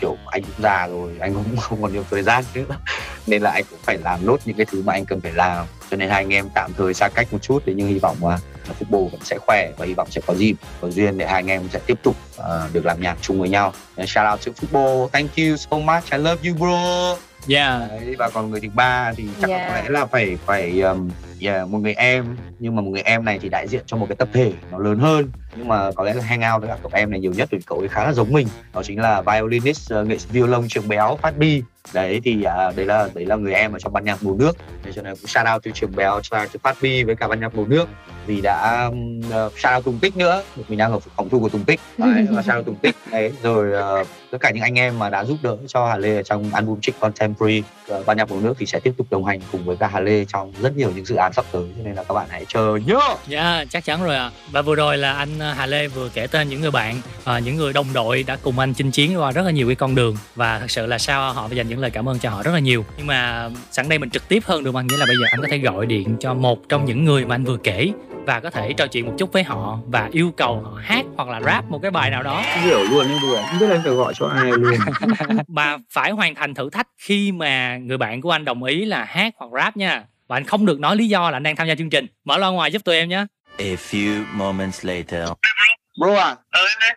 Speaker 27: kiểu anh cũng già rồi anh cũng không còn nhiều thời gian nữa. Nên là anh cũng phải làm nốt những cái thứ mà anh cần phải làm. Cho nên hai anh em tạm thời xa cách một chút thế nhưng hy vọng là football vẫn sẽ khỏe và hy vọng sẽ có dịp có duyên để hai anh em sẽ tiếp tục uh, được làm nhạc chung với nhau. Shout out to football thank you so much. I love you bro.
Speaker 28: Yeah.
Speaker 27: Đấy, và còn người thứ ba thì chắc
Speaker 32: Yeah.
Speaker 27: có lẽ là phải phải um, yeah, một người em. Nhưng mà một người em này thì đại diện cho một cái tập thể nó lớn hơn. Nhưng mà có lẽ là hang out với cả cậu em này nhiều nhất vì cậu ấy khá là giống mình. Đó chính là violinist uh, nghệ sĩ violon trường béo Phát Bi. Đấy thì à, đấy là đấy là người em ở trong ban nhạc mùa nước. Thế cho nên cũng shout out to trường béo shout out to Phát Bi với cả ban nhạc mùa nước. Vì đã um, uh, shout out Tùng Tích nữa. Mình đang ở phòng thu của Tùng Tích. Đấy, và shout out Tùng Tích. Đấy rồi uh, tất cả những anh em mà đã giúp đỡ cho Hà Lê ở trong album Chick Contemporary uh, ban nhạc mùa nước thì sẽ tiếp tục đồng hành cùng với cả Hà Lê trong rất nhiều những dự án sắp tới. Cho nên là các bạn hãy chờ nhớ.
Speaker 28: Dạ, chắc chắn rồi ạ. Và vừa rồi là anh ờ, Hà Lê vừa kể tên những người bạn, ờ, những người đồng đội đã cùng anh chinh chiến qua rất là nhiều cái con đường. Và thật sự là sao họ phải dành những lời cảm ơn cho họ rất là nhiều. Nhưng mà sẵn đây mình trực tiếp hơn được mà nghĩa là bây giờ anh có thể gọi điện cho một trong những người mà anh vừa kể và có thể trò chuyện một chút với họ và yêu cầu họ hát hoặc là rap một cái bài nào đó.
Speaker 27: Hiểu luôn nhưng vừa không biết là phải gọi cho ai luôn.
Speaker 28: Mà phải hoàn thành thử thách khi mà người bạn của anh đồng ý là hát hoặc rap nha. Và anh không được nói lý do là anh đang tham gia chương trình. Mở loa ngoài giúp tụi em nhé.
Speaker 33: A few moments later.
Speaker 27: bro à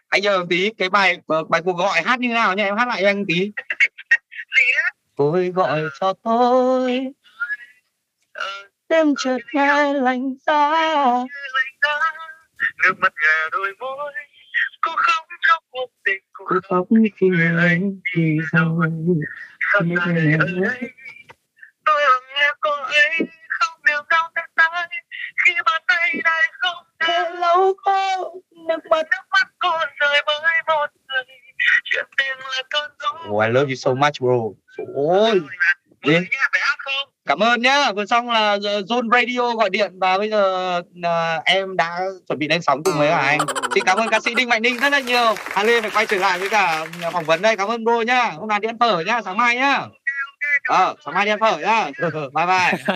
Speaker 27: anh một tí cái bài ờ, bài cuộc gọi hát như nào nha em hát lại cho anh tí. Tôi gọi cho tôi.
Speaker 32: Đêm chợt nghe lạnh giá
Speaker 23: nước mắt gà đôi môi cô khóc trong một tình
Speaker 27: khóc khi anh thì rồi
Speaker 23: khóc ở đây tôi lặng nghe cô ấy không điều đau tại tay khi bàn tay này không
Speaker 32: Thế lâu cô nước mắt.
Speaker 23: nước mắt cô rơi với một người. Chuyện tình là cơn gió
Speaker 27: oh, I love you so much bro. Ôi đi cảm ơn nhá. Vừa xong là Zone Radio gọi điện và bây giờ à, em đã chuẩn bị lên sóng cùng với cả anh. Xin cảm ơn ca sĩ Đinh Mạnh Ninh rất là nhiều. Hà Lê phải quay trở lại với cả phỏng vấn đây. Cảm ơn bro nhá. Hôm nào đi ăn phở nhá. Sáng mai nhá ờ sáng mai đi ăn phở nhá. Bye bye.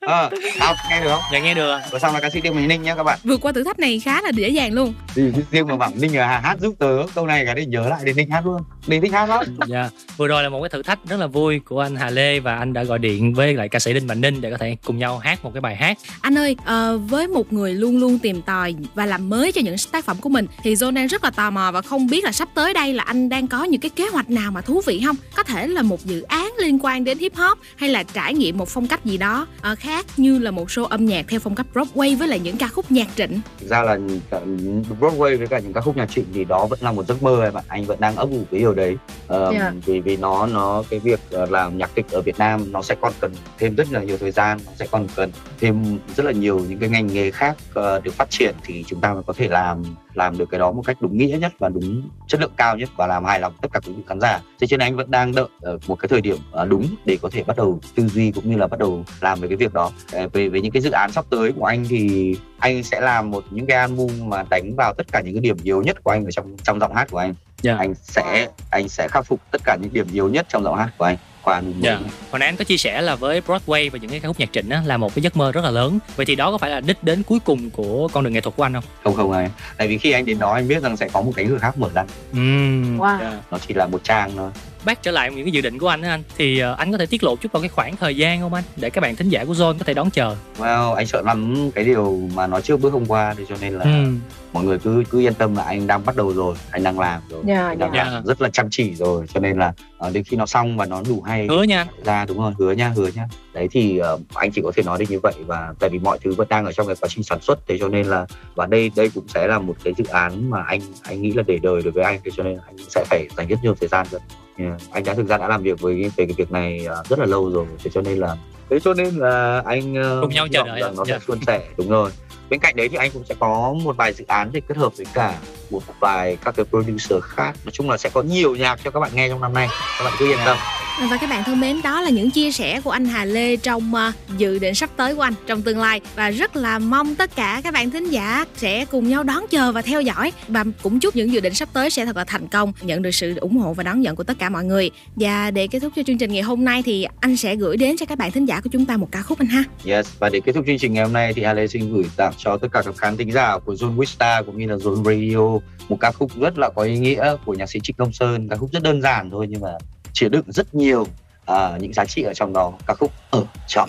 Speaker 27: Ờ sao nghe được không?
Speaker 28: Dạ nghe được.
Speaker 27: Vừa xong là ca sĩ Đinh Mạnh Ninh nhá các bạn.
Speaker 2: Vượt qua thử thách này khá là dễ dàng luôn.
Speaker 27: Thì riêng mà bảo Ninh là hát giúp tớ câu này cái để nhớ lại để Ninh hát luôn. Ninh thích hát lắm.
Speaker 28: Dạ, vừa rồi là một cái thử thách rất là vui của anh Hà Lê và anh đã gọi điện với lại ca sĩ Đinh Mạnh Ninh để có thể cùng nhau hát một cái bài hát.
Speaker 2: Anh ơi, ờ, với một người luôn luôn tìm tòi và làm mới cho những tác phẩm của mình thì John đang rất là tò mò và không biết là sắp tới đây là anh đang có những cái kế hoạch nào mà thú vị không? Có thể là một dự án liên quan đến hip hop hay là trải nghiệm một phong cách gì đó ờ, khác như là một show âm nhạc theo phong cách Broadway với lại những ca khúc nhạc trịnh.
Speaker 27: thực ra là cả Broadway với cả những ca khúc nhạc trịnh thì đó vẫn là một giấc mơ ạ anh vẫn đang ấp ủ cái điều đấy Ờ,
Speaker 32: Yeah.
Speaker 27: vì vì nó nó cái việc ờ, làm nhạc kịch ở Việt Nam nó sẽ còn cần thêm rất là nhiều thời gian nó sẽ còn cần thêm rất là nhiều những cái ngành nghề khác ờ, được phát triển thì chúng ta mới có thể làm làm được cái đó một cách đúng nghĩa nhất và đúng chất lượng cao nhất và làm hài lòng tất cả quý vị khán giả. Thế cho nên anh vẫn đang đợi một cái thời điểm ờ, đúng để có thể bắt đầu tư duy cũng như là bắt đầu làm về cái việc đó. Ờ, về về những cái dự án sắp tới của anh thì anh sẽ làm một những cái album mà đánh vào tất cả những cái điểm yếu nhất của anh ở trong trong giọng hát của anh.
Speaker 28: Dạ.
Speaker 27: anh sẽ anh sẽ khắc phục tất cả những điểm yếu nhất trong giọng hát của anh qua album mới
Speaker 28: Dạ. Hồi nãy anh có chia sẻ là với Broadway và những cái ca khúc nhạc trịnh á, là một cái giấc mơ rất là lớn. Vậy thì đó có phải là đích đến cuối cùng của con đường nghệ thuật của anh không?
Speaker 27: không không anh tại vì khi anh đến đó anh biết rằng sẽ có một cánh cửa khác mở ra
Speaker 28: Ừm.
Speaker 32: Wow.
Speaker 28: Dạ.
Speaker 27: nó chỉ là một trang thôi
Speaker 28: back trở lại những cái dự định của anh á anh? Thì ờ, anh có thể tiết lộ chút vào cái khoảng thời gian không anh? Để các bạn thính giả của Zone có thể đón chờ.
Speaker 27: Well, anh sợ lắm cái điều mà nói trước bước hôm qua thì cho nên là
Speaker 28: Ừ.
Speaker 27: mọi người cứ cứ yên tâm là anh đang bắt đầu rồi, anh đang làm rồi,
Speaker 28: Dạ,
Speaker 27: anh đang
Speaker 28: dạ.
Speaker 27: làm rất là chăm chỉ rồi, cho nên là ờ, đến khi nó xong và nó đủ hay
Speaker 28: hứa nha
Speaker 27: ra đúng rồi hứa nha hứa nha đấy thì ờ, anh chỉ có thể nói được như vậy và tại vì mọi thứ vẫn đang ở trong cái quá trình sản xuất thế cho nên là và đây đây cũng sẽ là một cái dự án mà anh anh nghĩ là để đời đối với anh thế cho nên anh sẽ phải dành rất nhiều thời gian rồi Yeah. anh đã thực ra đã làm việc với về cái việc này ờ, rất là lâu rồi thế cho nên là thế cho nên là anh ờ,
Speaker 28: Cùng nhau chờ đợi
Speaker 27: nó sẽ
Speaker 28: Dạ.
Speaker 27: suôn sẻ đúng rồi bên cạnh đấy thì anh cũng sẽ có một vài dự án để kết hợp với cả một vài các cái producer khác nói chung là sẽ có nhiều nhạc cho các bạn nghe trong năm nay các bạn cứ yên tâm
Speaker 2: và các bạn thân mến, đó là những chia sẻ của anh Hà Lê trong ờ, dự định sắp tới của anh trong tương lai và rất là mong tất cả các bạn thính giả sẽ cùng nhau đón chờ và theo dõi và cũng chúc những dự định sắp tới sẽ thật là thành công, nhận được sự ủng hộ và đón nhận của tất cả mọi người. Và để kết thúc cho chương trình ngày hôm nay thì anh sẽ gửi đến cho các bạn thính giả của chúng ta một ca khúc anh ha.
Speaker 27: Yes, và để kết thúc chương trình ngày hôm nay thì Hà Lê xin gửi tặng cho tất cả các khán thính giả của Zone Vista cũng như là Zone Radio một ca khúc rất là có ý nghĩa của nhạc sĩ Trịnh Công Sơn, ca khúc rất đơn giản thôi nhưng mà chứa đựng rất nhiều à, những giá trị ở trong đó, ca khúc ở trọ.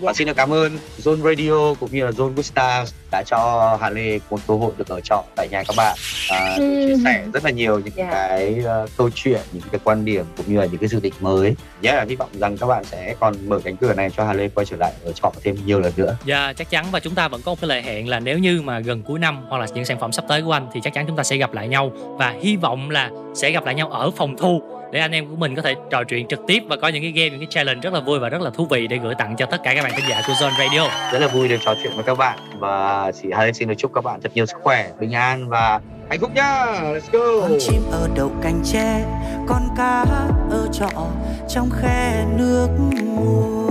Speaker 27: Và xin được cảm ơn Zone Radio cũng như là Zone Wista đã cho Hà Lê một cơ hội được ở trọ tại nhà các bạn. À, để chia sẻ rất là nhiều những cái ờ, câu chuyện, những cái quan điểm cũng như là những cái dự định mới. Yeah, hy vọng rằng các bạn sẽ còn mở cánh cửa này cho Hà Lê quay trở lại ở trọ thêm nhiều lần nữa.
Speaker 28: Dạ chắc chắn và chúng ta vẫn có một cái lời hẹn là nếu như mà gần cuối năm hoặc là những sản phẩm sắp tới của anh thì chắc chắn chúng ta sẽ gặp lại nhau. Và hy vọng là sẽ gặp lại nhau ở phòng thu để anh em của mình có thể trò chuyện trực tiếp và có những cái game những cái challenge rất là vui và rất là thú vị để gửi tặng cho tất cả các bạn thính giả của Zone Radio.
Speaker 27: Rất là vui được trò chuyện với các bạn và chị Hà xin được chúc các bạn thật nhiều sức khỏe, bình an và hạnh phúc nhá. Let's go.
Speaker 15: con chim ở đầu cành tre con cá ở trọ trong khe nước nguồn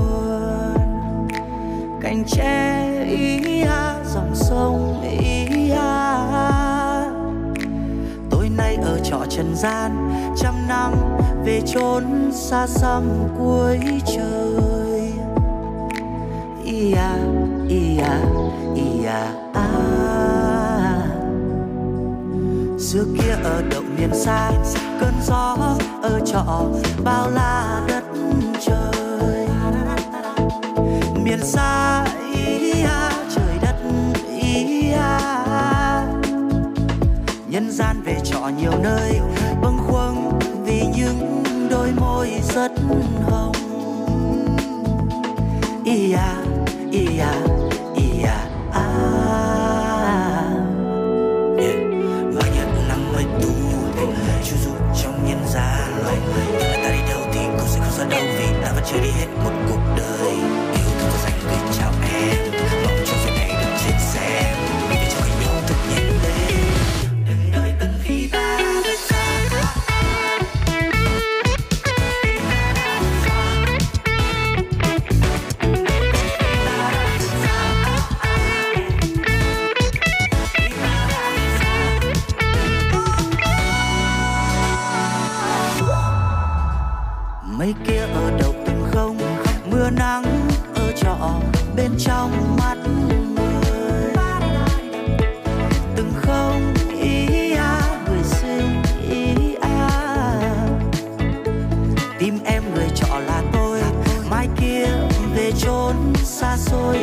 Speaker 15: cành tre ý a dòng sông ý a tối nay ở trọ trần gian, trăm năm về chốn xa xăm cuối trời. Ia ia ia, a. A xưa kia ở động miền xa, cơn gió ở trọ bao la đất trời. Miền xa nhân gian về trọ nhiều nơi, bâng khuâng vì những đôi môi rất hồng. Ia a à, chốn xa xôi